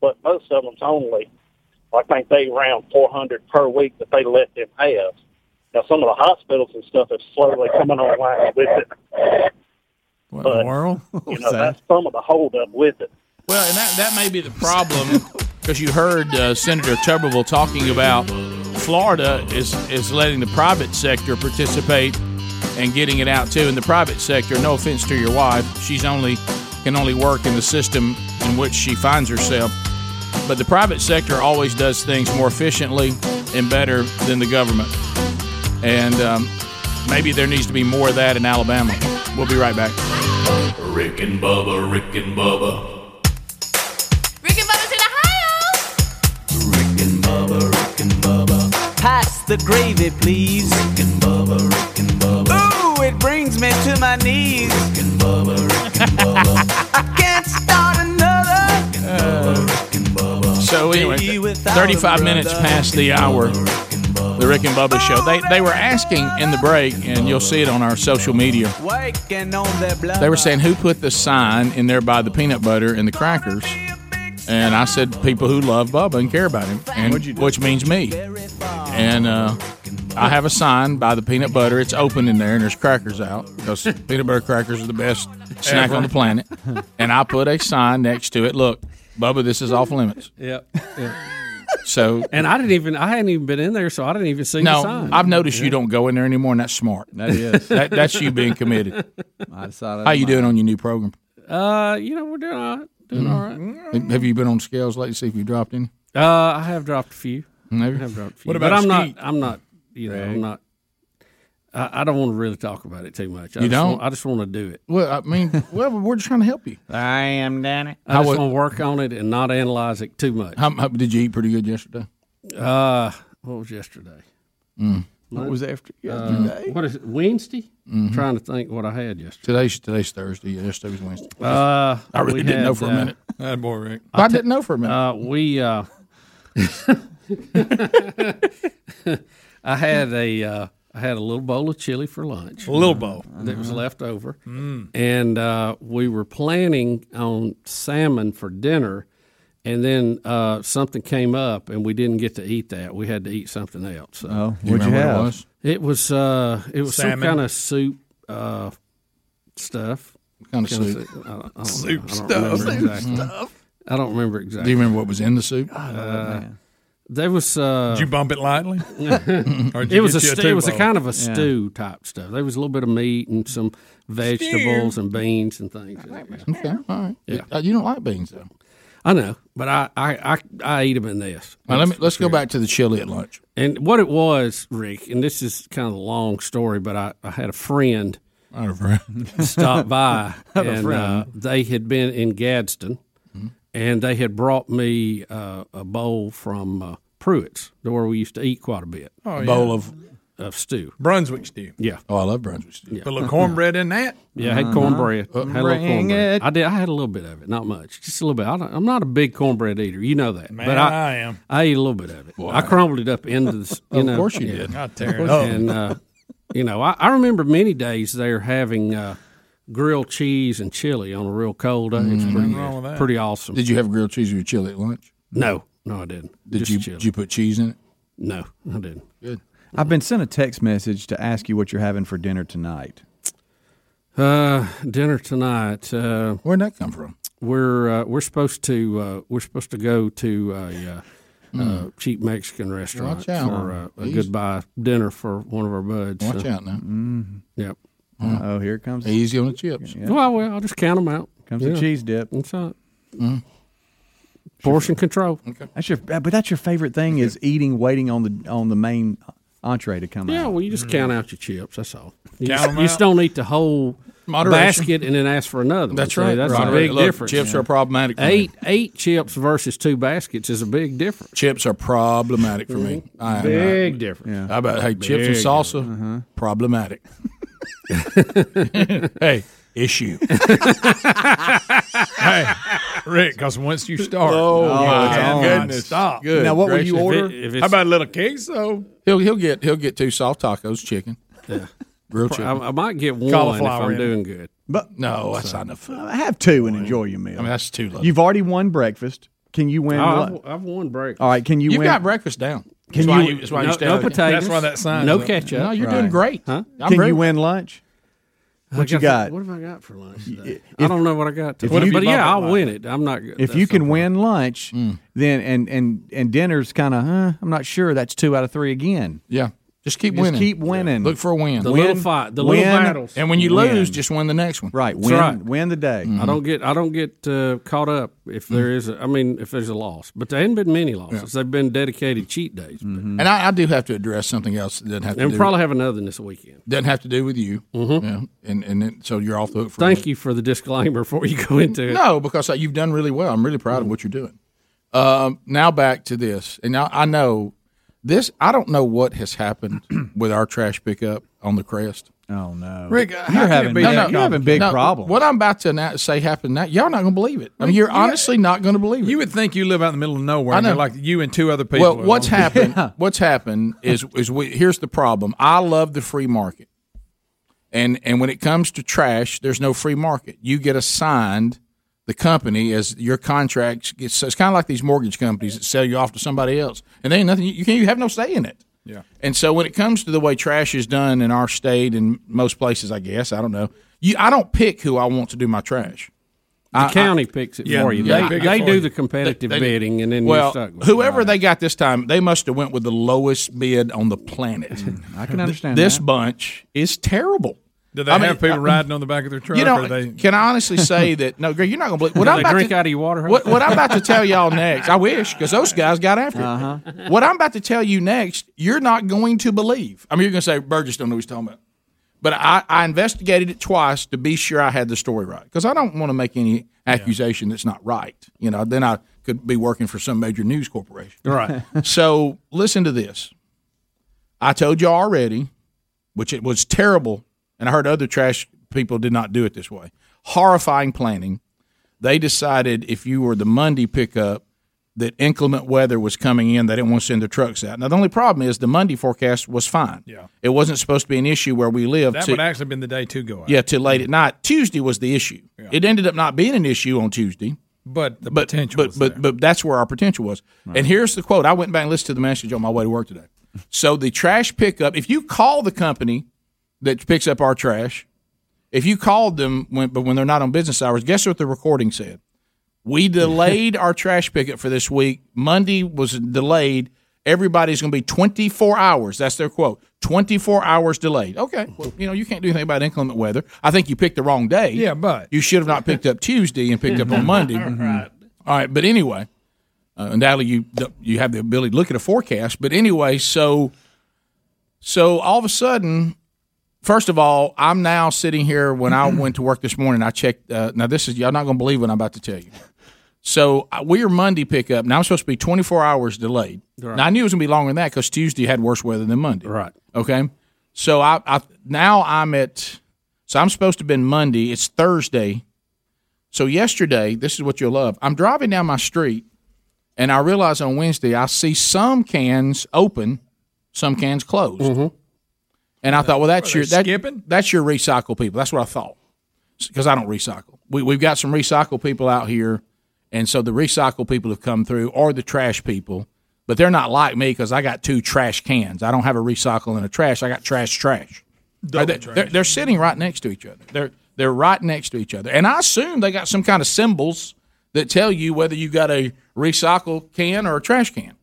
But most of them's only, I think they around 400 per week that they let them have. Now, some of the hospitals and stuff are slowly coming online with it. What but, in the world? You know, that's some of the holdup with it. Well, and that, that may be the problem because you heard uh, Senator Tuberville talking about Florida is, is letting the private sector participate and getting it out too. In the private sector, no offense to your wife, she's only can only work in the system in which she finds herself. But the private sector always does things more efficiently and better than the government. And um, maybe there needs to be more of that in Alabama. We'll be right back. Rick and Bubba, Rick and Bubba. Rick and Bubba to the house. Rick and Bubba Rick and Bubba. Pass the gravy, please. Rick and Bubba, brings me to my knees. Rick and Bubba, Rick and Bubba. I can't start another. So anyway, 35 minutes past the hour, the Rick and Bubba show. They they were asking in the break, and you'll see it on our social media. Waking on their blood. They were saying who put the sign in there by the peanut butter and the crackers, and I said people who love Bubba and care about him, and which means me. And uh, I have a sign by the peanut butter. It's open in there, and there's crackers out because peanut butter crackers are the best snack on the planet. And I put a sign next to it. Look, Bubba, this is off limits. Yep. yep. So And I didn't even I hadn't even been in there, so I didn't even see the no, sign. I've noticed you don't go in there anymore, and that's smart. That is. that, that's you being committed. I decided How you doing on your new program? Uh, you know, we're doing all right. Doing all right. Have- Have you been on scales lately? To see if you dropped any. Uh, I have dropped a few. Have you? I have dropped a few. What about but I'm skeet? not. I'm not. You know, Right. I'm not. I, I don't want to really talk about it too much. I You just don't? Want, I just want to do it. Well, I mean, well, we're just trying to help you. I am Danny. I just want to work on it and not analyze it too much. How, how did you eat pretty good yesterday? Uh, what was yesterday? What was after Uh, what is it? Wednesday? Mhm. Trying to think what I had yesterday. Today's today's Thursday. Yeah, yesterday was Wednesday. Uh, I really didn't know for a uh, minute. That boy Rick. I didn't know for a minute. Uh, we. Uh, I had a. Uh, I had a little bowl of chili for lunch. A little bowl. that was Uh-huh. left over, Mm. and uh, we were planning on salmon for dinner, and then uh, something came up, and we didn't get to eat that. We had to eat something else. So. Oh, you what'd you remember what it have? was? It was. Uh, it was some kind of soup uh, stuff. kind of Kinda soup? I don't- I don't know. Soup stuff. remember Soup exactly. stuff. I don't remember exactly. Do you remember what was in the soup? Uh, there was. Uh, Did you bump it lightly? It was a get you a it was a kind of a Yeah. stew type stuff. There was a little bit of meat and some vegetables and beans and things. Okay, all right. Yeah. Uh, you don't like beans though. I know, but I I I, I eat them in this. Now, let me let's go back to the chili at lunch. And what it was, Rick, and this is kind of a long story, but I, I had a friend I had a friend. stop by, and friend. Uh, they had been in Gadsden, Mm-hmm. and they had brought me uh, a bowl from uh, Pruitt's, where we used to eat quite a bit. Oh, A yeah. bowl of of stew, Brunswick stew. Yeah. Oh, I love Brunswick stew. Yeah. Put a little cornbread in that. Yeah, I had cornbread. Uh, had a little cornbread. it. I did. I had a little bit of it, not much, just a little bit. I don't, I'm not a big cornbread eater. You know that, Man, but I, I am. I ate a little bit of it. I crumbled it up into the. You know, Of course you yeah. did. I tear it up. And uh, you know, I, I remember many days there having uh, grilled cheese and chili on a real cold day. It's pretty, wrong with that. pretty awesome. Did you have grilled cheese with your chili at lunch? No, no, I didn't. Did Just you chili. did you put cheese in it? No, I didn't. Good. I've been sent a text message to ask you what you're having for dinner tonight. Uh, dinner tonight. Uh, Where'd that come from? We're uh, we're supposed to uh, we're supposed to go to a uh, uh, cheap Mexican restaurant Watch out. for uh, a goodbye dinner for one of our buds. Watch so- out now. Mm. Yep. Oh, here it comes. Easy on the chips. Yeah. Well, well, I'll just count them out. Comes Yeah. the cheese dip. That's all. Mm. Portion control. That's your, but that's your favorite thing is eating, waiting on the on the main entree to come Yeah, out. Yeah, well, you just mm. count out your chips. That's all. You, Count just, 'em you just don't eat the whole Moderation. basket and then ask for another. one. That's See, right. That's Right. a big Look, difference. chips are problematic for me. Eight eight chips versus two baskets is a big difference. Chips are problematic for me. Mm-hmm. I am Big not- difference. Yeah. How about hey chips and Big salsa? Uh-huh. Problematic. hey, issue. hey, Rick, because once you start, Oh, you my cannot goodness. stop. Good Now, what would you order? If it- if How about a little queso? He'll he'll get he'll get two soft tacos, chicken, Yeah. grilled I, chicken. I might get one if Cauliflower I'm in it. doing good. But no, that's not enough. food. uh, have two and enjoy your meal. I mean, that's too low. You've already won breakfast. Can you win? Oh, I've, I've won breakfast. All right. Can you win? You've win? got breakfast down. Can that's why you- you, that's why no, you stay no potatoes. That's why that sign's No up. ketchup. No, you're Right. doing great. Huh? I'm Can very- you win lunch? What I you got? What have I got for lunch today? If- I don't know what I got. if Today. you- but yeah, I'll like win it. I'm not. If you can win lunch, Mm. then and and and dinner's kind of, huh, I'm not sure. That's two out of three again. Yeah, just keep winning. Just winning. keep winning. Look for a win. The Win- little fight, the win- little battles. and when you Win. lose, just win the next one. Right. Win. right. Win the day. I don't get. I don't get uh, caught up if there is. A, I mean, if there's a loss, but there ain't been many losses. They've been dedicated cheat days, but- And I, I do have to address something else that doesn't have to and do probably have another this weekend. doesn't have to do with you. Mhm. Yeah, and and then, so you're off the hook for Thank you for the disclaimer before you go into it. No, because uh, you've done really well. I'm really proud of what you're doing. Um, now back to this, and now I know this. I don't know what has happened with our trash pickup on the crest. Oh no, Rick, you're having be no, that you're having big No, problems. What I'm about to announce, say happened now, y'all not going to believe it. I mean, you're honestly not going to believe it. You would think you live out in the middle of nowhere. I and know. like you and two other people. Well, what's are- happened? What's happened is is we, here's the problem. I love the free market, and and when it comes to trash, there's no free market. You get assigned the company as your contracts. Get, so it's kind of like these mortgage companies that sell you off to somebody else, and they ain't nothing. You, you can't. You have no say in it. Yeah. And so when it comes to the way trash is done in our state and most places, I guess I don't know. You, I don't pick who I want to do my trash. The I- I- county picks it Yeah, for you. yeah, they they do you. the competitive They- they bidding, and then well, you're stuck with it. whoever they got this time, they must have went with the lowest bid on the planet. Mm, I can understand This that. bunch is terrible. Do they I mean, have people I- riding on the back of their truck? You know, or they, can I honestly say that? No, Greg, you're not going to believe what Do I'm they about drink to out of your water? What, what I'm about to tell y'all next. I wish because those guys got after it. Uh-huh. What I'm about to tell you next, you're not going to believe. I mean, you're going to say Burgess don't know what he's talking about. But I, I investigated it twice to be sure I had the story right because I don't want to make any accusation that's not right. You know, then I could be working for some major news corporation. Right. so listen to this. I told you already, which it was terrible, and I heard other trash people did not do it this way. Horrifying planning. They decided if you were the Monday pickup that inclement weather was coming in, they didn't want to send their trucks out. Now the only problem is the Monday forecast was fine. Yeah. It wasn't supposed to be an issue where we live. that to- would actually been the day to go out. yeah, till late at night. Tuesday was the issue. It ended up not being an issue on Tuesday. But the but, potential but, was but, but that's where our potential was. And here's the quote. I went back and listened to the message on my way to work today. So the trash pickup, if you call the company that picks up our trash, if you called them when but when they're not on business hours, guess what the recording said? We delayed our trash pickup for this week. Monday was delayed. Everybody's going to be 24 hours. That's their quote. 24 hours delayed. Okay. Well, you know, you can't do anything about inclement weather. I think you picked the wrong day. Yeah, but You should have not picked up Tuesday and picked up on Monday. Right. All right, but anyway, uh, undoubtedly you you have the ability to look at a forecast. But anyway, so so all of a sudden, first of all, I'm now sitting here. When I went to work this morning, I checked. Uh, now this is y'all not going to believe what I'm about to tell you. So uh, we are Monday pickup. Now I'm supposed to be 24 hours delayed. Right. Now I knew it was going to be longer than that because Tuesday had worse weather than Monday. Right. Okay. So I, I now I'm at. So I'm supposed to have been Monday. It's Thursday. So yesterday, this is what you'll love. I'm driving down my street, and I realize on Wednesday I see some cans open, some cans closed. And I thought, well, that's your that, skipping? that's your recycle people. That's what I thought because I don't recycle. We, we've got some recycle people out here, and so the recycle people have come through, or the trash people, but they're not like me because I got two trash cans. I don't have a recycle and a trash. I got trash trash. Double They- trash. They're, they're sitting right next to each other. They're they're right next to each other, and I assume they got some kind of symbols that tell you whether you got a recycle can or a trash can.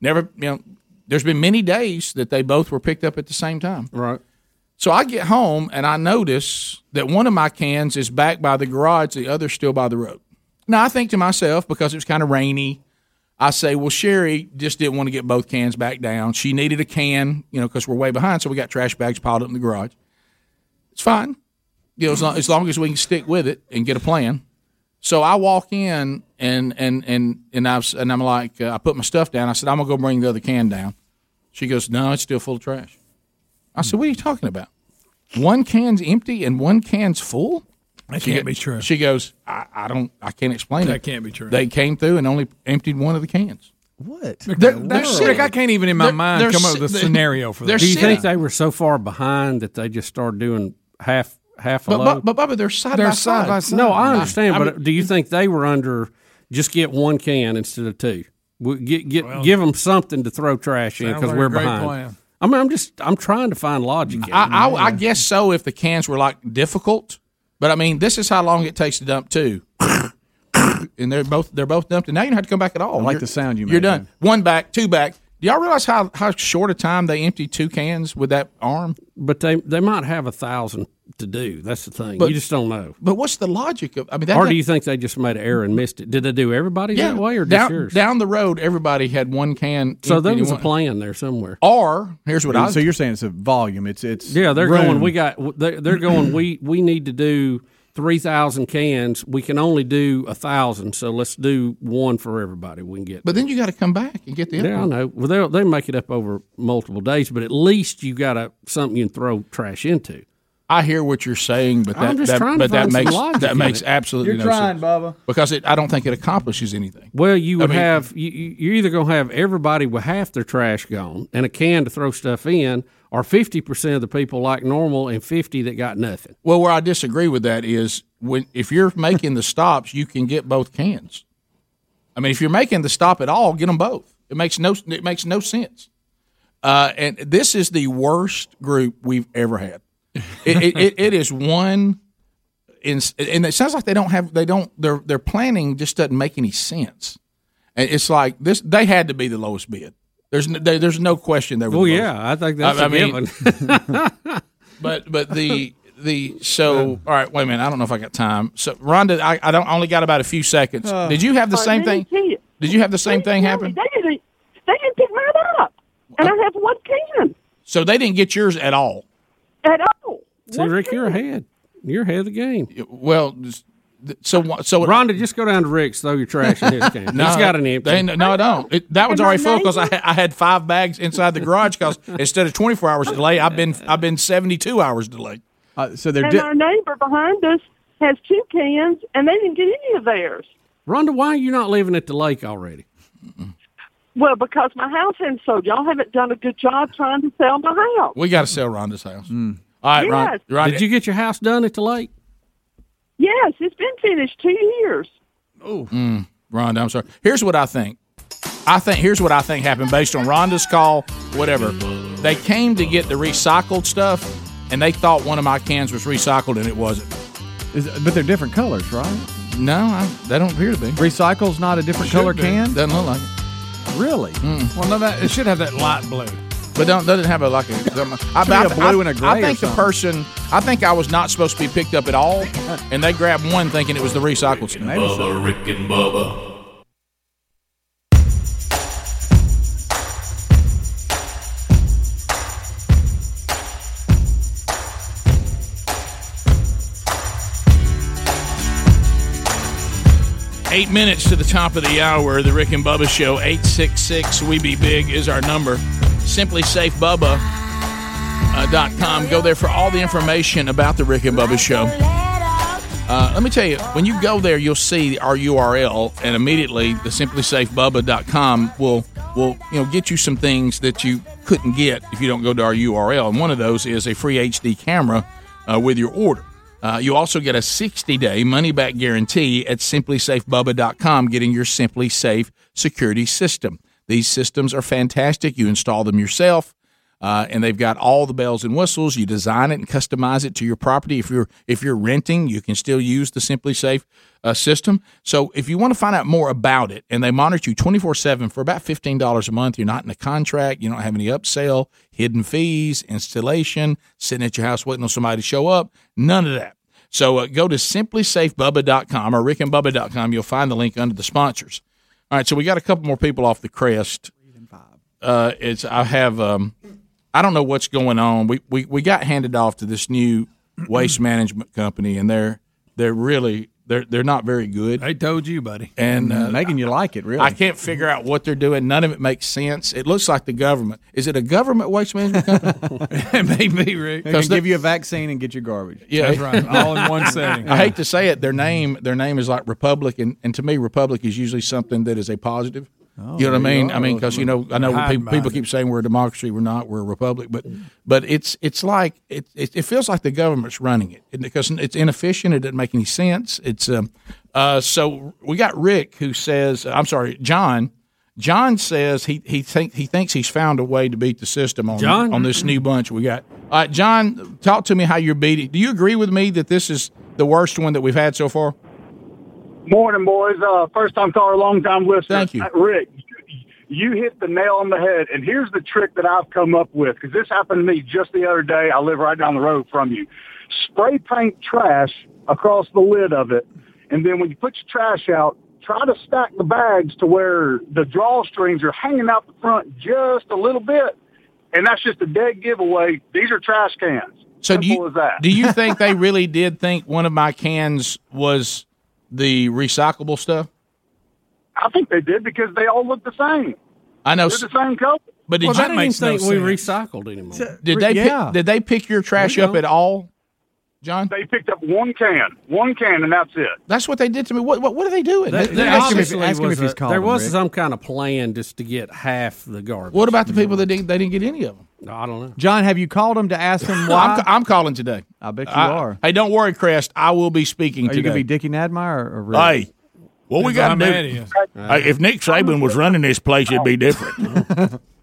Never, you know, there's been many days that they both were picked up at the same time. Right. So I get home and I notice that one of my cans is back by the garage, the other's still by the road. Now I think to myself, because it was kind of rainy, I say, well, Sherry just didn't want to get both cans back down. She needed a can, you know, because we're way behind. So we got trash bags piled up in the garage. It's fine. You know, as long, as long as we can stick with it and get a plan. So I walk in and and and and I was, and I'm like, uh, I put my stuff down. I said, I'm gonna go bring the other can down. She goes, No, it's still full of trash. I said, What are you talking about? One can's empty and one can's full. That She can't be true. She goes, I, I don't, I can't explain it. That can't be true. They came through and only emptied one of the cans. What? They're, they're sitting- I can't even in my they're- mind they're come up with a scenario for that. Do you sitting- think they were so far behind that they just started doing half half a But, load? but, but, Bubba, they're side They're by side side. by side. no, I understand, I but mean- do you think they were under just get one can instead of two? We- Get, get, give them something to throw trash in because like we're great behind. plan. I mean, I'm just I'm trying to find logic. in. I, I, I guess so if the cans were like difficult, but I mean, this is how long it takes to dump two, and they're both they're both dumped, and now you don't have to come back at all. I like You're- the sound you You're done. man. One back, two back. Do y'all realize how how short a time they empty two cans with that arm? but they they might have a thousand to do. That's the thing. But- you just don't know. But what's the logic of? I mean, that, or do you think they just made an error and missed it? Did they do everybody yeah, that way or just down, yours? down the road, everybody had one can. so there emptied was a and plan there somewhere. Or here's what I so you're saying it's a volume. It's it's Yeah, they're room. going. We got. They're, they're going. We we need to do three thousand cans. We can only do a thousand, so let's do one for everybody. We can get. But then you got to come back and get the other yeah, I know. Well, they they make it up over multiple days, but at least you got a something you can throw trash into. I hear what you're saying, but that, that but that makes that makes absolutely You're no trying, sense. Bubba. because it, I don't think it accomplishes anything. Well, you would I mean- have you, you- you're either going to have everybody with half their trash gone and a can to throw stuff in, or fifty percent of the people like normal and fifty that got nothing. Well, where I disagree with that is when if you're making the stops, you can get both cans. I mean, if you're making the stop at all, get them both. It makes no it makes no sense. Uh, and this is the worst group we've ever had. It, it, it, it is one, in, and it sounds like they don't have they don't their their planning just doesn't make any sense. And it's like this they had to be the lowest bid. There's no, there, there's no question they were. Well, the yeah. I think that's I- a I mean, given. but but the the so all right. Wait a minute. I don't know if I got time. So Rhonda, I, I don't I only got about a few seconds. Uh, Did you have the I same thing? didn't see it. Did you have the same thing They happen? didn't. They didn't pick mine up, and I have one can So they didn't get yours at all. At all. See, Rick, you're ahead. You're ahead of the game. Well, so so Rhonda, just go down to Rick's, throw your trash in his can. No, He's got an empty. they- no, I don't. It, that was already full because I, had- I had five bags inside the garage because instead of twenty four hours delay, I've been I've been seventy two hours delayed. Uh, so and our neighbor behind us has two cans, and they didn't get any of theirs. Rhonda, why are you not living at the lake already? Well, because my house hasn't sold. Y'all haven't done a good job trying to sell my house. We got to sell Rhonda's house. All right, Ron, Yes. Ron, Did you get your house done at the lake? Yes, it's been finished two years. Oh, mm, Rhonda, I'm sorry. Here's what I think. I think here's what I think happened based on Rhonda's call. Whatever, they came to get the recycled stuff, and they thought one of my cans was recycled, and it wasn't. but they're different colors, right? No, I, they don't appear to be. Recycle's not a different color be. can. Doesn't look like it. Really? Mm. Well, no, that it should have that light blue. But don't doesn't have a like a. I, Should be a blue and a gray I or think the person. I think I was not supposed to be picked up at all, and they grabbed one thinking it was the recycled stuff. Bubba, Rick and Bubba. Eight minutes to the top of the hour. The Rick and Bubba Show. Eight six six. We be big is our number. SimpliSafe Bubba. Uh. Go there for all the information about the Rick and Bubba Show. Uh, let me tell you, when you go there, you'll see our URL, and immediately the simplysafebubba.com will will you know get you some things that you couldn't get if you don't go to our URL. And one of those is a free HD camera uh, with your order. Uh, you also get a 60 day money back guarantee at simplysafebubba.com, getting your SimpliSafe security system. These systems are fantastic. You install them yourself. Uh, and they've got all the bells and whistles. You design it and customize it to your property. If you're if you're renting, you can still use the SimpliSafe uh, system. So if you want to find out more about it, and they monitor you twenty four seven for about fifteen dollars a month, you're not in a contract. You don't have any upsell, hidden fees, installation, sitting at your house waiting on somebody to show up. None of that. So uh, go to simplysafebubba.com or rickandbubba.com. You'll find the link under the sponsors. All right, so we got a couple more people off the crest. Uh, it's I have um, I don't know what's going on. We, we we got handed off to this new waste management company, and they're they're really they're they're not very good. They told you, buddy. And uh, making you like it, really. I can't figure out what they're doing. None of it makes sense. It looks like the government. Is it a government waste management company? it may be, Rick. They can give you a vaccine and get your garbage. Yeah, That's right. All in one setting. I hate to say it, their name their name is like Republic, and, and to me, Republic is usually something that is a positive. Oh, you know what I mean? I mean, because you know, I know people, people keep saying we're a democracy, we're not, we're a republic, but but it's it's like it it, it feels like the government's running it because it's inefficient. It doesn't make any sense. It's um uh so we got Rick who says I'm sorry, John. John says he he think he thinks he's found a way to beat the system on John? on this new bunch we got. All right, John, talk to me how you're beating. Do you agree with me that this is the worst one that we've had so far? Morning, boys. Uh, first time caller, long time listener. Thank you. Uh, Rick, you hit the nail on the head. And here's the trick that I've come up with because this happened to me just the other day. I live right down the road from you. Spray paint trash across the lid of it. And then when you put your trash out, try to stack the bags to where the drawstrings are hanging out the front just a little bit. And that's just a dead giveaway. These are trash cans. So do you as that. do you think they really did think one of my cans was the recyclable stuff? I think they did because they all look the same. I know, They're the same color. but did well, you I didn't even think we recycled anymore. did they Yeah. pick, did they pick your trash up at all, John? They picked up one can, one can, and that's it. That's what they did to me. What what, what are they doing? There, They- there they- obviously ask him was if he's a- called there was Rick. some kind of plan just to get half the garbage. What about the people that didn't, they didn't get any of them? No, I don't know. John, have you called him to ask him Well, why? I'm, I'm calling today. I bet you I- are. Hey, don't worry, Crest. I will be speaking Are you going to be Dickie Nadmeyer or, or Rick? Hey, what we got to Depends on how do? mad. Hey, if Nick Saban was running this place, it'd be different.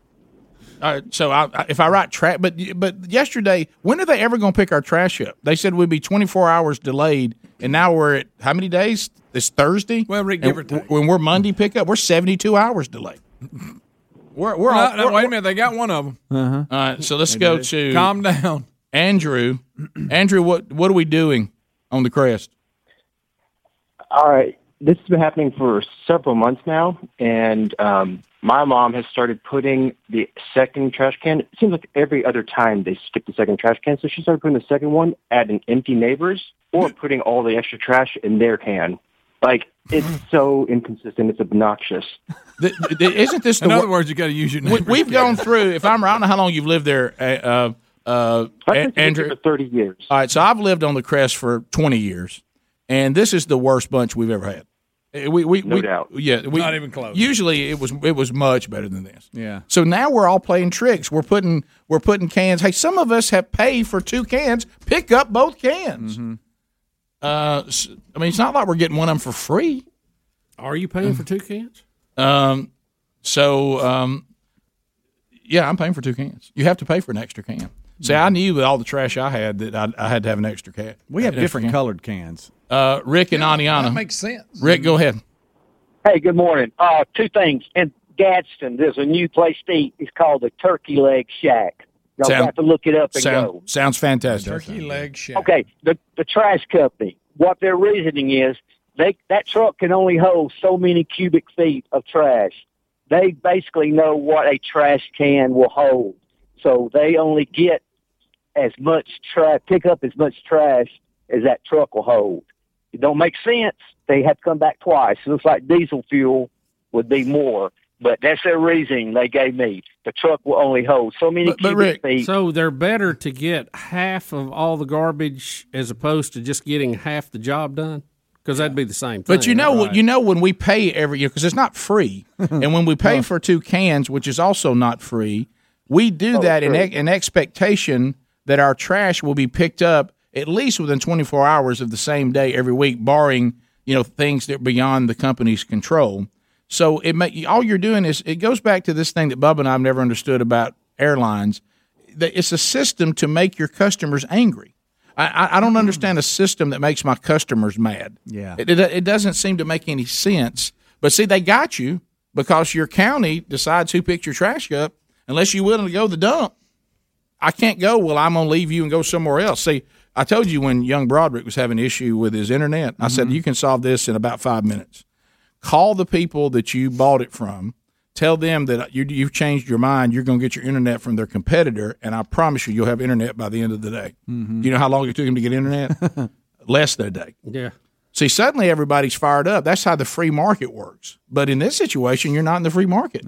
All right, so I, I- if I write trash, but but yesterday, when are they ever going to pick our trash up? They said we'd be 24 hours delayed, and now we're at how many days? This Thursday. Well, Rick, give or take. When we're Monday pickup, we're 72 hours delayed. We're we're No, all, no, we're- wait a minute. They got one of them. Uh-huh. All right, so let's go to Calm down. Andrew. Andrew, what what are we doing on the crest? All right. This has been happening for several months now, and um, my mom has started putting the second trash can. It seems like every other time they skip the second trash can, so she started putting the second one at an empty neighbor's or putting all the extra trash in their can. Like it's so inconsistent. It's obnoxious. The, the, isn't this the In wor- other words, you got to use your We, neighbor's we've gone through. If I'm right, I don't know how long you've lived there, uh, uh, I've been Andrew. for thirty years. All right, so I've lived on the crest for 20 years, and this is the worst bunch we've ever had. Uh, We, we, No we, doubt. Yeah, we, Not even close. Usually, it was it was much better than this. Yeah. So now we're all playing tricks. We're putting we're putting cans. Hey, some of us have paid for two cans. Pick up both cans. Mm-hmm. Uh, s- I mean, it's not like we're getting one of them for free. Are you paying for two cans? Um, so um, yeah, I'm paying for two cans. You have to pay for an extra can. See, I knew with all the trash I had that I, I had to have an extra can. We have different can. colored cans. Uh, Rick and Aniana. That makes sense. Rick, go ahead. Hey, good morning. Uh, two things. In Gadsden, there's a new place to eat. It's called the Turkey Leg Shack. Y'all Sound- got to look it up and Sound- go. sounds fantastic. Turkey leg shack. Okay, the the trash company. What their reasoning is, they that truck can only hold so many cubic feet of trash. They basically know what a trash can will hold, so they only get as much trash, pick up as much trash as that truck will hold. It don't make sense. They have to come back twice. It looks like diesel fuel would be more, but that's their reasoning they gave me. The truck will only hold so many cubic feet. So they're better to get half of all the garbage as opposed to just getting half the job done? Because that'd be the same thing. But you know, right? you know, when we pay every year because it's not free, and when we pay for two cans, which is also not free, we do oh, that in, true. in expectation that our trash will be picked up at least within 24 hours of the same day every week, barring you know things that are beyond the company's control. So it may, all you're doing is it goes back to this thing that Bubba and I've never understood about airlines. That it's a system to make your customers angry. I, I, don't understand a system that makes my customers mad. Yeah. It, it, it doesn't seem to make any sense. But see, they got you because your county decides who picks your trash up unless you're willing to go to the dump. I can't go. Well, I'm going to leave you and go somewhere else. See, I told you when young Broderick was having issue with his internet, I said, you can solve this in about five minutes. Call the people that you bought it from. Tell them that you, you've changed your mind. You're going to get your internet from their competitor, and I promise you, you'll have internet by the end of the day. Mhm. You know how long it took him to get internet? Less than a day. Yeah. See, suddenly everybody's fired up. That's how the free market works. But in this situation, you're not in the free market.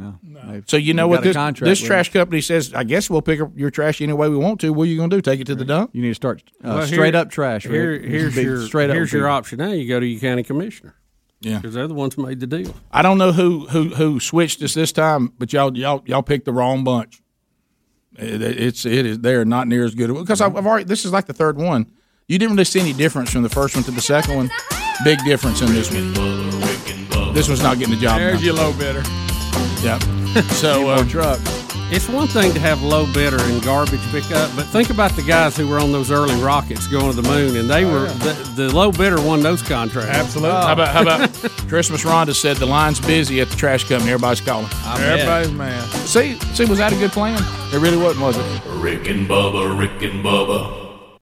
So you know You've what this, this trash company says? I guess we'll pick up your trash any way we want to. What are you going to do? Take it to the dump? You need to start uh, Well, straight here- up trash. Rick. Here, It here's your straight up here's your people. option. Now you go to your county commissioner. Yeah, because they're the ones who made the deal. I don't know who who who switched us this time, but y'all y'all y'all picked the wrong bunch. It, it's it is they're not near as good because I've, I've already this is like the third one. You didn't really see any difference from the first one to the second one. Big difference in this one. This one's not getting the job. There's done. your low bidder. Yep. So uh, truck. It's one thing to have low bidder and garbage pickup, but think about the guys who were on those early rockets going to the moon, and they were the, the low bidder won those contracts. Absolutely. How about how about Christmas? Rhonda said the line's busy at the trash company. Everybody's calling. Everybody's mad. See, see, was that a good plan? It really wasn't, was it? Rick and Bubba, Rick and Bubba.